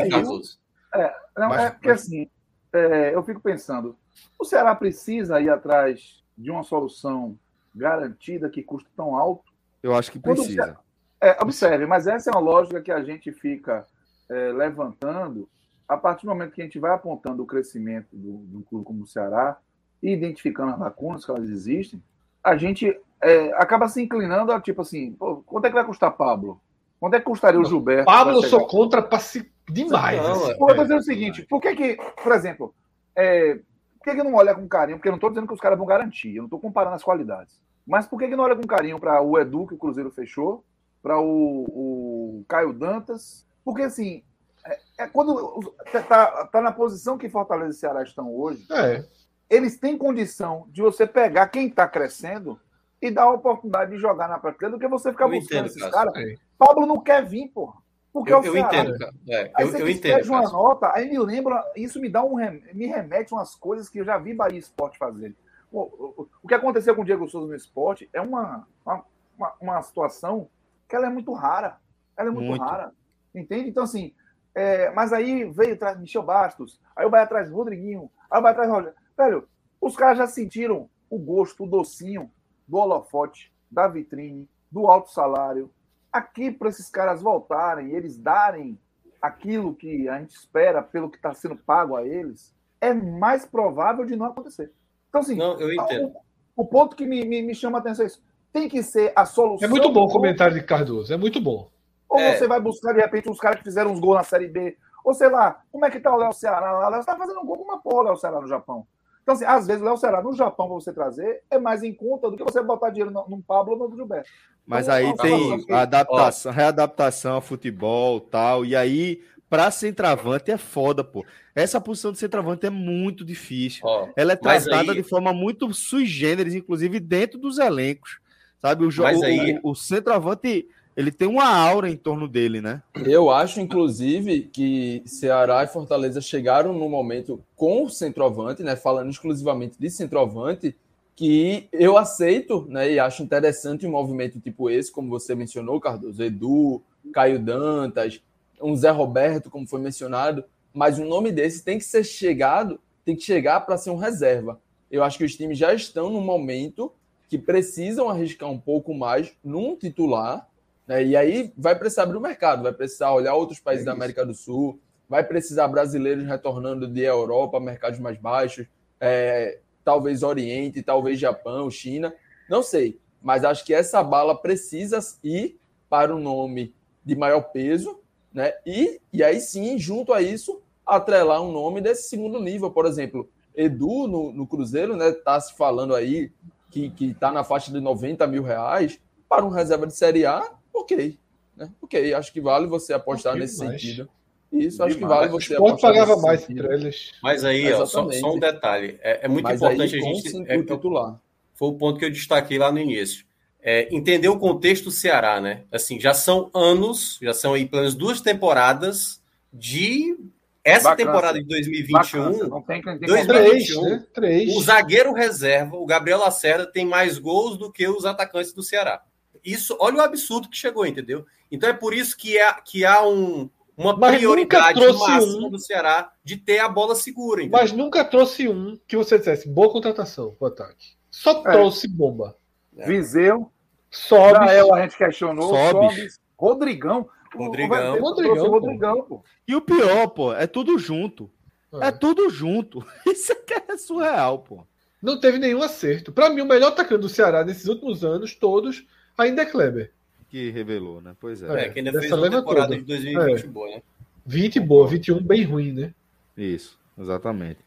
é, não, mas, é porque mas... assim, é, eu fico pensando, o Ceará precisa ir atrás de uma solução garantida que custa tão alto? Eu acho que precisa. É, observe, mas essa é uma lógica que a gente fica é, levantando a partir do momento que a gente vai apontando o crescimento do, do clube como o Ceará e identificando as lacunas que elas existem, a gente é, acaba se inclinando a tipo assim, pô, quanto é que vai custar Pablo? Quanto é que custaria o Gilberto? Pablo eu sou contra passe demais. Não, assim. Vou dizer o seguinte, por que que, por exemplo, é, por que, que não olha com carinho? Porque eu não estou dizendo que os caras vão garantir, eu não estou comparando as qualidades. Mas por que, que não olha com carinho para o Edu, que o Cruzeiro fechou, para o, o, Caio Dantas? Porque, assim, é, é quando está tá na posição que Fortaleza e Ceará estão hoje, é. eles têm condição de você pegar quem está crescendo e dar a oportunidade de jogar na prateleira do que você ficar eu buscando entendo, esses caras. É. Pablo não quer vir, porra. Porque eu, eu entendo, cara. É, aí eu, eu entendo. uma nota, aí me lembra, isso me dá um me remete umas coisas que eu já vi Bahia Esporte fazer. O, o, o, que aconteceu com o Diego Souza no esporte é uma, uma, uma, situação que ela é muito rara. Ela é muito, muito. rara. Entende? Então, assim, é, mas aí veio atrás Michel Bastos, aí o Bahia atrás Rodriguinho, aí o Bahia atrás Roger. Velho, os caras já sentiram o gosto, o docinho do holofote, da vitrine, do alto salário, aqui para esses caras voltarem, eles darem aquilo que a gente espera pelo que está sendo pago a eles, é mais provável de não acontecer. Então, assim, não, eu entendo. O, o ponto que me, me, me, chama a atenção é isso. Tem que ser a solução. É muito bom o comentário de Cardoso, é muito bom. Ou é. você vai buscar, de repente, uns caras que fizeram uns gols na Série B. Ou sei lá, como é que tá o Léo Ceará? O Léo está fazendo um gol com uma porra, o Léo Ceará no Japão. Então, assim, às vezes Léo Ceará no Japão, para você trazer, é mais em conta do que você botar dinheiro num Pablo ou no Gilberto. Mas então, aí tem a adaptação, readaptação ao futebol tal. E aí, para centroavante é foda, pô. Essa posição de centroavante é muito difícil. Ó, Ela é tratada aí... de forma muito sui generis, inclusive dentro dos elencos. Sabe, o, jogo, aí... o, o centroavante ele tem uma aura em torno dele, né? Eu acho, inclusive, que Ceará e Fortaleza chegaram no momento com o centroavante, né? Falando exclusivamente de centroavante, que eu aceito, né? E acho interessante um movimento tipo esse, como você mencionou, Cardoso, Edu, Caio Dantas, um Zé Roberto, como foi mencionado, mas um nome desse tem que ser chegado, tem que chegar para ser um reserva. Eu acho que os times já estão no momento que precisam arriscar um pouco mais num titular né? E aí vai precisar abrir o mercado, vai precisar olhar outros países é da América do Sul, vai precisar brasileiros retornando de Europa, mercados mais baixos, é, talvez Oriente, talvez Japão, China, não sei. Mas acho que essa bala precisa ir para um nome de maior peso, né? E, e aí sim, junto a isso, atrelar um nome desse segundo nível. Por exemplo, Edu no, no Cruzeiro, né? Tá se falando aí que, que tá na faixa de 90 mil reais para um reserva de Série A ok. Né? Ok, acho que vale você apostar okay, nesse mas... sentido. Isso, acho que vale você apostar. pagava mais estrelas. Mas aí, ó, só, só, um detalhe. É, é muito mas importante a gente. É, titular. Foi o ponto que eu destaquei lá no início. É, entender o contexto do Ceará, né? Assim, já são anos, já são aí pelo menos duas temporadas de essa Bacana. temporada de 2021, Bacana. 2021 né? Três. o zagueiro reserva, o Gabriel Lacerda, tem mais gols do que os atacantes do Ceará. Isso, olha o absurdo que chegou, entendeu? Então é por isso que, é, que há um, uma Mas prioridade máxima um... do Ceará de ter a bola segura. Entendeu? Mas nunca trouxe um que você dissesse boa contratação o ataque. Só é. trouxe bomba. É. Viseu. Sobe. Jael, a gente questionou. Sobe. Rodrigão. Rodrigão. O Rodrigão, Rodrigão pô. E o pior, pô, é tudo junto. É, é tudo junto. *laughs* Isso aqui é surreal, pô. Não teve nenhum acerto. Para mim, o melhor atacante do Ceará nesses últimos anos todos ainda é Kleber. Que revelou, né? Pois é. É, que ainda fez uma temporada toda. de 2020 é. boa, né? 20 boa, 21 bem ruim, né? Isso, exatamente.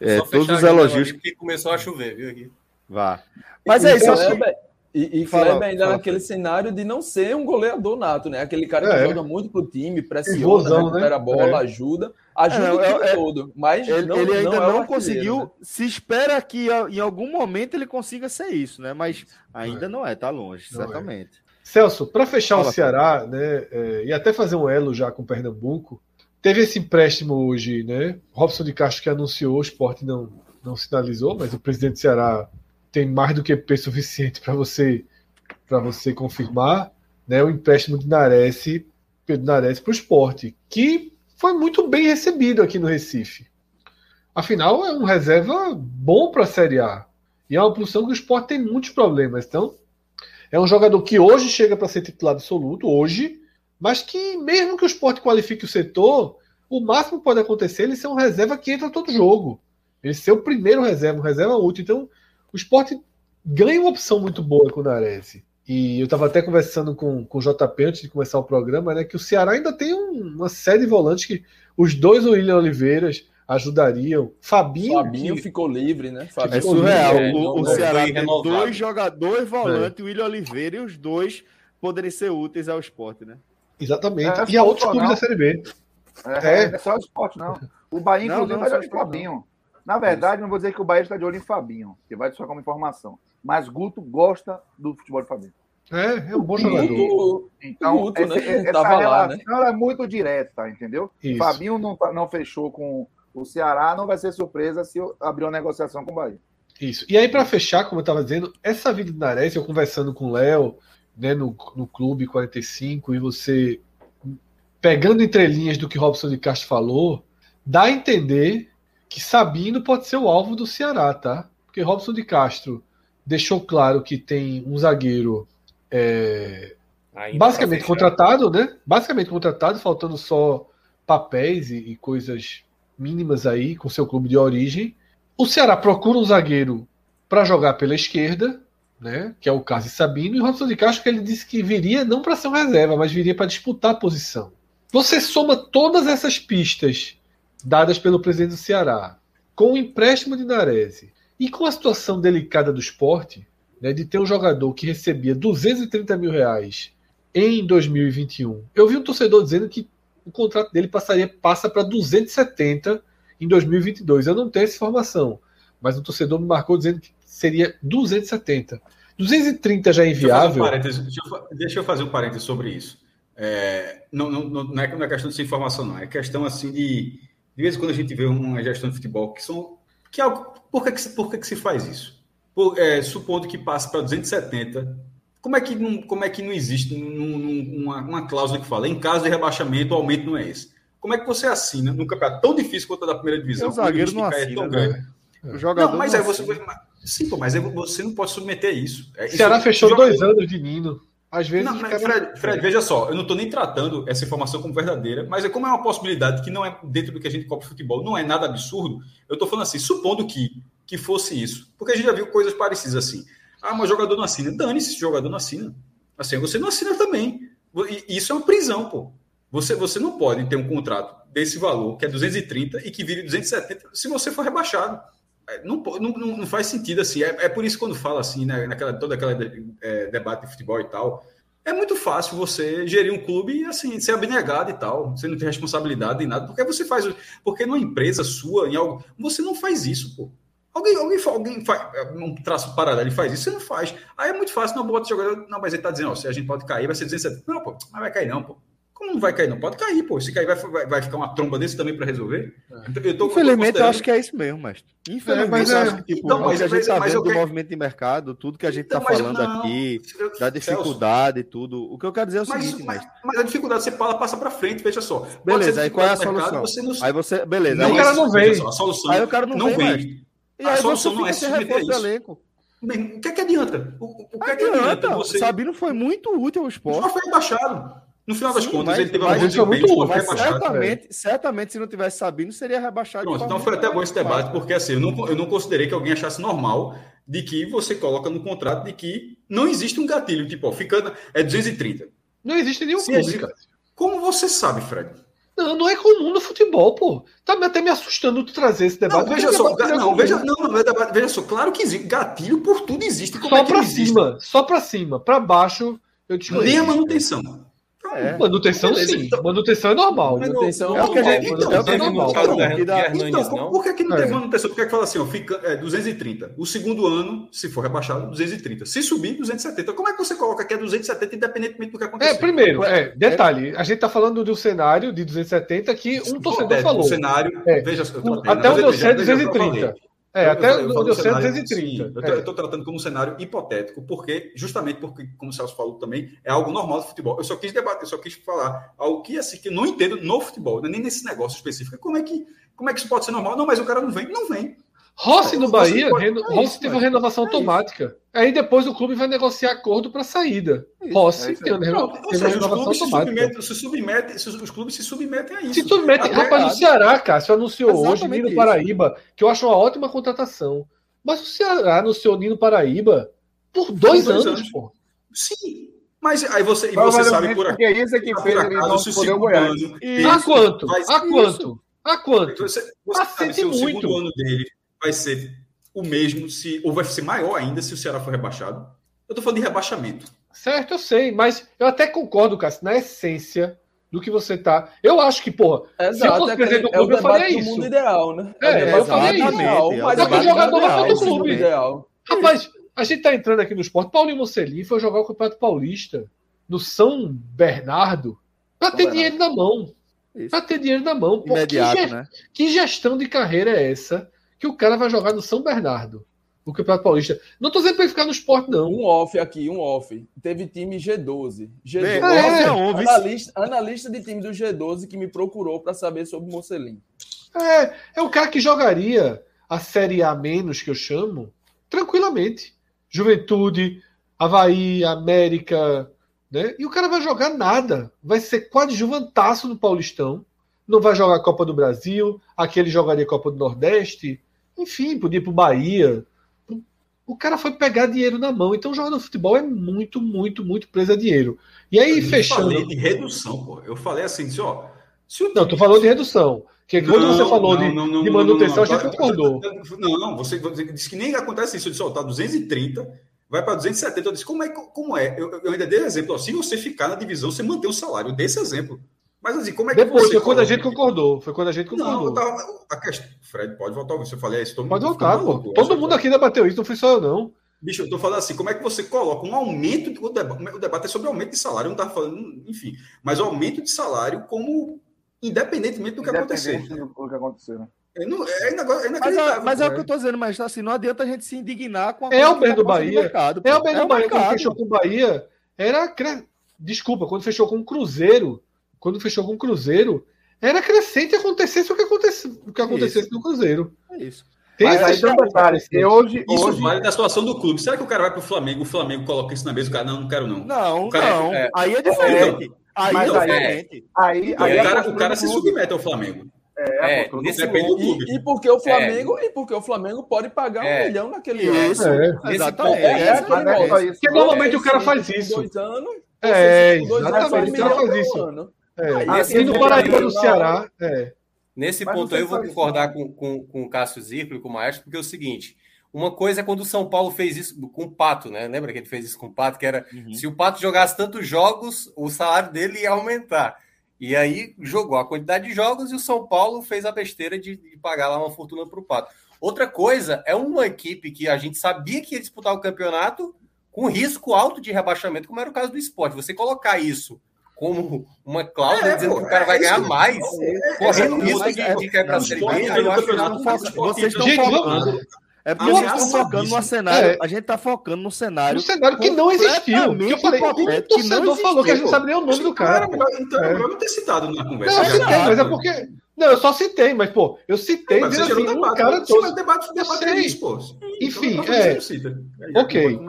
É, todos os elogios. Que começou a chover, viu? Aqui. Vá. Mas é isso. Kleber, e, e fala, Kleber ainda fala, naquele fala. cenário de não ser um goleador nato, né? Aquele cara que é. joga muito pro time, pressiona, recupera né? a bola, é. ajuda, ajuda é, o time é, todo. Mas ele, não, ele ainda não, não conseguiu. Né? Se espera que em algum momento ele consiga ser isso, né? Mas ainda não é, tá longe, certamente. Celso, para fechar Fala, o Ceará, né, é, e até fazer um elo já com o Pernambuco, teve esse empréstimo hoje, né? Robson de Castro que anunciou, o esporte não, não sinalizou, mas o presidente do Ceará tem mais do que P suficiente para você para você confirmar, né? O empréstimo de Nares, Pedro Nares para o esporte, que foi muito bem recebido aqui no Recife. Afinal, é um reserva bom para a Série A. E é uma posição que o esporte tem muitos problemas. Então, é um jogador que hoje chega para ser titular absoluto, hoje, mas que mesmo que o esporte qualifique o setor, o máximo que pode acontecer é ele ser um reserva que entra todo jogo. Ele ser o primeiro reserva, um reserva útil. Então, o esporte ganha uma opção muito boa com o Nares. E eu estava até conversando com, com o JP antes de começar o programa, né? Que o Ceará ainda tem um, uma série de volantes que os dois William Oliveiras, ajudariam. Fabinho. Fabinho que... ficou livre, né? Fabinho é surreal. Livre, o, o Ceará tem dois jogadores volantes, é. o William Oliveira, e os dois poderem ser úteis ao esporte, né? Exatamente. É, e a outros clubes da Série B. É, é. Não é só o esporte, não. O Bahia, inclusive, não, não, vai de olho em Fabinho. Na verdade, não vou dizer que o Bahia está de olho em Fabinho, que vai só como informação. Mas Guto gosta do futebol de Fabinho. É, é um bom jogador. Guto, então, Guto, essa, né? essa Tava relação lá, né? é muito direta, entendeu? Isso. Fabinho não, não fechou com o Ceará, não vai ser surpresa se abrir uma negociação com o Bahia. Isso. E aí, para fechar, como eu estava dizendo, essa vida de Nares, eu conversando com o Léo, né, no, no Clube 45, e você pegando entrelinhas do que Robson de Castro falou, dá a entender que Sabino pode ser o alvo do Ceará, tá? Porque Robson de Castro deixou claro que tem um zagueiro é, basicamente contratado, né? Basicamente contratado, faltando só papéis e, e coisas mínimas aí com seu clube de origem. O Ceará procura um zagueiro para jogar pela esquerda, né? Que é o caso de Sabino, e Robson de Castro que ele disse que viria não para ser um reserva, mas viria para disputar a posição. Você soma todas essas pistas dadas pelo presidente do Ceará, com o empréstimo de Narese e com a situação delicada do esporte, né, de ter um jogador que recebia 230 mil reais em 2021. Eu vi um torcedor dizendo que o contrato dele passaria passa para 270 em 2022. Eu não tenho essa informação, mas o torcedor me marcou dizendo que seria 270. 230 já é inviável. Deixa eu, um deixa eu, deixa eu fazer um parênteses sobre isso. É, não, não, não, é, não é questão de informação, não. É questão assim de. De vez em quando a gente vê uma gestão de futebol que são. Que é algo, por que, que, por que, que se faz isso? Por, é, supondo que passe para 270, como é que não, como é que não existe uma, uma cláusula que fala em caso de rebaixamento, o aumento não é esse? Como é que você assina num campeonato tão difícil quanto o da primeira divisão? O zagueiro não assina, é tão né? O jogador não, mas não aí você. Sim, pô, mas você não pode submeter isso. É, Ceará fechou dois anos de Nino. Às vezes. Não, Fred, Fred, veja só, eu não estou nem tratando essa informação como verdadeira, mas é como é uma possibilidade que não é dentro do que a gente cobra futebol, não é nada absurdo. Eu estou falando assim, supondo que, que fosse isso. Porque a gente já viu coisas parecidas assim. Ah, mas jogador não assina. Dane-se, jogador não assina. Assim, você não assina também. E isso é uma prisão, pô. Você, você não pode ter um contrato desse valor, que é 230, e que vire 270 se você for rebaixado. É, não, não, não faz sentido assim. É, é por isso quando fala assim, né, naquela, toda aquela é, debate de futebol e tal, é muito fácil você gerir um clube assim, ser abnegado e tal. Você não tem responsabilidade em nada. Porque você faz. Porque numa empresa sua, em algo. Você não faz isso, pô. Alguém, alguém, alguém faz um traço paralelo e faz isso, você não faz. Aí é muito fácil, não bota jogador. Não, mas ele tá dizendo, ó, se a gente pode cair, vai ser 270. Não, pô, mas vai cair, não, pô. Como não vai cair? Não pode cair, pô. Se cair, vai, vai, vai ficar uma tromba desse também para resolver. É. Eu tô, Infelizmente, eu, eu, acho que é isso mesmo, mas. Infelizmente, é, mas eu acho que, tipo, então, mas, a gente está vendo do movimento de mercado, tudo que a gente está então, falando não, aqui, da dificuldade e tudo. O que eu quero dizer é o mas, seguinte, mas, mas, a dificuldade você fala, passa para frente, veja só. Beleza, aí qual é a solução? Mercado, você não... Aí você. Beleza. Não, aí o cara não vem. a solução aí o cara não, não vem. E a solução não é se submeter a isso. Elenco. O que é que adianta? O, o que é que adianta? Você... Sabino foi muito útil ao esporte. Só foi rebaixado. No final das Sim, contas, mas, ele teve uma muito útil, mas certamente, certamente, se não tivesse Sabino, seria rebaixado. Pronto, então foi até bom esse debate, porque assim, eu não, eu não considerei que alguém achasse normal de que você coloca no contrato de que não existe um gatilho, tipo, ó, ficando, é 230. Não existe nenhum clube, Como você sabe, Fred? Não, não é comum no futebol, pô. Tá até me assustando tu trazer esse debate. Não, veja só, é não, veja, não, não, é veja só, claro que existe. Gatilho por tudo existe. Como só é pra cima, só pra cima. Pra baixo, eu te Nem a manutenção. É. Manutenção, sim. Então, manutenção é normal. Manutenção é o que a gente. Então, é o que é normal. Então, por que, que não teve manutenção? Por que, que fala assim, ó, fica é, 230. O segundo ano, se for rebaixado, 230. Se subir, 270. Como é que você coloca que é 270, independentemente do que acontecer? É, primeiro, é, detalhe, a gente está falando do cenário de 270 que um torcedor falou. O cenário, é. veja, até o meu é 230. É, até eu, eu, eu, 230. eu estou tratando como um cenário hipotético, porque, justamente porque, como o Celso falou também, é algo normal do futebol. Eu só quis debater, eu só quis falar algo que, assim, que eu não entendo no futebol, nem nesse negócio específico. Como é, que, como é que isso pode ser normal? Não, mas o cara não vem. Não vem. Rossi no Bahia, pode... reno... é Rossi teve uma renovação é automática. Aí depois o clube vai negociar acordo para saída. É Rossi é tem uma, reno... tem uma renovação automática. Se, submete, se os clubes se submetem a isso. Se submetem. Até Rapaz, o Ceará, Cássio, anunciou Exatamente hoje Nino isso. Paraíba, que eu acho uma ótima contratação. Mas o Ceará anunciou Nino Paraíba por dois, dois anos, anos, pô. Sim, mas aí você, e você sabe por aqui. isso é que fez ele não poder o Goiás. A quanto? A quanto? A quanto? Você, você sabe se o segundo ano dele vai ser o mesmo se ou vai ser maior ainda se o Ceará for rebaixado. Eu tô falando de rebaixamento. Certo, eu sei, mas eu até concordo, Cássio, na essência do que você tá. Eu acho que, porra, Exato, se eu fosse é presidente do clube, é eu faria isso. mundo ideal, né? É, é eu faria isso. Ideal, mas é que o jogador vai fazer do clube. Ideal. Rapaz, A gente tá entrando aqui no esporte. Paulinho Mocelin foi jogar o Campeonato Paulista no São Bernardo para ter Bernardo. dinheiro na mão. Para ter dinheiro na mão. Pô, Imediato, que, né? que gestão de carreira é essa que o cara vai jogar no São Bernardo? o Campeonato Paulista. Não tô dizendo para ele ficar no esporte, não. Um off aqui, um off. Teve time G12. G12. É, é, analista, analista de time do G12 que me procurou para saber sobre o Mocelin. É, é o cara que jogaria a Série A menos, que eu chamo, tranquilamente. Juventude, Havaí, América, né? E o cara vai jogar nada. Vai ser coadjuvantaço no Paulistão. Não vai jogar a Copa do Brasil. Aqui ele jogaria Copa do Nordeste. Enfim, podia ir pro Bahia. O cara foi pegar dinheiro na mão. Então, jogar no futebol é muito, muito, muito preso a dinheiro. E aí, eu fechando. Eu falei de redução, pô. Eu falei assim, assim ó. Se o... Não, tu falou de redução. Que quando não, você falou não, de, não, de, manutenção, a gente concordou. Não, não, você, você disse que nem acontece isso. Eu disse, ó, tá 230, vai para 270. Eu disse, como é? Como é? Eu, eu ainda dei exemplo. Ó, se você ficar na divisão, você mantém o salário. Eu dei esse exemplo. Mas assim, como é que Depois, você. Foi quando a gente concordou. Foi quando a gente concordou. Não, tava, a questão, Fred, pode voltar. Você falei isso. Pode voltar, pô. Todo mundo aqui debateu isso, não foi só eu, não. Bicho, eu tô falando assim, como é que você coloca um aumento, o debate, o debate é sobre aumento de salário, não tá falando, enfim, mas o aumento de salário como independentemente do que acontecer. do que acontecer, né? É, não, é, é mas, é, mas é o que eu tô dizendo, mas assim, não adianta a gente se indignar com a É o bem do Bahia. Mercado, é o bem do é Bahia. Quando fechou com o Bahia, era. Desculpa, quando fechou com o Cruzeiro, quando fechou com o Cruzeiro, era crescente acontecesse o que acontecesse, o que acontecesse no Cruzeiro. É isso. Tem Mas aí tem detalhe, que hoje, isso hoje... vale da situação do clube. Será que o cara vai para o Flamengo, o Flamengo coloca isso na mesa, o cara, não, não quero não. Não, cara, não. É... Aí é diferente. Aí, Mas é diferente. Aí, aí, aí, o cara, o cara se submete ao Flamengo. É, é nesse ponto, e, e porque o Flamengo é. e porque o Flamengo pode pagar é. um milhão naquele isso, ano. É. Exatamente. É, é, é, porque normalmente o cara faz isso. Dois anos. É, exatamente. O cara faz isso. É. Assim, no Paraíba, no Ceará. É. Nesse Mas ponto aí eu vou concordar com, com, com o Cássio Zirpoli, com o Maestro, porque é o seguinte: uma coisa é quando o São Paulo fez isso com o Pato, né? Lembra que ele fez isso com o Pato? Que era uhum. se o Pato jogasse tantos jogos, o salário dele ia aumentar. E aí jogou a quantidade de jogos e o São Paulo fez a besteira de, de pagar lá uma fortuna para o Pato. Outra coisa é uma equipe que a gente sabia que ia disputar o campeonato com risco alto de rebaixamento, como era o caso do esporte. Você colocar isso como uma cláusula é, dizendo pô, que o cara vai é ganhar mais, é, correndo risco de, de cair para a Série B. Vocês estão focando. É porque vocês estão focando no cenário. É. A gente está focando no cenário. No cenário que não existiu. Que eu falei, o torcedor falou que a gente sabe nem o nome do cara. Então, é. eu não ter citado na conversa. Não, eu citei, mas é porque. Não, eu só citei, mas, pô, eu citei mas assim, um cara todo. Debate, debate, debate, pô. Enfim, então, é. Ok.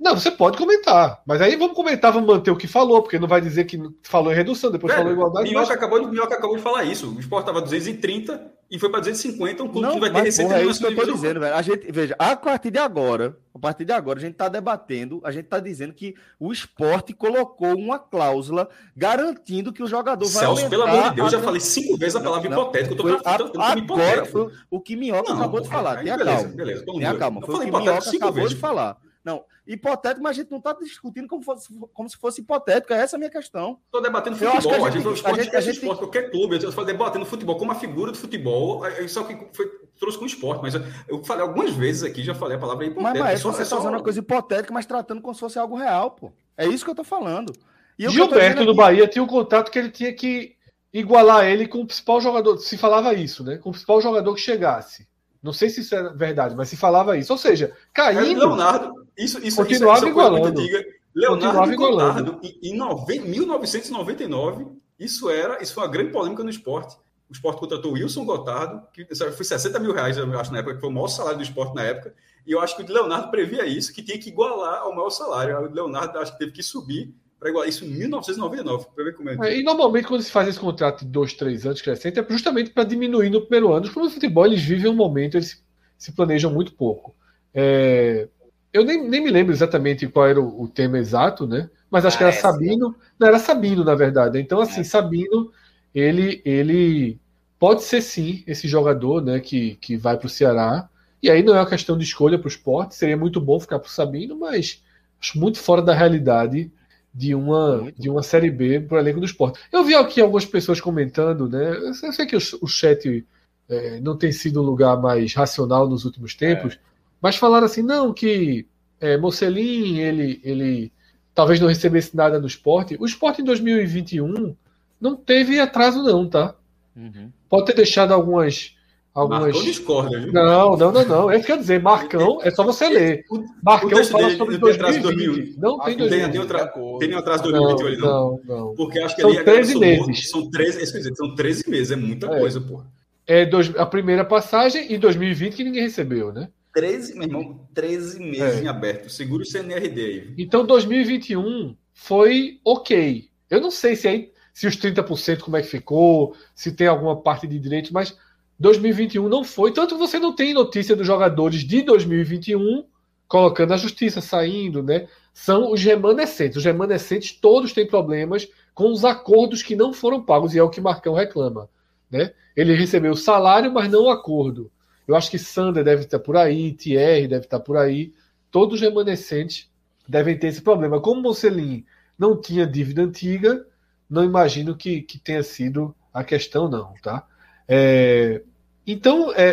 Não, você pode comentar, mas aí vamos comentar, vamos manter o que falou, porque não vai dizer que falou em redução, depois falou igualdade. Minhoca, mas... acabou de, Minhoca acabou de falar isso. O Sport estava 230 e foi para 250, um clube não, que vai ter receita é isso que eu tô dizendo, velho. A gente, veja, a partir de agora, a partir de agora, a gente está debatendo, a gente está dizendo que o esporte colocou uma cláusula garantindo que o jogador vai Celso, pelo amor de Deus, já falei cinco vezes a palavra não, hipotético. Eu tô a, agora, foi o que Minhoca não, acabou de falar. Tenha calma. Beleza, Tenha calma. Foi o que Minhoca acabou de falar. Não, hipotético, mas a gente não está discutindo como, fosse, como se fosse hipotético. Essa é a minha questão. Estou debatendo futebol. a gente, a gente, a gente, a gente esporte, qualquer clube. Eu estou debatendo futebol como a figura do futebol. Só que foi, trouxe com o esporte. Mas eu falei algumas vezes aqui, já falei a palavra hipotética. Mas, mas só, você está é usando uma coisa hipotética, mas tratando como se fosse algo real, pô. É isso que eu estou falando. E Gilberto do Bahia tinha um contato que ele tinha que igualar ele com o principal jogador. Se falava isso, né? Com o principal jogador que chegasse. Não sei se isso é verdade, mas se falava isso. Ou seja, caindo. É Leonardo, isso, isso, continuava isso, é igualando. Antiga. Leonardo igualando. em, em 1999, isso era, isso foi uma grande polêmica no esporte. O esporte contratou Wilson Gotardo, que foi 60 mil reais, eu acho, na época, que foi o maior salário do esporte na época. E eu acho que o Leonardo previa isso, que tinha que igualar ao maior salário. O Leonardo acho que teve que subir para igualar isso em 1999, para ver como é. é. E normalmente, quando se faz esse contrato de dois, três anos crescente, é justamente para diminuir no primeiro ano. Os clubes de futebol eles vivem um momento, eles se, planejam muito pouco. É, eu nem, nem me lembro exatamente qual era o, o tema exato, né? Mas acho ah, que era é, Sabino. Não, era Sabino, na verdade. Então, assim, é. Sabino, ele, ele pode ser sim esse jogador né, que, que vai para o Ceará. E aí não é uma questão de escolha para o esporte. Seria muito bom ficar para o Sabino, mas acho muito fora da realidade de uma, de uma Série B para o elenco do esporte. Eu vi aqui algumas pessoas comentando, né? Eu sei que o, o chat é, não tem sido um lugar mais racional nos últimos tempos, é. Mas falaram assim, não, que é, Mocelin, ele, ele talvez não recebesse nada do esporte. O esporte em 2021 não teve atraso, não, tá? Uhum. Pode ter deixado algumas. algumas... Marcão discorda, viu? Não, não, não, não. É isso que eu dizer, Marcão, é só você ler. Marcão fala dele, sobre 2020. Não tem 2020. Tem, tem, tem atraso 2021 ali, não. Não, não. Porque acho que são ali 13 meses. São 13, são 13 meses, é muita é. coisa, pô. É dois, a primeira passagem e 2020 que ninguém recebeu, né? 13, meu irmão, 13 meses é. em aberto. Segura o CNRD aí. Então 2021 foi ok. Eu não sei se aí se os 30% como é que ficou, se tem alguma parte de direitos, mas 2021 não foi. Tanto que você não tem notícia dos jogadores de 2021 colocando a justiça, saindo, né? São os remanescentes. Os remanescentes todos têm problemas com os acordos que não foram pagos, e é o que Marcão reclama. Né? Ele recebeu o salário, mas não o acordo. Eu acho que Sander deve estar por aí, Thierry deve estar por aí. Todos os remanescentes devem ter esse problema. Como Mocelin não tinha dívida antiga, não imagino que, que tenha sido a questão, não, tá? É, então, é,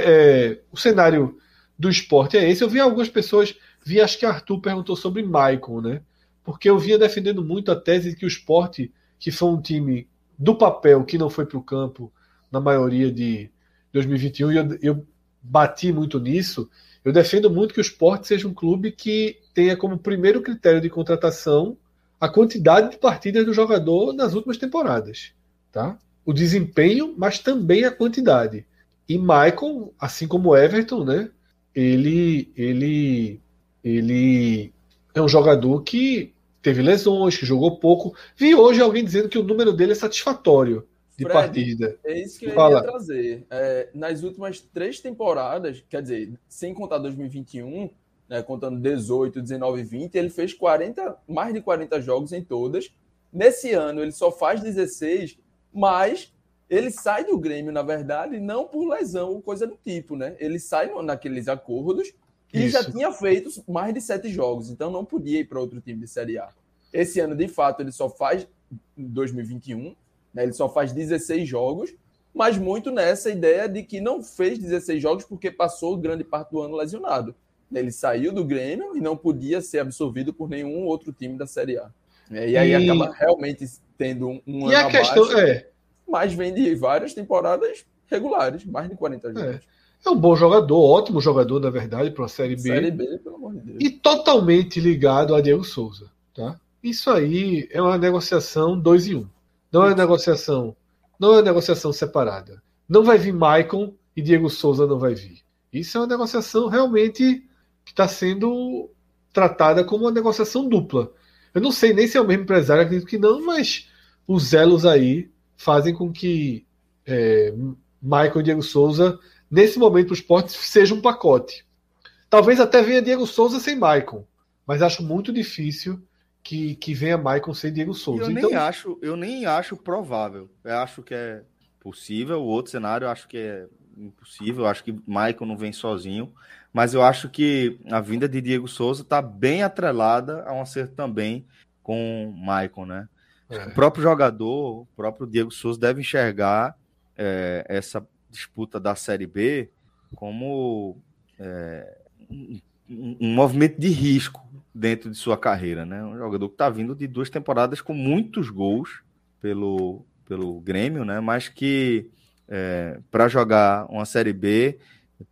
é, o cenário do esporte é esse. Eu vi algumas pessoas, vi, acho que Arthur perguntou sobre Maicon, né? Porque eu vinha defendendo muito a tese de que o esporte, que foi um time do papel que não foi para o campo na maioria de 2021, e eu, eu bati muito nisso. Eu defendo muito que o esporte seja um clube que tenha como primeiro critério de contratação a quantidade de partidas do jogador nas últimas temporadas, tá? O desempenho, mas também a quantidade. E Michael, assim como Everton, né? Ele, ele, ele é um jogador que teve lesões, que jogou pouco. Vi hoje alguém dizendo que o número dele é satisfatório de Fred, partida. É isso que eu Fala. ia trazer. É, nas últimas três temporadas, quer dizer, sem contar 2021, né, contando 18, 19 e 20, ele fez 40, mais de 40 jogos em todas. Nesse ano ele só faz 16, mas ele sai do Grêmio, na verdade, não por lesão ou coisa do tipo, né? Ele sai naqueles acordos e Isso. já tinha feito mais de sete jogos, então não podia ir para outro time de Série A. Esse ano, de fato, ele só faz 2021, né? ele só faz 16 jogos, mas muito nessa ideia de que não fez 16 jogos porque passou grande parte do ano lesionado. Ele saiu do Grêmio e não podia ser absorvido por nenhum outro time da Série A. É, e aí e... acaba realmente tendo um, um e a questão abaixo, é mas vem de várias temporadas regulares, mais de 40 é. jogos. É. é um bom jogador, ótimo jogador, na verdade, para a Série B. Série B, pelo amor de Deus. E totalmente ligado a Diego Souza. Tá? Isso aí é uma negociação dois em um. Não é negociação, não é negociação separada. Não vai vir Maicon e Diego Souza não vai vir. Isso é uma negociação realmente que está sendo tratada como uma negociação dupla. Eu não sei nem se é o mesmo empresário, acredito que não, mas os elos aí fazem com que é, e Diego Souza, nesse momento para o esporte, seja um pacote. Talvez até venha Diego Souza sem Michael, mas acho muito difícil que, que venha Michael sem Diego Souza. Eu, então... nem acho, eu nem acho provável. Eu acho que é possível. O outro cenário eu acho que é impossível. Eu acho que Michael não vem sozinho. Mas eu acho que a vinda de Diego Souza está bem atrelada a um acerto também com Michael, né? É. O próprio jogador, o próprio Diego Souza, deve enxergar é, essa disputa da Série B como é, um, um, movimento de risco dentro de sua carreira, né? Um jogador que está vindo de duas temporadas com muitos gols pelo, pelo Grêmio, né? Mas que é, para jogar uma Série B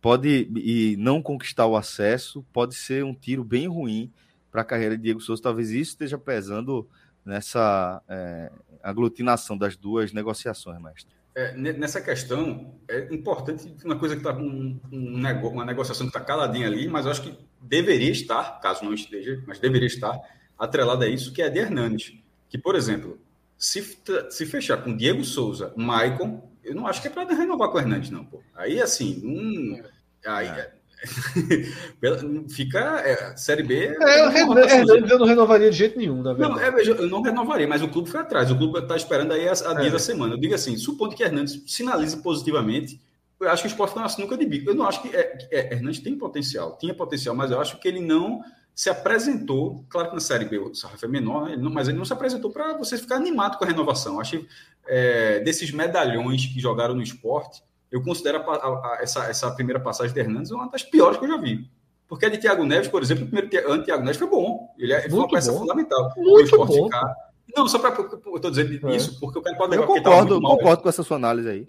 pode e não conquistar o acesso pode ser um tiro bem ruim para a carreira de Diego Souza. Talvez isso esteja pesando nessa é, aglutinação das duas negociações, mestre. É, nessa questão, é importante uma coisa que está um, um uma negociação que está caladinha ali, mas eu acho que deveria estar, caso não esteja, mas deveria estar atrelada a isso, que é a de Hernandes. Que, por exemplo, se, se fechar com Diego Souza, Maicon, eu não acho que é para renovar com o Hernandes, não, pô. Aí, assim, hum, aí, é. *laughs* Fica. É, série B. É, é eu, eu não renovaria de jeito nenhum, na verdade. Não, é, eu não renovaria, mas o clube foi atrás. O clube está esperando aí a, a dia é. da semana. Eu digo assim: supondo que Hernandes sinalize positivamente, eu acho que o esporte foi uma sinuca de bico. Eu não acho que. É, é, Hernandes tem potencial, tinha potencial, mas eu acho que ele não se apresentou. Claro que na Série B o sarrafo é menor, ele não, mas ele não se apresentou para você ficar animado com a renovação. Eu acho que é, desses medalhões que jogaram no esporte eu considero a, a, a, essa, essa primeira passagem de Hernandes uma das piores que eu já vi. Porque a de Thiago Neves, por exemplo, o primeiro ano Thiago Neves foi bom. Ele é, foi uma peça bom. fundamental. Muito bom. Ficar... Não, só para. Eu estou dizendo É. isso porque o cara pode levar Eu tava concordo, mal. concordo com essa sua análise aí.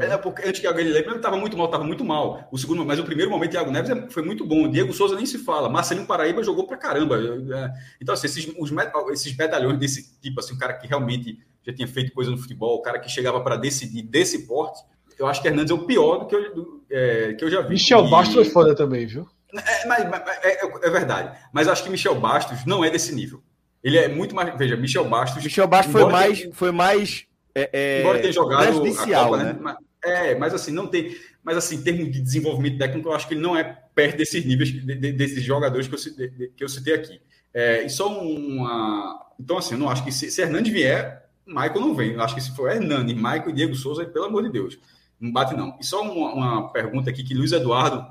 É, porque antes que ele lembra, ele estava muito mal, estava muito mal. O segundo, mas o primeiro momento, Thiago Neves é- foi muito bom. O Diego Souza nem se fala. Marcelinho Paraíba jogou pra caramba. É, Então, assim, esses, os esses medalhões desse tipo, assim, o cara que realmente já tinha feito coisa no futebol, o cara que chegava para decidir desse porte, eu acho que Hernandes é o pior do que eu, do- é, que eu já vi. Michel E- Bastos foi foda também, viu? é, mas- mas- é, é- verdade. Mas acho que Michel Bastos não é desse nível. Ele é muito mais. Veja, Michel Bastos. Michel Bastos foi mais, foi mais é, é, embora tenha jogado prejudicial, Copa, né? Mas- É, mas assim, não tem. Mas assim, em termos de desenvolvimento técnico, eu acho que ele não é perto desses níveis, de- de- desses jogadores que eu, citei- de- que eu citei aqui. É, e só uma. Então, assim, eu não acho que se, se Hernandes vier, Michael não vem. Eu acho que se for Hernandes, Michael e Diego Souza, pelo amor de Deus, não bate não. E só uma, uma pergunta aqui que Luiz Eduardo,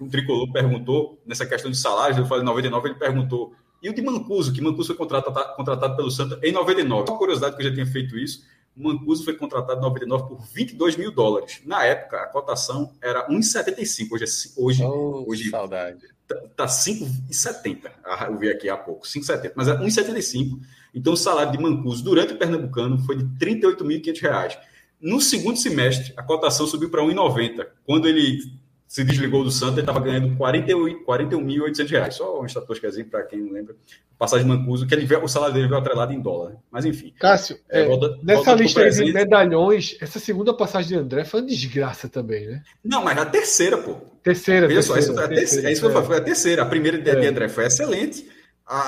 o tricolor, perguntou nessa questão de salários. Eu falei 99, ele perguntou. E o de Mancuso, que Mancuso foi contratado, contratado pelo Santa em 99. Uma curiosidade que eu já tinha feito isso. O Mancuso foi contratado em 99 por 22 mil dólares. Na época, a cotação era 1,75. Hoje, é hoje, hoje saudade. tá 5,70. Ah, Eu vi aqui há pouco, 5,70, mas é 1,75. Então o salário de Mancuso durante o Pernambucano foi de 38.500 reais. No segundo semestre, a cotação subiu para 1,90. Quando ele se desligou do Santa, ele estava ganhando 41 41.800 reais. Só um estatísticazinho para quem não lembra. Passagem de Mancuso, que ele veio, o salário dele veio atrelado em dólar. Mas enfim. Cássio, É, é, volta- nessa volta lista de medalhões, essa segunda passagem de André foi uma desgraça também, né? Não, mas a terceira, pô. Terceira, Veja só, terceira, essa foi a terceira, é isso que eu falo, foi a terceira. A primeira de, de É. André foi excelente. A,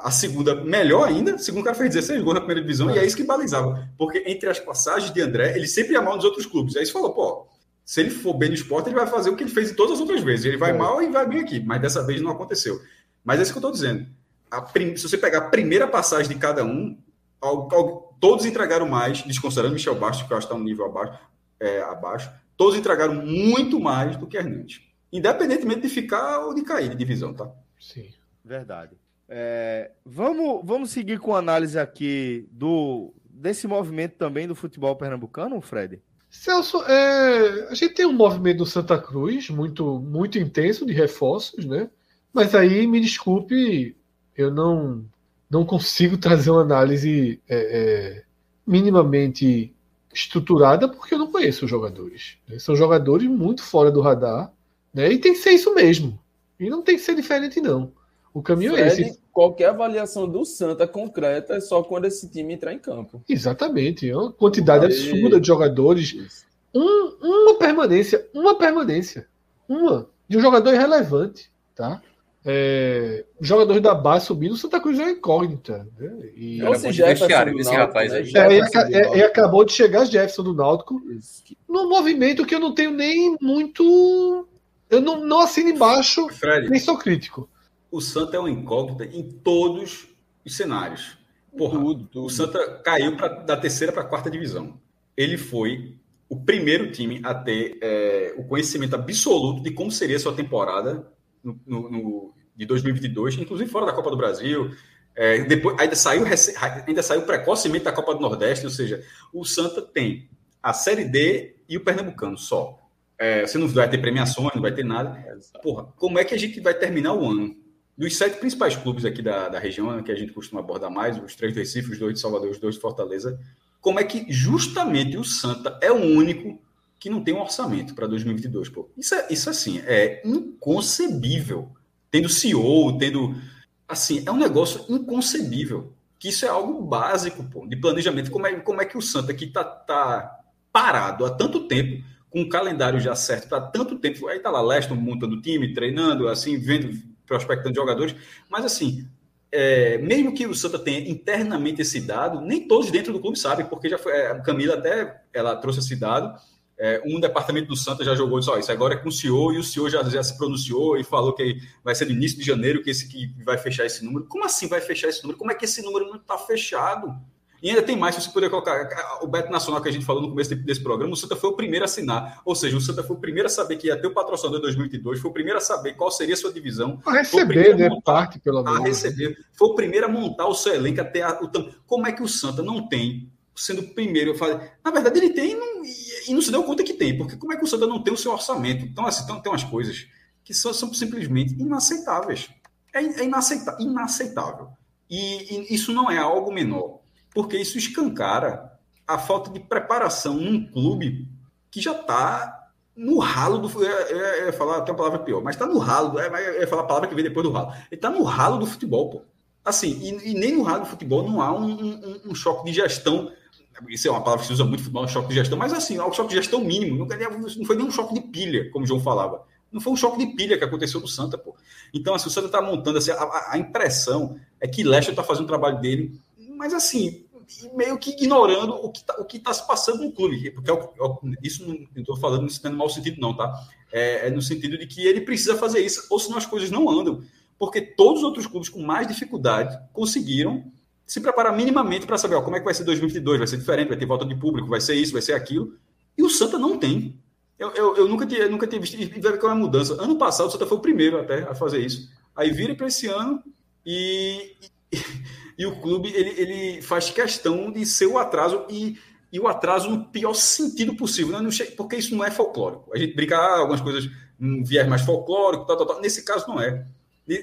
a, a segunda, melhor ainda. O segundo cara fez 16 gols na primeira divisão, É. e é isso que balizava. Porque entre as passagens de André, ele sempre ia mal nos outros clubes. Aí você falou, pô, se ele for bem no esporte, ele vai fazer o que ele fez em todas as outras vezes. Ele vai É. mal e vai bem aqui. Mas dessa vez não aconteceu. Mas é isso que eu estou dizendo. A prim- se você pegar a primeira passagem de cada um, al- al- todos entregaram mais, desconsiderando Michel Bastos, que eu acho que está um nível abaixo, é, abaixo, todos entregaram muito mais do que Hernandes. Independentemente de ficar ou de cair de divisão, tá? Sim. Verdade. É, vamos, vamos seguir com a análise aqui do desse movimento também do futebol pernambucano, Fred? Celso, é, a gente tem um movimento do Santa Cruz muito, muito intenso de reforços, né? Mas aí, me desculpe, eu não, não consigo *laughs* trazer uma análise é, é, minimamente estruturada porque eu não conheço os jogadores. né? São jogadores muito fora do radar, né? E tem que ser isso mesmo. E não tem que ser diferente, não. O caminho é Fred, esse. Qualquer avaliação do Santa concreta é só quando esse time entrar em campo. Exatamente. É uma quantidade Aí. absurda de jogadores. Um- uma permanência, uma permanência, uma de um jogador irrelevante, tá? É, jogadores da base subindo, o Santa Cruz é uma incógnita. Né? E, Esse Jefferson vestiário, do esse Náutico, rapaz né? é, é, e acabou de chegar Jefferson do Náutico num movimento que eu não tenho nem muito. Eu não, não assino embaixo, Fred, nem sou crítico. O Santa é uma incógnita em todos os cenários. Porra, Tudo, tudo. o Santa caiu pra, da terceira para a quarta divisão. Ele foi o primeiro time a ter é, o conhecimento absoluto de como seria a sua temporada no, no- no- de 2022, inclusive fora da Copa do Brasil. É, depois, ainda, saiu, ainda saiu precocemente da Copa do Nordeste, ou seja, o Santa tem a Série D e o Pernambucano só. É, você não vai ter premiações, não vai ter nada. Porra, como é que a gente vai terminar o ano? Dos sete principais clubes aqui da, da região, né, que a gente costuma abordar mais, os três de Recife, os dois de Salvador, os dois de Fortaleza, como é que justamente o Santa é o único que não tem um orçamento para 2022, pô? Isso, é, isso assim, é inconcebível. Tendo CEO, tendo... Assim, é um negócio inconcebível. Que isso é algo básico, pô, de planejamento. Como é, como é que o Santa, que tá, tá parado há tanto tempo, com o calendário já certo para tanto tempo. Aí tá lá, Leston montando time, treinando, assim, vendo, prospectando jogadores. Mas assim, é, mesmo que o Santa tenha internamente esse dado, nem todos dentro do clube sabem, porque já foi. é, A Camila até ela trouxe esse dado. É, um departamento do Santa já jogou isso, ó, isso agora é com o senhor, e o senhor já, já se pronunciou e falou que vai ser no início de janeiro que esse que vai fechar esse número. Como assim vai fechar esse número? Como é que esse número não está fechado? E ainda tem mais, se você puder colocar o Beto Nacional que a gente falou no começo desse programa, o Santa foi o primeiro a assinar. Ou seja, o Santa foi o primeiro a saber que ia ter o patrocinador em 2022, foi o primeiro a saber qual seria a sua divisão, A receber, né? a montar, Parte, pelo a menos. receber. Foi o primeiro a montar o seu elenco até a, o tam- Como é que o Santa não tem, sendo o primeiro, eu falei, na verdade ele tem e não, e, não se deu conta que tem, porque como é que o Santa não tem o seu orçamento? Então, assim, então, tem umas coisas que são, são simplesmente inaceitáveis. É, é inaceita, inaceitável. E, e isso não é algo menor, porque isso escancara a falta de preparação num clube que já está no ralo do. É, é, falar até uma palavra pior, mas está no ralo. É, é, é falar a palavra que vem depois do ralo. Ele está no ralo do futebol, pô. Assim, e, e, nem no ralo do futebol não há um, um, um, choque de gestão. Isso é uma palavra que se usa muito futebol, um choque de gestão, mas assim, há um choque de gestão mínimo. Não, não foi nem um choque de pilha, como o João falava. Não foi um choque de pilha que aconteceu no Santa, pô. Então, assim, o Santa está montando, assim, a, a, impressão é que Lester está fazendo o trabalho dele, mas assim, meio que ignorando o que está tá se passando no clube. Porque é isso não estou falando no mau sentido, não, tá? É, é, no sentido de que ele precisa fazer isso, ou senão as coisas não andam. Porque todos os outros clubes com mais dificuldade conseguiram se preparar minimamente para saber ó, como é que vai ser 2022, vai ser diferente, vai ter volta de público, vai ser isso, vai ser aquilo. E o Santa não tem. Eu, eu, eu nunca, tinha, nunca visto, e que é uma mudança. Ano passado o Santa foi o primeiro até a fazer isso. Aí vira para esse ano e e o clube ele, ele faz questão de ser o atraso e, e o atraso no pior sentido possível, né? porque isso não é folclórico. A gente brinca ah, algumas coisas um viés mais folclórico, tal, tal, tal. nesse caso não é.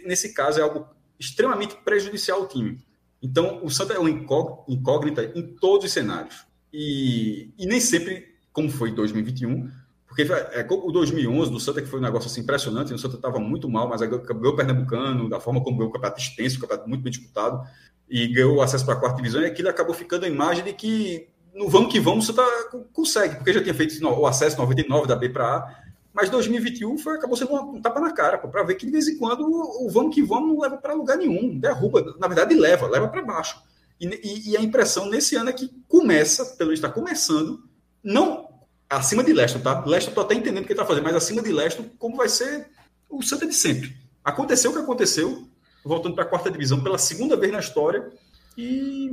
Nesse caso é algo extremamente prejudicial ao time. Então, o Santa é uma incógnita em todos os cenários. E, e nem sempre, como foi em 2021, porque é, o 2011 do Santa, que foi um negócio assim, impressionante, o Santa estava muito mal, mas ganhou o Pernambucano, da forma como ganhou o campeonato extenso, o campeonato muito bem disputado e ganhou acesso para a quarta divisão, e aquilo acabou ficando a imagem de que no vamos que vamos você tá, consegue, porque já tinha feito o acesso 99 da B para A, mas 2021 foi, acabou sendo um tapa na cara, para ver que de vez em quando o, vamos que vamos não leva para lugar nenhum, derruba, na verdade leva, leva para baixo. E, e, e, a impressão nesse ano é que começa, pelo está começando, não acima de Leston, tá? Leston tô até entendendo o que ele está fazendo, mas acima de Leston, como vai ser o Santa de sempre. Aconteceu o que aconteceu, voltando para a quarta divisão pela segunda vez na história e,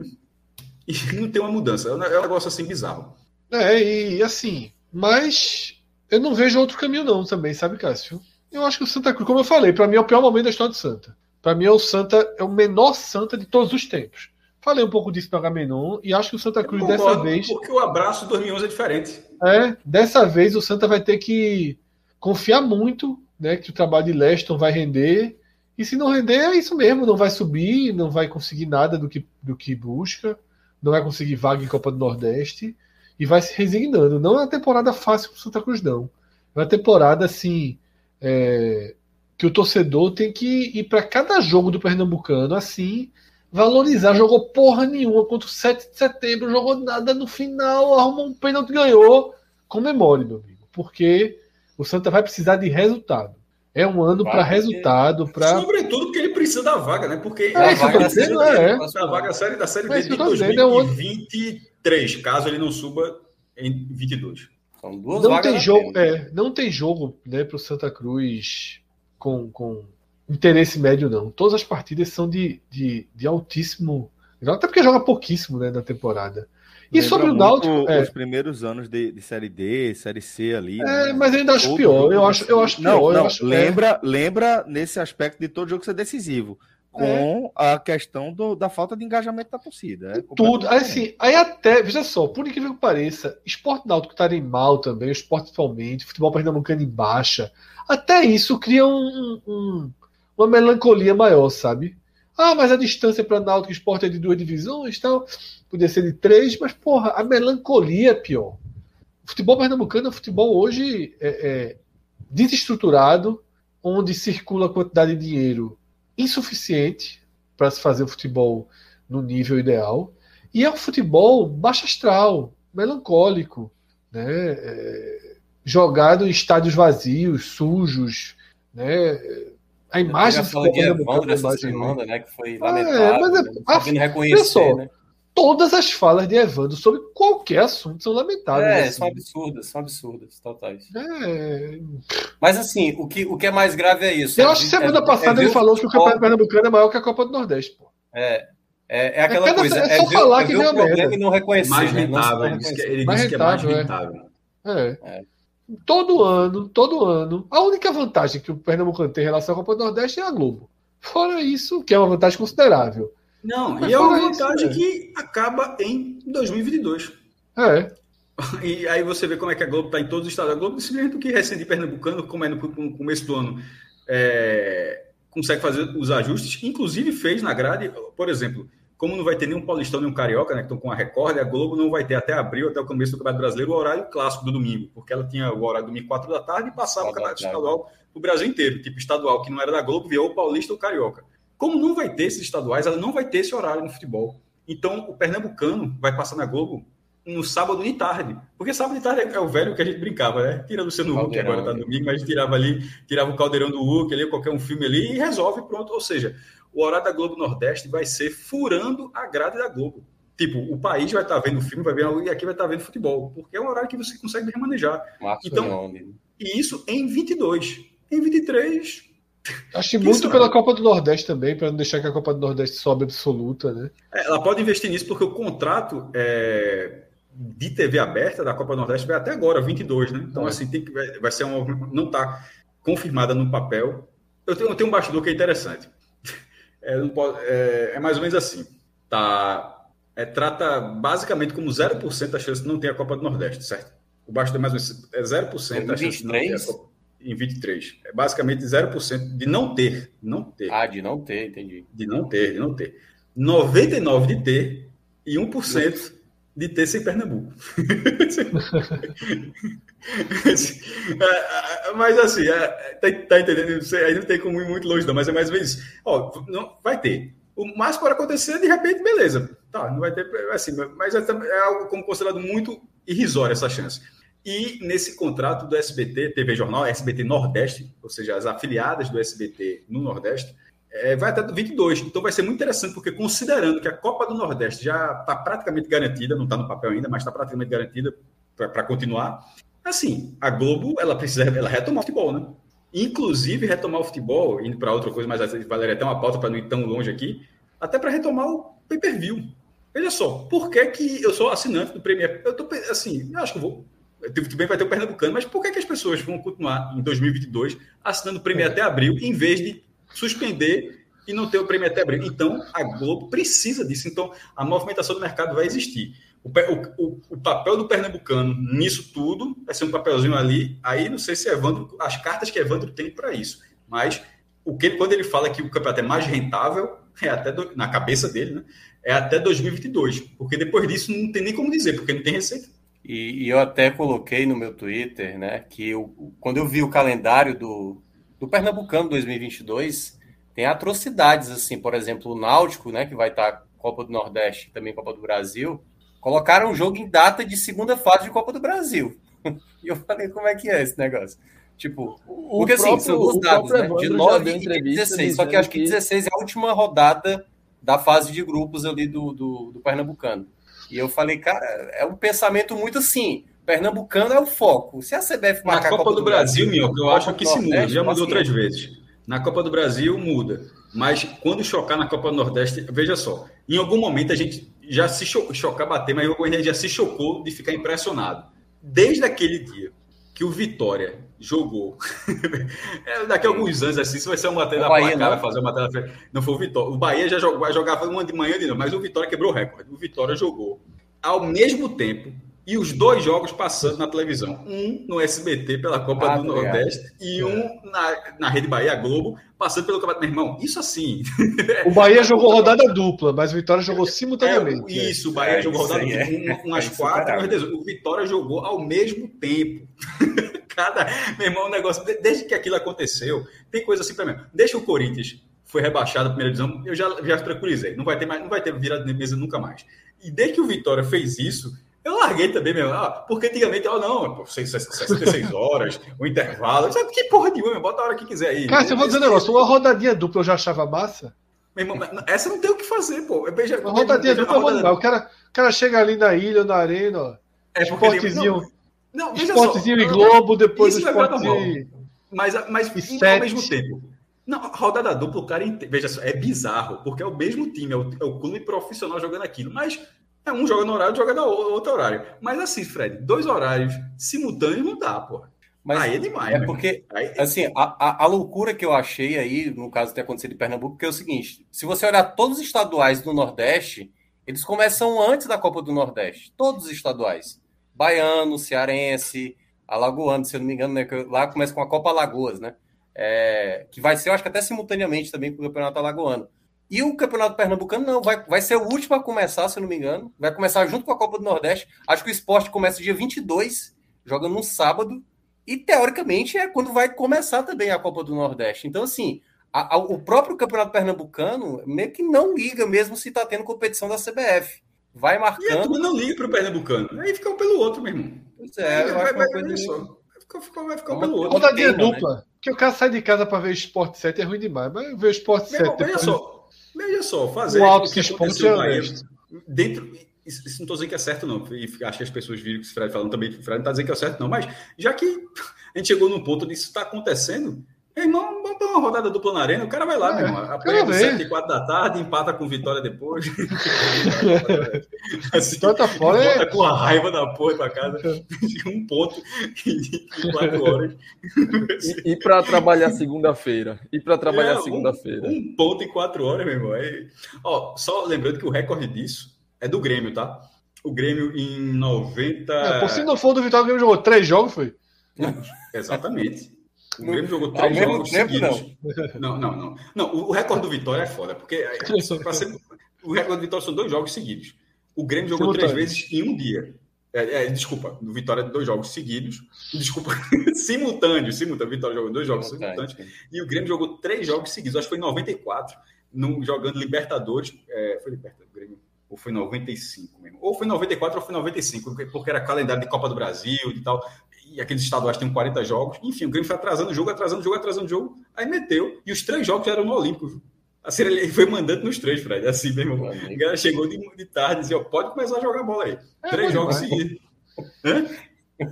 e *laughs* não tem uma mudança. É um negócio assim bizarro. É, e assim, mas eu não vejo outro caminho não também, sabe, Cássio? Eu acho que o Santa Cruz, como eu falei, para mim é o pior momento da história do Santa. Para mim é o Santa, é o menor Santa de todos os tempos. Falei um pouco disso para Gamenon e acho que o Santa Cruz dessa vez. Porque o abraço 2011 é diferente. É, dessa vez o Santa vai ter que confiar muito, né, que o trabalho de Leston vai render e se não render, é isso mesmo, não vai subir, não vai conseguir nada do que, do que busca, não vai conseguir vaga em Copa do Nordeste e vai se resignando. Não é uma temporada fácil para o Santa Cruz, não. É uma temporada assim é, que o torcedor tem que ir para cada jogo do Pernambucano assim, valorizar. Jogou porra nenhuma contra o 7 de setembro, jogou nada no final, arrumou um pênalti ganhou. Comemore, meu amigo, porque o Santa vai precisar de resultado. É um ano para resultado, para sobretudo porque ele precisa da vaga, né? Porque é, a vaga, dizendo, é. a vaga série da série dele de 2023, é um... caso ele não suba em 22. São duas não tem jogo, é, não tem jogo, né, para o Santa Cruz com, com interesse médio não. Todas as partidas são de, de, de altíssimo, até porque joga pouquíssimo, né, na temporada. E sobre o Náutico. É. Os primeiros anos de, de, Série D, Série C ali. É, né? mas ainda acho pior. Eu acho, eu acho não, pior. Não, acho lembra, é. lembra nesse aspecto de todo jogo ser decisivo. Com é. a questão do, da falta de engajamento da torcida. É Tudo. Aí, assim, aí até, veja só, por incrível que pareça, esporte náutico estarem mal também, o esporte atualmente, futebol pernambucano em baixa. Até isso cria um, um, uma melancolia maior, sabe? Ah, mas a distância para Náutico Esporte é de duas divisões tal podia ser de três, mas, porra, a melancolia é pior. O futebol pernambucano é um futebol hoje é, é, desestruturado, onde circula quantidade de dinheiro insuficiente para se fazer o futebol no nível ideal. E é um futebol baixo astral, melancólico, né? É, jogado em estádios vazios, sujos, né? A imagem do pernambucano é essa semana, né? Que foi lamentável, é, mas é, né? sabendo reconhecer, só, né? todas as falas de Evandro sobre qualquer assunto são lamentáveis. É, assim. são absurdas, são absurdas, totais. É... Mas assim, o que, o que é mais grave é isso. Eu acho que semana é, passada é ele falou que o Campeonato Pernambucano é maior que a Copa do Nordeste, pô. É. É, é aquela é coisa. É, só é falar ver, que vem a merda. E não reconhecer. Mais né? rentável. Ele disse que, ele mais disse que é mais rentável. É. é. Todo ano, todo ano. A única vantagem que o Pernambucano tem em relação à Copa do Nordeste é a Globo. Fora isso, que é uma vantagem considerável. Não, Mas e é uma vantagem isso, que acaba em 2022. É. E aí você vê como é que a Globo está em todos os estados. A Globo simplesmente o que recende pernambucano, como é no, no começo do ano, é, consegue fazer os ajustes. Inclusive fez na grade, por exemplo, como não vai ter nenhum paulistão, nenhum carioca, né, que estão com a Record, a Globo não vai ter até abril, até o começo do Campeonato Brasileiro, o horário clássico do domingo, porque ela tinha o horário do domingo 4 da tarde e passava o Campeonato Estadual o Brasil inteiro, tipo estadual, que não era da Globo, viu o paulista ou o carioca. Como não vai ter esses estaduais, ela não vai ter esse horário no futebol. Então, o pernambucano vai passar na Globo no sábado de tarde. Porque sábado de tarde é o velho que a gente brincava, né? Tira o Luciano Huck, agora tá domingo, mas tirava ali, tirava o Caldeirão do Huck, ali, qualquer um filme ali, e resolve, pronto. Ou seja, o horário da Globo Nordeste vai ser furando a grade da Globo. Tipo, o país vai estar tá vendo filme, vai ver e aqui vai estar tá vendo futebol, porque é um horário que você consegue remanejar. Março então, e isso em 22. Em 23, Acho muito pela Copa do Nordeste também, para não deixar que a Copa do Nordeste sobe absoluta, né? É, ela pode investir nisso porque o contrato é, de TV aberta da Copa Nordeste vai até agora, 22, né? Então, é. assim, tem que, vai ser uma. Não está confirmada no papel. Eu tenho, eu tenho um bastidor que é interessante. *laughs* É, pode, é, é, mais ou menos assim. Tá, é, trata basicamente como 0% a chance de não ter a Copa do Nordeste, certo? O bastidor é mais ou menos é 0% a chance de não ter a Copa em 23. É basicamente 0% de não ter. Não ter. Ah, de não ter, entendi. De não ter, de não ter. 99 de ter e 1% de ter sem Pernambuco. *laughs* É, é, mas assim, é, tá, tá, entendendo? Aí não tem como ir muito longe, não, mas é mais ou menos isso. Ó, não, vai ter. O mais pode acontecer, de repente, beleza. Tá, não vai ter. Assim, mas é, é algo como considerado muito irrisório essa chance. E nesse contrato do SBT, TV Jornal, SBT Nordeste, ou seja, as afiliadas do SBT no Nordeste, é, vai até 22. Então vai ser muito interessante, porque considerando que a Copa do Nordeste já está praticamente garantida, não está no papel ainda, mas está praticamente garantida para continuar. Assim, a Globo ela precisa ela retomar o futebol, né? Inclusive retomar o futebol, indo para outra coisa, mas Valéria até uma pauta para não ir tão longe aqui, até para retomar o pay-per-view. Veja só, por que, que eu sou assinante do Premier? Eu tô assim, eu acho que eu vou tudo bem vai ter o Pernambucano, mas por que, que as pessoas vão continuar em 2022 assinando o prêmio é. até abril, em vez de suspender e não ter o prêmio até abril? Então, a Globo precisa disso. Então, a movimentação do mercado vai existir. O, o, o, papel do Pernambucano nisso tudo vai ser um papelzinho ali. Aí, não sei se Evandro, as cartas que Evandro tem para isso, mas o que quando ele fala que o campeonato é mais rentável, é até do, na cabeça dele, né? É até 2022, porque depois disso não tem nem como dizer, porque não tem receita. E, e, eu até coloquei no meu Twitter, né, que eu, quando eu vi o calendário do, do Pernambucano 2022, tem atrocidades, assim, por exemplo, o Náutico, né, que vai estar Copa do Nordeste também Copa do Brasil, colocaram um jogo em data de segunda fase de Copa do Brasil. *laughs* E eu falei, como é que é esse negócio? Tipo, o porque próprio, assim, são duas datas, né? De 9 e 16. Só que acho que 16 é a última rodada da fase de grupos ali do, do, do Pernambucano. E eu falei, cara, é um pensamento muito assim. Pernambucano é o foco. Se a CBF marcar Na Copa, Copa do, do, Brasil, Brasil eu acho que se muda. Já mudou outras vezes. Na Copa do Brasil muda. Mas quando chocar na Copa do Nordeste, veja só, em algum momento a gente já se cho chocar, bater, mas a gente já se chocou de ficar impressionado. Desde aquele dia que o Vitória jogou. *laughs* é, daqui a alguns anos, assim, se vai ser uma matéria da placar, fazer uma matéria. Não foi o Vitória. O Bahia já jogou, vai jogar uma de manhã de novo, mas o Vitória quebrou o recorde. O Vitória jogou ao mesmo tempo e os dois jogos passando na televisão. Um no SBT pela Copa ah, do Nordeste e é. um na, na Rede Bahia Globo, passando pelo Campeonato. Meu irmão, isso assim. O Bahia jogou rodada dupla, mas o Vitória jogou simultaneamente. É, isso, o Bahia é, jogou rodada dupla, é. umas quatro, o Vitória jogou ao mesmo tempo. *laughs* Cada, meu irmão, o negócio, desde que aquilo aconteceu, tem coisa assim para mim. Deixa o Corinthians foi rebaixado a primeira divisão, eu já, já tranquilizei. Não vai ter mais, não vai ter virada de mesa nunca mais. E desde que o Vitória fez isso, eu larguei também mesmo. Ah, porque antigamente, oh, não, 66 horas, o *laughs* intervalo. Sabe que porra nenhuma, bota a hora que quiser aí. Cara, você vai dizer um negócio, uma rodadinha dupla eu já achava massa. Meu irmão, essa não tem o que fazer, pô. Veja, uma rodadinha dupla, rodada... o, cara, o cara chega ali na ilha, na arena, ó. É esportezinho. Não, não, esportezinho e Globo, depois é esportezinho. Mas, mas ao mesmo tempo. Não, rodada dupla, o cara. Veja só, é bizarro, porque é o mesmo time, é o, é o clube profissional jogando aquilo. Mas é um joga no horário, joga no outro horário. Mas assim, Fred, dois horários simultâneos não dá, pô. Mas aí é demais. É porque, aí... assim, a, a, a, loucura que eu achei aí, no caso de ter acontecido em Pernambuco, que é o seguinte: se você olhar todos os estaduais do Nordeste, eles começam antes da Copa do Nordeste. Todos os estaduais. baiano, cearense, alagoano, se eu não me engano, né? Lá começa com a Copa Alagoas, né? É, que vai ser, eu acho que até simultaneamente também com o Campeonato Alagoano. E o Campeonato Pernambucano não, vai, vai ser o último a começar, se eu não me engano. Vai começar junto com a Copa do Nordeste. Acho que o esporte começa dia 22, joga no sábado. E teoricamente é quando vai começar também a Copa do Nordeste. Então, assim, a, a, o próprio Campeonato Pernambucano meio que não liga mesmo se está tendo competição da CBF. Vai marcando. E a turma não liga para o Pernambucano. Aí fica um pelo outro, meu irmão. Pois é, vai, eu vai, vai, coisa só. Vai ficar, vai ficar um pelo outro. Rodadinha dupla. Né? Que o cara sai de casa para ver Sport 7 é ruim demais. Mas ver o Sport 7. Irmão, veja só. Veja só, fazer. O alto que Sport é Dentro. Isso, isso não estou dizendo que é certo, não. E acho que as pessoas viram que o Fred falando também. O Fred não está dizendo que é certo, não. Mas já que *laughs* a gente chegou num ponto disso está acontecendo, irmão, uma rodada dupla na arena, o cara vai lá, é, meu irmão. Apanha 7 e 4 da tarde, empata com vitória depois. *laughs* assim, Tanta fora é... com a raiva da porra pra casa. *laughs* um ponto em 4 horas. E, e para trabalhar segunda-feira. E para trabalhar é, segunda-feira. Um, um, ponto em 4 horas, meu irmão. Aí, ó, só lembrando que o recorde disso é do Grêmio, tá? O Grêmio em 90. É, por se não for do Vitória, o Grêmio jogou 3 jogos, foi? *laughs* Exatamente. O Grêmio jogou três jogos tempo, seguidos. Não. não, não, não. O recorde do Vitória é foda, porque é, *laughs* ser, o recorde do Vitória são dois jogos seguidos. O Grêmio jogou três vezes em um dia. É, é, desculpa, do Vitória dois jogos seguidos. Desculpa, *laughs* simultâneos. Simultâneo. Vitória jogou dois jogos simultâneos. E o Grêmio jogou três jogos seguidos. Acho que foi em 94, no, jogando Libertadores. É, foi Libertadores, Grêmio. Ou foi 95 mesmo. Ou foi 94 ou foi 95, porque era calendário de Copa do Brasil e tal e aqueles estaduais têm 40 jogos. Enfim, o Grêmio foi atrasando o jogo, atrasando o jogo, atrasando o jogo. Aí meteu. E os três jogos eram no Olímpico. Assim, ele *laughs* foi mandando nos três, Fred. Assim, meu irmão. A galera chegou de, de tarde e dizia: pode começar a jogar bola aí. É, três jogos seguidos.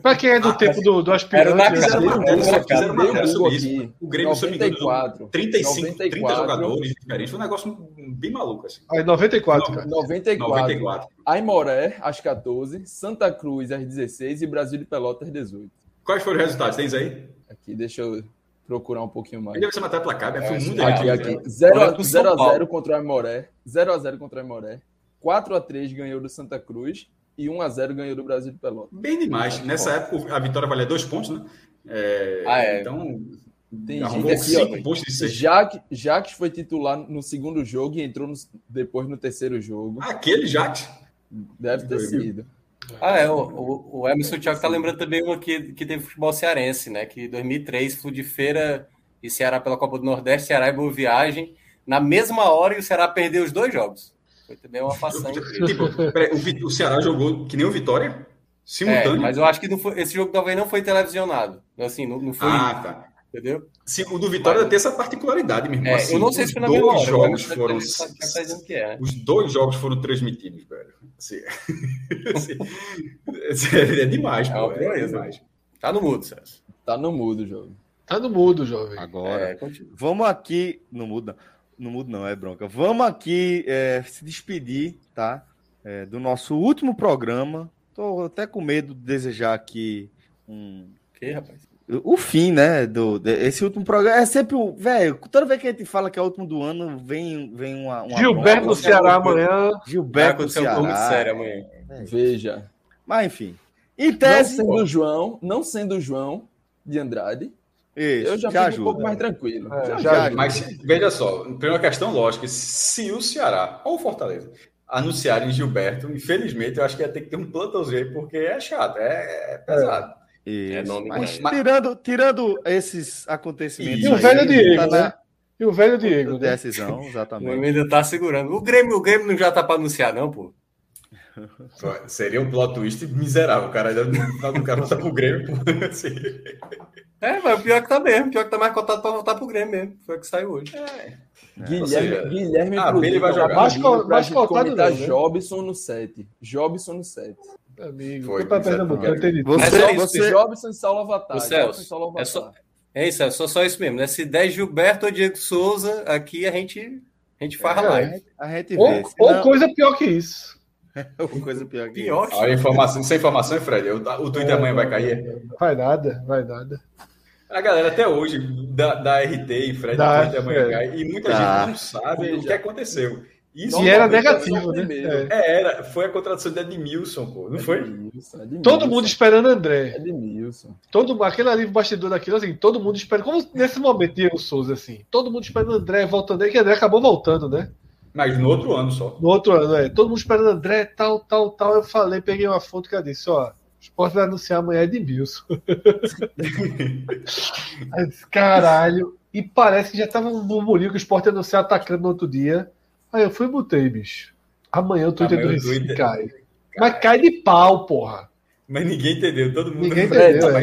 Para quem é do ah, tempo do, do aspirante, era, né? fizeram uma, fizeram, fizeram uma sobre isso. O Grêmio, 94, 35, 94, 30 jogadores diferentes. Foi um negócio bem maluco. Assim. Aí, 94, cara. 94. 94. Aimoré, às 14, Santa Cruz, às 16 e Brasil de Pelotas, às 18. Quais foram os resultados? Tens aí? Aqui, deixa eu procurar um pouquinho mais. Deve ser matar placar, né? Foi é, muito Aqui, aqui. 0x0 contra o Aimoré. 0x0 contra o Aimoré. 4x3 ganhou do Santa Cruz e 1 a 0 ganhou do Brasil de Pelotas. Bem demais. Nessa época a vitória valia dois pontos, né? É, ah, é. Então tem arrumou aqui, cinco pontos de seis. Jacques, Jacques foi titular no segundo jogo e entrou no, depois no terceiro jogo. Ah, aquele Jacques? Deve ter sido. Ah, é. O, o, Emerson Thiago tá lembrando também uma que, que teve futebol cearense, né? Que em 2003, Flu de Feira e Ceará pela Copa do Nordeste, Ceará e Boa Viagem. Na mesma hora, e o Ceará perdeu os dois jogos. Foi também uma façanha. *laughs* Tipo, o, o, Ceará jogou que nem o Vitória? Simultâneo? É, mas eu acho que foi, esse jogo talvez não foi televisionável. Assim, não, não foi. Ah, tá. Entendeu? Sim, o do Vitória mas... tem essa particularidade, mesmo. É, assim, eu não sei se foi na dois hora, jogos foram. Tá é. Os dois jogos foram transmitidos, velho. Assim, *laughs* assim, é demais, é, pô, é demais. Tá no mudo, Celso. Tá no mudo, jovem. Tá no mudo, jovem. Agora, é, vamos aqui. No mudo, não mudo, não, é bronca. Vamos aqui é, se despedir, tá? É, do nosso último programa. Tô até com medo de desejar aqui um. Que, rapaz? O fim, né? Do, esse último programa. É sempre o. Velho, toda vez que a gente fala que é o último do ano, vem, vem uma. uma Gilberto no Ceará amanhã. Gilberto Ceará. sério amanhã. É. Veja. Mas enfim. Em tese. Não sendo o João, não sendo o João de Andrade, isso, eu já, já fico um pouco mais tranquilo. É, já, já mas veja só, primeira questão lógica: se o Ceará ou o Fortaleza anunciarem Gilberto, infelizmente eu acho que ia ter que ter um plantãozinho, porque é chato, é, é pesado. É. É nome mas, mas, tirando, tirando esses acontecimentos. E o velho Diego, tá né? E o velho Diego. Né? Decisão, exatamente. O ainda tá segurando. O Grêmio, o Grêmio não já tá para anunciar, não, *laughs* pô. Seria um plot twist miserável, cara. O cara tá pro Grêmio. Assim. *laughs* É, mas o pior é que tá mesmo. O pior é que tá mais cotado pra voltar pro Grêmio mesmo. Foi o que saiu hoje. É. Guilherme, seja, Guilherme ah, ele vai jogar. Mais, mais cotado não, né? Jobson no 7. Jobson no 7. Amigo, foi para Pernambuco. Você, é você... Jobson e Saulo Avatar. Celso, é só, é isso, é só, só isso mesmo. Né? Se der Gilberto ou Diego Souza, aqui a gente, a gente faz é, live. A gente vê. Ou, ou coisa pior que isso. *laughs* ou coisa pior que pior isso. A informação, sem informação, Fred, o, o Twitter amanhã vai cair. Vai nada, vai nada. A galera até hoje da, da RT e Fred da, Twitter amanhã é. e muita gente não sabe o que aconteceu. Isso, e era negativo, né? É. é. era. Foi a contratação de Edmilson, pô. Não foi? Edmilson, Edmilson. Todo mundo esperando André. Edmilson. Todo, aquele ali, o bastidor daquilo, assim, todo mundo esperando. Como nesse momento, Diego Souza, assim. Todo mundo esperando André, voltando aí, que André acabou voltando, né? Mas no outro ano só. No outro ano, é. Todo mundo esperando André, tal, tal, tal. Eu falei, peguei uma foto que eu disse, ó. O esporte vai anunciar amanhã Edmilson. *laughs* Caralho. E parece que já tava um burburinho que o esporte ia anunciar atacando no outro dia. Aí eu fui e botei, bicho. Amanhã o Twitter do Recife cai. Mas cai de pau, porra. Mas ninguém entendeu, todo mundo. Ninguém entendeu. É.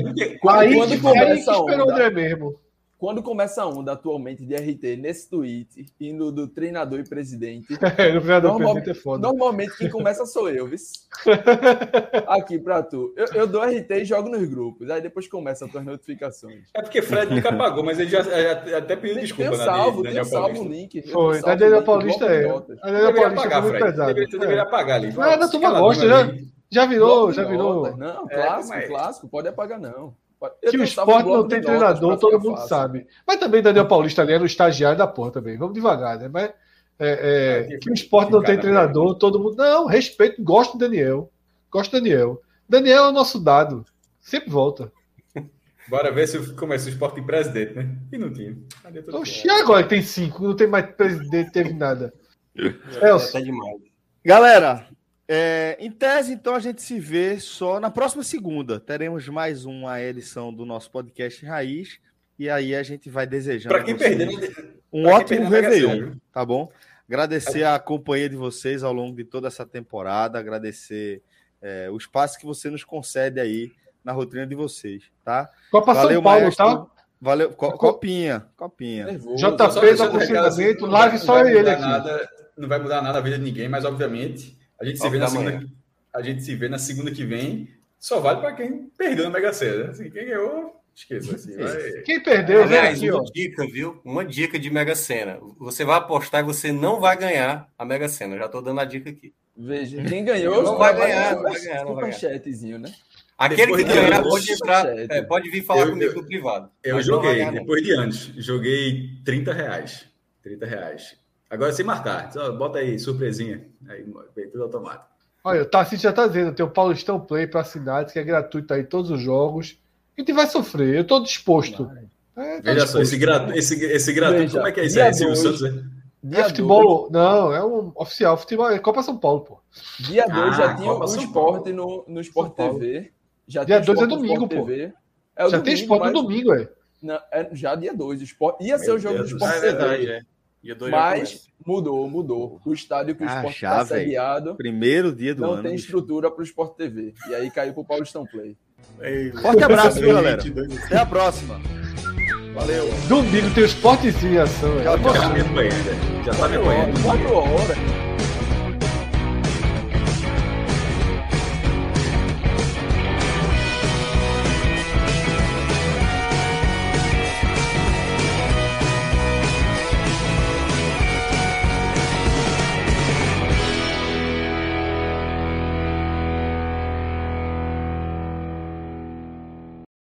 Aí quando começa a onda, o André mesmo. Quando começa a onda atualmente de RT nesse tweet, indo do treinador e presidente. *laughs* É, no treinador normal, presidente é foda. Normalmente quem começa sou eu, viu? *laughs* Aqui pra tu. Eu, eu, dou RT e jogo nos grupos. Aí depois começa as tuas notificações. É porque Fred nunca *laughs* apagou, mas ele já, já até pediu desculpa. Tem salvo, tem salvo o link. Foi, da Daniel Paulista é. A Daniel Paulista apagar, foi muito pesado. Deveria, tu deveria apagar ali. Ah, da turma gosta, já, já virou, já virou. Não, clássico, é, clássico, pode apagar não. Eu que o esporte não tem treinador, todo mundo fácil. sabe. Mas também Daniel Paulista ali era o estagiário da porra também. Vamos devagar, né? Mas é, é, que o esporte não tem treinador, todo mundo. Não, respeito, gosto do Daniel. Gosto do Daniel. Daniel é o nosso dado. Sempre volta. *laughs* Bora ver se começa o esporte em presidente, né? E não tinha. Oxi, agora tem cinco, não tem mais presidente, teve nada. *laughs* É, é demais. Galera, é, em tese, então, a gente se vê só na próxima segunda. Teremos mais uma edição do nosso podcast Raiz. E aí a gente vai desejando. Para quem perder, um ótimo Réveillon, tá bom? Agradecer a companhia de vocês ao longo de toda essa temporada. Agradecer é, o espaço que você nos concede aí na rotina de vocês, tá? Copa Valeu, São Paulo, maestro. tá? Valeu, co copinha, copinha. JP do aconselhamento, live só ele aqui. Nada, não vai mudar nada a vida de ninguém, mas obviamente a gente, se vê na segunda, a gente se vê na segunda que vem. Só vale para quem perdeu na Mega Sena. Assim, quem ganhou, esqueça. Assim, vai... Quem perdeu, Aliás, aqui, uma ó. dica, viu? Uma dica de Mega Sena. Você vai apostar e você não vai ganhar a Mega Sena. Já estou dando a dica aqui. Veja, quem ganhou não vai ganhar, não vai ganhar, não vai ganhar. né? Aquele depois que ganhar pode entrar, é, pode vir falar eu, comigo no privado. Eu joguei, ganhar, depois de anos, joguei 30 reais. 30 reais. Agora sem marcar. Só bota aí, surpresinha. Aí vem tudo automático. Olha, o Tarcísio já tá dizendo, tem o Paulistão Play para assinantes, que é gratuito aí todos os jogos. A gente vai sofrer, eu tô disposto. É, Veja disposto. só, esse, gratu esse, esse gratuito, Veja, como é que é isso aí, Silvio Santos? É futebol, não, é um oficial, futebol, é Copa São Paulo, pô. Dia 2 ah, já tinha o esporte no, no Sport TV. Já dia 2 é domingo, pô. TV. É já domingo, tem esporte no domingo, é. Não, é já dia 2. Ia ser o jogo Deus do Sport TV. É verdade, é. Mas mudou, mudou. O estádio que o ah, Sport está sediado. Primeiro dia do não ano. Não tem estrutura para o Sport TV. E aí caiu para o Paulistão Play. Ei, Forte abraço, viu, galera? Até a próxima. Valeu. Domingo tem o Sport em ação. Já, já tá me apanhando. Já tá me apanhando. Quatro horas.